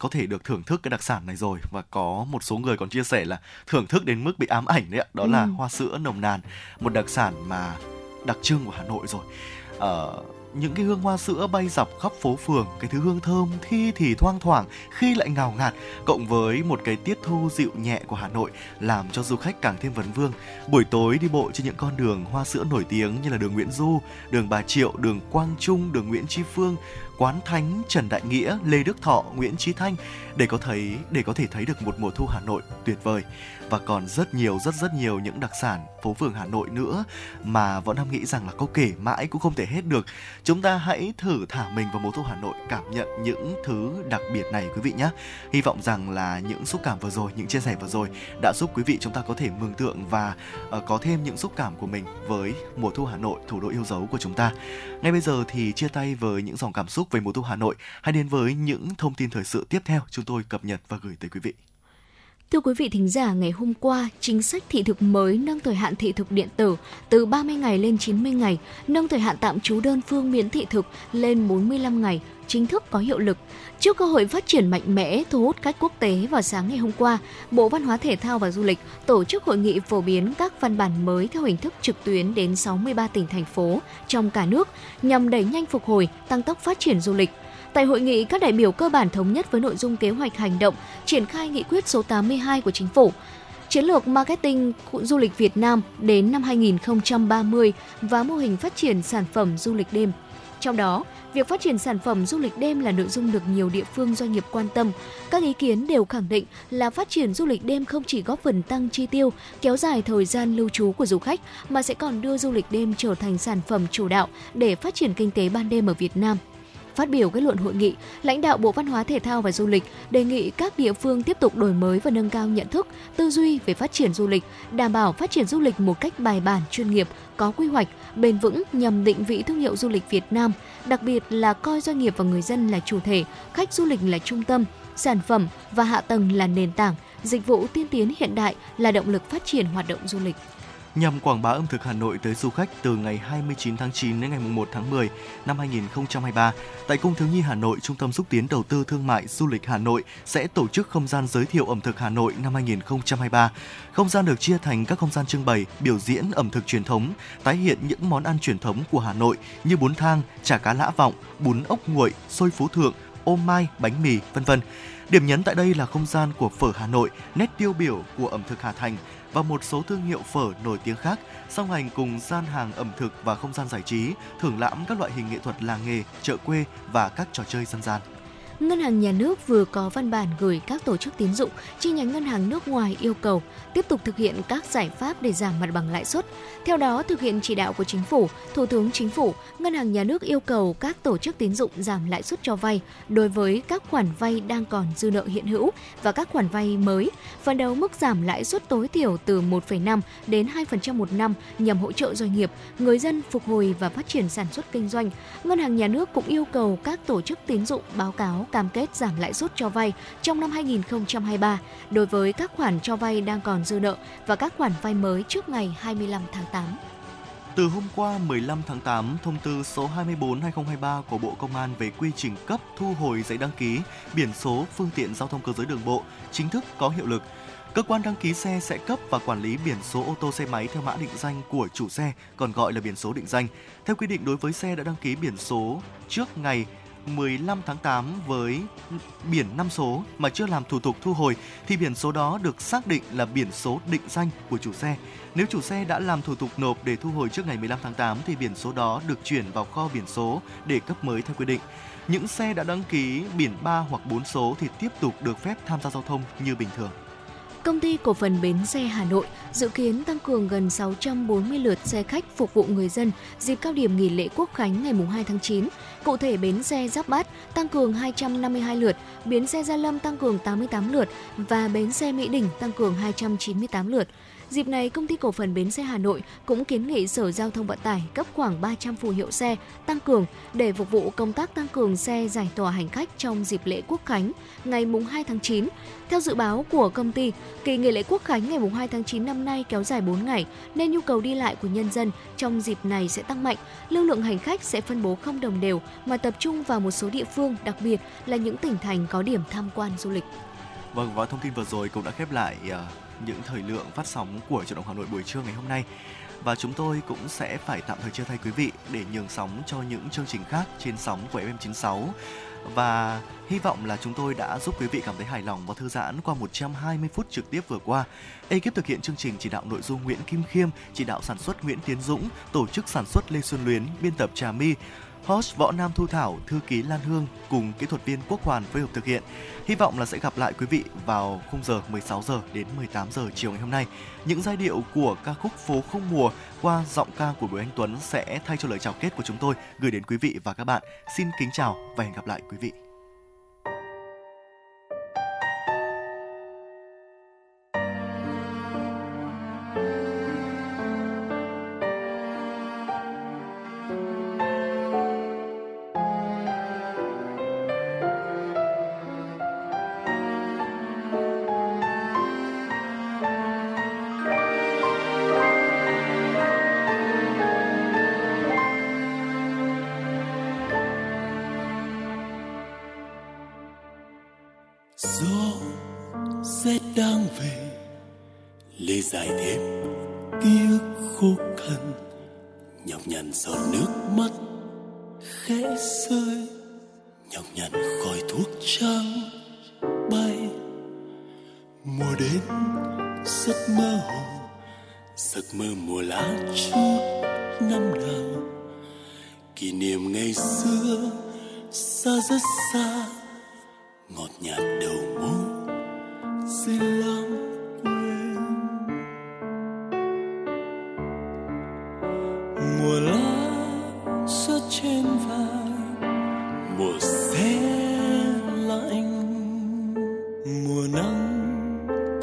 có thể được thưởng thức cái đặc sản này rồi và có một số người còn chia sẻ là thưởng thức đến mức bị ám ảnh đấy ạ đó ừ. là hoa sữa nồng nàn một đặc sản mà đặc trưng của Hà Nội rồi uh, những cái hương hoa sữa bay dọc khắp phố phường cái thứ hương thơm thi thì thoang thoảng khi lại ngào ngạt cộng với một cái tiết thu dịu nhẹ của Hà Nội làm cho du khách càng thêm vấn vương. Buổi tối đi bộ trên những con đường hoa sữa nổi tiếng như là đường Nguyễn Du đường Bà Triệu đường Quang Trung đường Nguyễn Tri Phương Quán Thánh Trần Đại Nghĩa, Lê Đức Thọ, Nguyễn Chí Thanh để có thấy để có thể thấy được một mùa thu Hà Nội tuyệt vời và còn rất nhiều rất rất nhiều những đặc sản phố phường Hà Nội nữa mà Võ Nam nghĩ rằng là có kể mãi cũng không thể hết được. Chúng ta hãy thử thả mình vào mùa thu Hà Nội cảm nhận những thứ đặc biệt này quý vị nhé. Hy vọng rằng là những xúc cảm vừa rồi, những chia sẻ vừa rồi đã giúp quý vị chúng ta có thể mường tượng và uh, có thêm những xúc cảm của mình với mùa thu Hà Nội, thủ đô yêu dấu của chúng ta. Ngay bây giờ thì chia tay với những dòng cảm xúc về mùa thu Hà Nội. Hãy đến với những thông tin thời sự tiếp theo chúng tôi cập nhật và gửi tới quý vị. Thưa quý vị thính giả, ngày hôm qua, chính sách thị thực mới nâng thời hạn thị thực điện tử từ 30 ngày lên 90 ngày, nâng thời hạn tạm trú đơn phương miễn thị thực lên 45 ngày, chính thức có hiệu lực. Trước cơ hội phát triển mạnh mẽ thu hút khách quốc tế vào sáng ngày hôm qua, Bộ Văn hóa Thể thao và Du lịch tổ chức hội nghị phổ biến các văn bản mới theo hình thức trực tuyến đến 63 tỉnh thành phố trong cả nước nhằm đẩy nhanh phục hồi, tăng tốc phát triển du lịch. Tại hội nghị, các đại biểu cơ bản thống nhất với nội dung kế hoạch hành động triển khai nghị quyết số 82 của chính phủ chiến lược marketing du lịch Việt Nam đến năm 2030 và mô hình phát triển sản phẩm du lịch đêm. Trong đó, việc phát triển sản phẩm du lịch đêm là nội dung được nhiều địa phương doanh nghiệp quan tâm. Các ý kiến đều khẳng định là phát triển du lịch đêm không chỉ góp phần tăng chi tiêu, kéo dài thời gian lưu trú của du khách mà sẽ còn đưa du lịch đêm trở thành sản phẩm chủ đạo để phát triển kinh tế ban đêm ở Việt Nam Phát biểu kết luận hội nghị, lãnh đạo Bộ Văn hóa Thể thao và Du lịch đề nghị các địa phương tiếp tục đổi mới và nâng cao nhận thức, tư duy về phát triển du lịch, đảm bảo phát triển du lịch một cách bài bản, chuyên nghiệp, có quy hoạch, bền vững nhằm định vị thương hiệu du lịch Việt Nam, đặc biệt là coi doanh nghiệp và người dân là chủ thể, khách du lịch là trung tâm, sản phẩm và hạ tầng là nền tảng, dịch vụ tiên tiến hiện đại là động lực phát triển hoạt động du lịch nhằm quảng bá ẩm thực Hà Nội tới du khách từ ngày 29 tháng 9 đến ngày 1 tháng 10 năm 2023. Tại Cung Thiếu nhi Hà Nội, Trung tâm xúc tiến đầu tư thương mại du lịch Hà Nội sẽ tổ chức không gian giới thiệu ẩm thực Hà Nội năm 2023. Không gian được chia thành các không gian trưng bày, biểu diễn ẩm thực truyền thống, tái hiện những món ăn truyền thống của Hà Nội như bún thang, chả cá lã vọng, bún ốc nguội, xôi phú thượng, ô mai, bánh mì, vân vân. Điểm nhấn tại đây là không gian của phở Hà Nội, nét tiêu biểu của ẩm thực Hà Thành và một số thương hiệu phở nổi tiếng khác, song hành cùng gian hàng ẩm thực và không gian giải trí, thưởng lãm các loại hình nghệ thuật làng nghề, chợ quê và các trò chơi dân gian. Ngân hàng Nhà nước vừa có văn bản gửi các tổ chức tín dụng chi nhánh ngân hàng nước ngoài yêu cầu tiếp tục thực hiện các giải pháp để giảm mặt bằng lãi suất. Theo đó, thực hiện chỉ đạo của Chính phủ, Thủ tướng Chính phủ, Ngân hàng Nhà nước yêu cầu các tổ chức tín dụng giảm lãi suất cho vay đối với các khoản vay đang còn dư nợ hiện hữu và các khoản vay mới, phấn đấu mức giảm lãi suất tối thiểu từ 1,5 đến 2% một năm nhằm hỗ trợ doanh nghiệp, người dân phục hồi và phát triển sản xuất kinh doanh. Ngân hàng Nhà nước cũng yêu cầu các tổ chức tín dụng báo cáo cam kết giảm lãi suất cho vay trong năm 2023 đối với các khoản cho vay đang còn dư nợ và các khoản vay mới trước ngày 25 tháng 8. Từ hôm qua 15 tháng 8, thông tư số 24/2023 của Bộ Công an về quy trình cấp thu hồi giấy đăng ký biển số phương tiện giao thông cơ giới đường bộ chính thức có hiệu lực. Cơ quan đăng ký xe sẽ cấp và quản lý biển số ô tô xe máy theo mã định danh của chủ xe, còn gọi là biển số định danh. Theo quy định đối với xe đã đăng ký biển số trước ngày 15 tháng 8 với biển 5 số mà chưa làm thủ tục thu hồi, thì biển số đó được xác định là biển số định danh của chủ xe. Nếu chủ xe đã làm thủ tục nộp để thu hồi trước ngày 15 tháng 8 thì biển số đó được chuyển vào kho biển số để cấp mới theo quy định. Những xe đã đăng ký biển 3 hoặc 4 số thì tiếp tục được phép tham gia giao thông như bình thường. Công ty cổ phần Bến xe Hà Nội dự kiến tăng cường gần 640 lượt xe khách phục vụ người dân dịp cao điểm nghỉ lễ Quốc khánh ngày 2 tháng 9. Cụ thể bến xe Giáp Bát tăng cường 252 lượt, bến xe Gia Lâm tăng cường 88 lượt và bến xe Mỹ Đình tăng cường 298 lượt. Dịp này, công ty cổ phần bến xe Hà Nội cũng kiến nghị Sở Giao thông Vận tải cấp khoảng 300 phù hiệu xe tăng cường để phục vụ công tác tăng cường xe giải tỏa hành khách trong dịp lễ Quốc khánh ngày mùng 2 tháng 9. Theo dự báo của công ty, kỳ nghỉ lễ Quốc khánh ngày mùng 2 tháng 9 năm nay kéo dài 4 ngày nên nhu cầu đi lại của nhân dân trong dịp này sẽ tăng mạnh. Lưu lượng hành khách sẽ phân bố không đồng đều mà tập trung vào một số địa phương, đặc biệt là những tỉnh thành có điểm tham quan du lịch. Vâng và thông tin vừa rồi cũng đã khép lại ờ, những thời lượng phát sóng của chủ động Hà Nội buổi trưa ngày hôm nay. Và chúng tôi cũng sẽ phải tạm thời chia tay quý vị để nhường sóng cho những chương trình khác trên sóng của FM96 và hy vọng là chúng tôi đã giúp quý vị cảm thấy hài lòng và thư giãn qua 120 phút trực tiếp vừa qua. Ekip thực hiện chương trình chỉ đạo nội dung Nguyễn Kim Khiêm, chỉ đạo sản xuất Nguyễn Tiến Dũng, tổ chức sản xuất Lê Xuân Luyến, biên tập Trà My, host Võ Nam Thu Thảo, thư ký Lan Hương cùng kỹ thuật viên Quốc Hoàn phối hợp thực hiện. Hy vọng là sẽ gặp lại quý vị vào khung giờ 16 giờ đến 18 giờ chiều ngày hôm nay. Những giai điệu của ca khúc Phố không mùa qua giọng ca của Bùi Anh Tuấn sẽ thay cho lời chào kết của chúng tôi gửi đến quý vị và các bạn. Xin kính chào và hẹn gặp lại quý vị.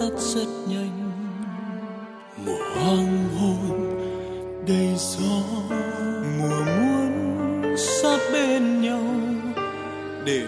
Mất rất nhanh. Mùa hoang hôn đầy gió. Mùa muốn sát bên nhau để